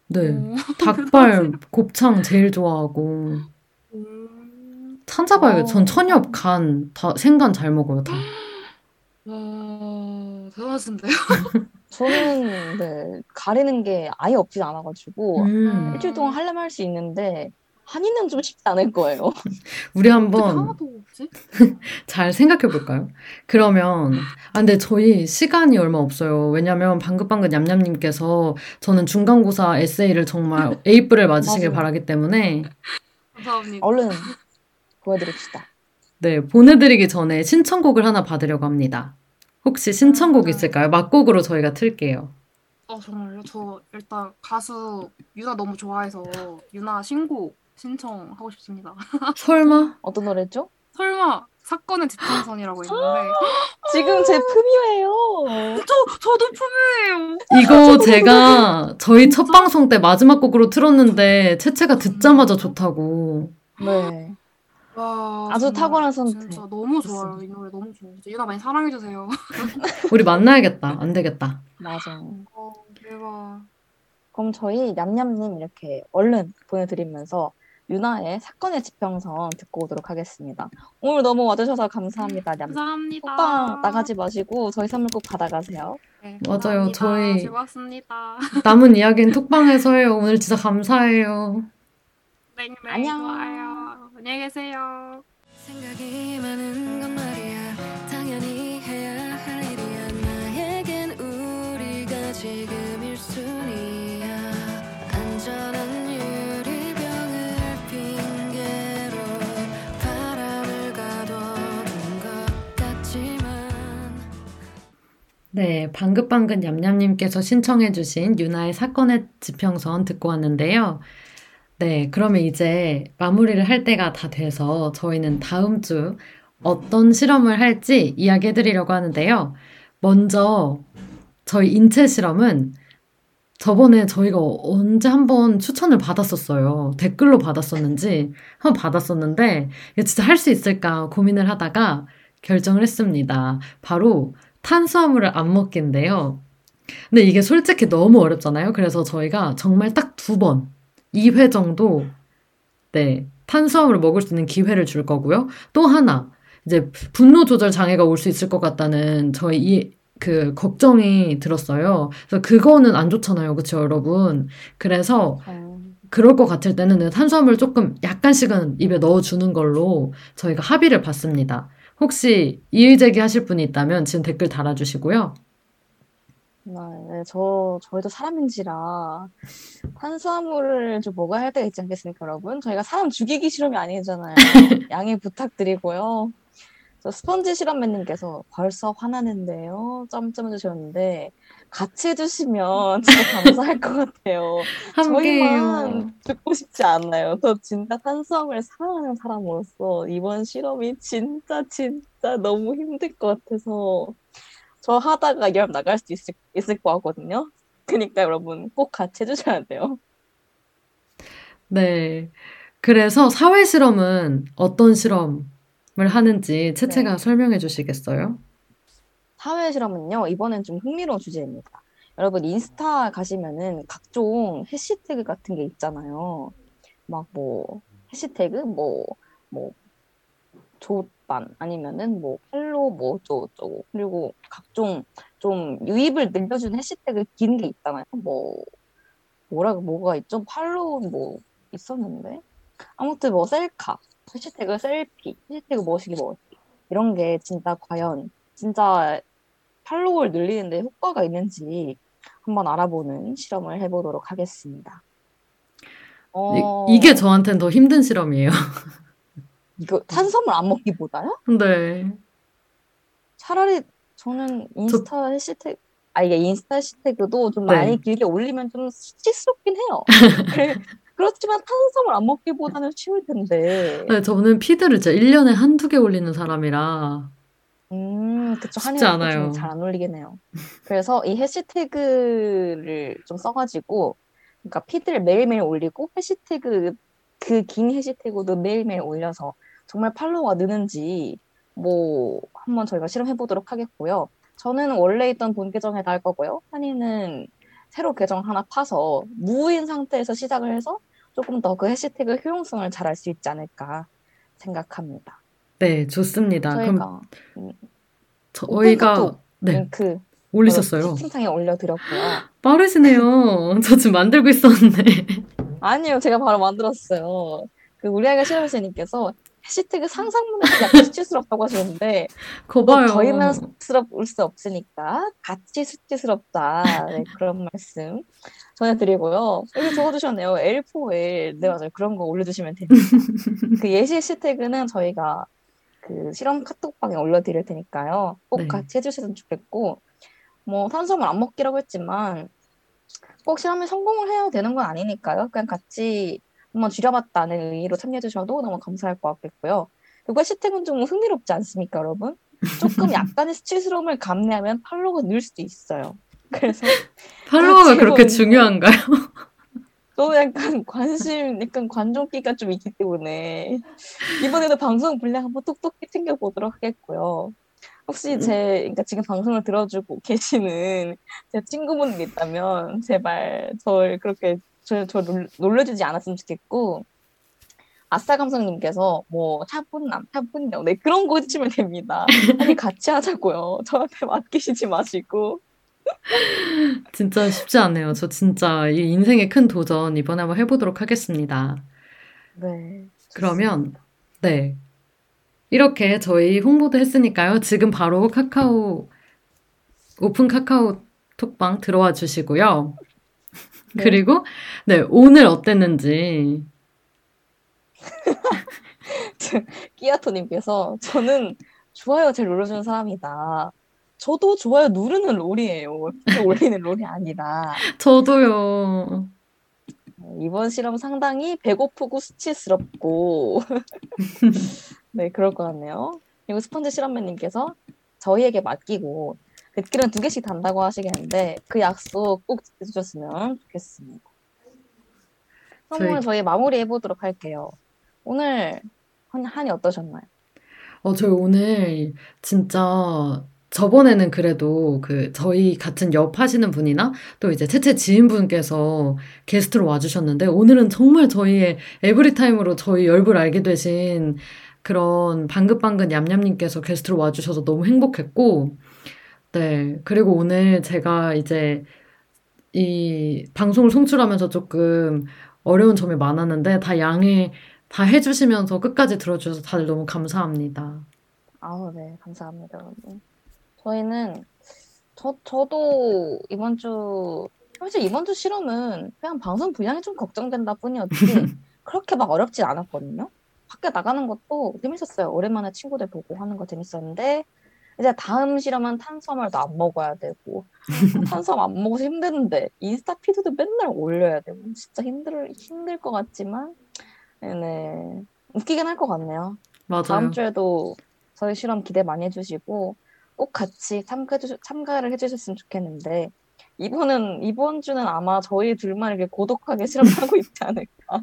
네. 오. 닭발, 곱창 제일 좋아하고. 음. 찾아봐야겠. 전 어. 천엽, 간, 다, 생간 잘 먹어요, 다. [GASPS] 와 대단하신데요? [LAUGHS] 저는 네, 가리는 게 아예 없진 않아가지고 음. 일주일 동안 하려면 할 수 있는데 한이는 좀 쉽지 않을 거예요. [LAUGHS] 우리 한번? [LAUGHS] 잘 생각해 볼까요? 그러면, 아, 근데 저희 시간이 얼마 없어요. 왜냐면 방긋방긋 냠냠님께서 저는 중간고사 에세이를 정말 A뿔을 맞으시길. 바라기 때문에, 감사합니다. 얼른 보여드립시다. 네, 보내드리기 전에 신청곡을 하나 받으려고 합니다. 혹시 신청곡 음. 있을까요? 막곡으로 저희가 틀게요. 어 정말요? 저 일단 가수 유나 너무 좋아해서 유나 신곡 신청하고 싶습니다. [LAUGHS] 설마? 어떤 노래죠? 설마 사건의 지평선이라고 있는데 [GASPS] 지금 제 품이에요. 저 저도 품이에요. 이거 제가 저희 첫 방송 때 마지막 곡으로 틀었는데 채채가 듣자마자 좋다고. 네. 와 아주 정말 탁월한 선택. 진짜 너무 좋아요 이 노래 너무 좋아요. 진짜 유나 많이 사랑해 주세요. [LAUGHS] 우리 만나야겠다. 안 되겠다. 맞아. 어 대박. 그럼 저희 냠냠님 이렇게 얼른 보내드리면서 유나의 사건의 지평선 듣고 오도록 하겠습니다. 오늘 너무 와주셔서 감사합니다, 냠. 감사합니다. 호빵 나가지 마시고 저희 선물 꼭 받아가세요. 네, 맞아요. 저희- 즐거웠습니다. 남은 이야기는 톡방에서 해요. 오늘 진짜 감사해요. 네, 네, 안녕. 좋아요. 안녕히 계세요. 생각이 많은 건 말이야 당연히 해야 할 일이야 나에겐 우리가 지금 1순위야 안전한 유리병을 핑계로 바람을 가둬둔 것 같지만 네, 방긋방긋 냠냠님께서 신청해 주신 유나의 사건의 지평선 듣고 왔는데요. 네, 그러면 이제 마무리를 할 때가 다 돼서 저희는 다음 주 어떤 실험을 할지 이야기해 드리려고 하는데요. 먼저 저희 인체 실험은 저번에 저희가 언제 한번 추천을 받았었어요. 댓글로 받았었는지 한번 받았었는데 이거 진짜 할 수 있을까 고민을 하다가 결정을 했습니다. 바로 탄수화물을 안 먹기인데요. 근데 이게 솔직히 너무 어렵잖아요. 그래서 저희가 정말 딱 두 번, 2회 정도, 네, 탄수화물을 먹을 수 있는 기회를 줄 거고요. 또 하나, 이제 분노 조절 장애가 올 수 있을 것 같다는 저희 이, 그, 걱정이 들었어요. 그래서 그거는 안 좋잖아요. 그쵸, 여러분? 그래서 그럴 것 같을 때는 탄수화물 조금 약간씩은 입에 넣어주는 걸로 저희가 합의를 봤습니다. 혹시 이의 제기하실 분이 있다면 지금 댓글 달아주시고요. 네, 네, 저, 저희도 사람인지라 탄수화물을 좀 먹어야 할 때가 있지 않겠습니까, 여러분? 저희가 사람 죽이기 실험이 아니잖아요. [LAUGHS] 양해 부탁드리고요. 저 스펀지 실험맨님께서 벌써 화나는데요? 점점 해주셨는데 같이 해주시면 진짜 감사할 것 같아요. 저희만 죽고 싶지 않아요. 저 진짜 탄수화물 사랑하는 사람으로서 이번 실험이 진짜 진짜 너무 힘들 것 같아서 저 하다가 열 나갈 수도 있을, 있을 것 같거든요. 그러니까 여러분 꼭 같이 해주셔야 돼요. 네. 그래서 사회 실험은 어떤 실험을 하는지 채채가 네. 설명해 주시겠어요? 사회 실험은요, 이번엔 좀 흥미로운 주제입니다. 여러분, 인스타 가시면은 각종 해시태그 같은 게 있잖아요. 막 뭐, 해시태그, 뭐, 뭐, 조 반, 아니면은 뭐, 팔로, 뭐, 어쩌고 저쩌고. 그리고 각종 좀 유입을 늘려준 해시태그 긴 게 있잖아요. 뭐, 뭐라고, 뭐가 있죠? 팔로 뭐, 있었는데. 아무튼 뭐, 셀카, 해시태그 셀피, 해시태그 뭐시기 뭐시. 이런 게 진짜 과연 진짜 팔로우를 늘리는데 효과가 있는지 한번 알아보는 실험을 해보도록 하겠습니다. 어, 이, 게 저한테는 더 힘든 실험이에요. [LAUGHS] 이거 탄수화물 안 먹기보다요? 네. 차라리 저는 인스타 해시태그, 아, 이게 인스타 해시태그도 좀 네. 많이 길게 올리면 좀 수치스럽긴 해요. [LAUGHS] 그래- 그렇지만 탄수화물 안 먹기보다는 쉬울 텐데. 네, 저는 피드를 진짜 1년에 한두 개 올리는 사람이라. 음, 그쵸. 쉽지 않아요. 잘안 올리긴 해요. 그래서 이 해시태그를 좀 써가지고, 그러니까 피드를 매일매일 올리고, 해시태그, 그 긴 해시태그도 매일매일 올려서 정말 팔로워가 느는지, 뭐, 한번 저희가 실험해 보도록 하겠고요. 저는 원래 있던 본 계정에 달 거고요. 한이는 새로 계정 하나 파서 무인 상태에서 시작을 해서 조금 더 그 해시태그 효용성을 잘 알 수 있지 않을까 생각합니다. 네, 좋습니다. 그럼 저희가 음, 저희가 오픈 네, 링크 올리셨어요. 채팅창에 올려드렸고요. 빠르시네요. [LAUGHS] 저 지금 만들고 있었는데. [LAUGHS] 아니요, 제가 바로 만들었어요. 그 우리 아이가 실험실님께서 해시태그 상상만 해도 약간 수치스럽다고 하시는데 [LAUGHS] 거또 봐요. 저희만 수치스러울 수 없으니까 같이 수치스럽다 네, 그런 말씀 전해드리고요. 여기 적어주셨네요. L4L 네 맞아요. 그런 거 올려주시면 됩니다. [LAUGHS] 그 예시 해시태그는 저희가 그 실험 카톡방에 올려드릴 테니까요. 꼭 네. 같이 해주셨으면 좋겠고 뭐 탄수화물 안 먹기라고 했지만 꼭 실험에 성공을 해야 되는 건 아니니까요. 그냥 같이 한번 줄여봤다는 의의로 참여해 주셔도 너무 감사할 것 같겠고요. 그리고 해시태그는 좀 흥미롭지 않습니까, 여러분? 조금 [LAUGHS] 약간의 수치스러움을 감내하면 팔로우가 늘 수도 있어요. [LAUGHS] 그래서 [LAUGHS] 팔로워가 같이 그렇게 중요한가요? 저도 약간 관심, 약간 관종기가 좀 있기 때문에 이번에도 방송 분량 한번 톡톡히 챙겨보도록 하겠고요. 혹시 제, 그러니까 지금 방송을 들어주고 계시는 제 친구분이 있다면 제발 저를 그렇게 저, 저 놀- 놀려주지 않았으면 좋겠고 아싸 감성님께서 뭐 차분남, 차분녀 네 그런 거 해주시면 됩니다. 아니 같이 하자고요. 저한테 맡기시지 마시고 진짜 쉽지 않네요. 저 진짜 이 인생의 큰 도전 이번에 한번 해보도록 하겠습니다. 네. 그러면 네. 이렇게 저희 홍보도 했으니까요. 지금 바로 카카오 오픈 카카오 톡방 들어와 주시고요. 네. 그리고 네, 오늘 어땠는지 끼아토님께서 저는 좋아요 잘 눌러주는 사람이다. 저도 좋아요 누르는 롤이에요. 올리는 롤이 아니라 저도요. 이번 실험 상당히 배고프고 수치스럽고 [LAUGHS] 네 그럴 것 같네요. 그리고 스펀지 실험맨님께서 저희에게 맡기고 댓글은 두 개씩 단다고 하시겠는데 그 약속 꼭 지켜주셨으면 좋겠습니다. 그럼 저희- 오늘 저희 마무리해 보도록 할게요. 오늘 한, 한이 어떠셨나요? 어, 저희 오늘 진짜 저번에는 그래도 그 저희 같은 옆 하시는 분이나 또 이제 채채 지인분께서 게스트로 와주셨는데 오늘은 정말 저희의 에브리타임으로 저희 열불 알게 되신 그런 방긋방긋 얌얌님께서 게스트로 와주셔서 너무 행복했고 네. 그리고 오늘 제가 이제 이 방송을 송출하면서 조금 어려운 점이 많았는데 다 양해 다 해주시면서 끝까지 들어주셔서 다들 너무 감사합니다. 아우, 네, 감사합니다, 여러분. 저희는, 저, 저도 이번 주, 사실 이번 주 실험은 그냥 방송 분량이 좀 걱정된다 뿐이었지, [LAUGHS] 그렇게 막 어렵진 않았거든요. 밖에 나가는 것도 재밌었어요. 오랜만에 친구들 보고 하는 거 재밌었는데, 이제 다음 실험은 탄수화물도 안 먹어야 되고, [LAUGHS] 탄수화물 안 먹어서 힘드는데, 인스타 피드도 맨날 올려야 되고, 진짜 힘들, 힘들 것 같지만, 네, 웃기긴 할 것 같네요. 맞아요. 다음 주에도 저희 실험 기대 많이 해주시고 꼭 같이 참가 참가를 해주셨으면 좋겠는데 이번은 이번 주는 아마 저희 둘만 이렇게 고독하게 실험하고 [LAUGHS] 있지 않을까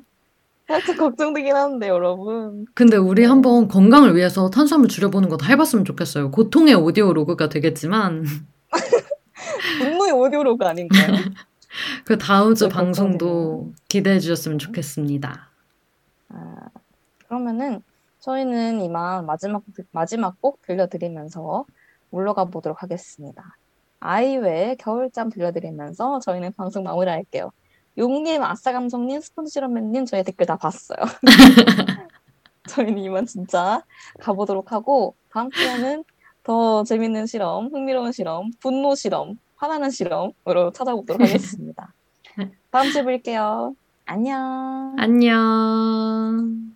살짝 걱정되긴 하는데 여러분 근데 우리 한번 건강을 위해서 탄수화물 줄여보는 것도 해봤으면 좋겠어요. 고통의 audio log가 되겠지만 [LAUGHS] 분노의 audio log 아닌가요? [LAUGHS] 그 다음 주 네, 방송도 기대해 주셨으면 좋겠습니다. 아, 그러면은 저희는 이만 마지막 마지막 곡 들려드리면서 물러가 보도록 하겠습니다. 아이유의 겨울잠 들려드리면서 저희는 방송 마무리할게요. 용님, 아싸 감성님, 스폰지런맨님 저희 댓글 다 봤어요. [LAUGHS] 저희는 이만 진짜 가보도록 하고 다음 주에는 더 재밌는 실험, 흥미로운 실험, 분노 실험, 화나는 실험으로 찾아보도록 [LAUGHS] 하겠습니다. 다음 주에 뵐게요. 안녕. 안녕.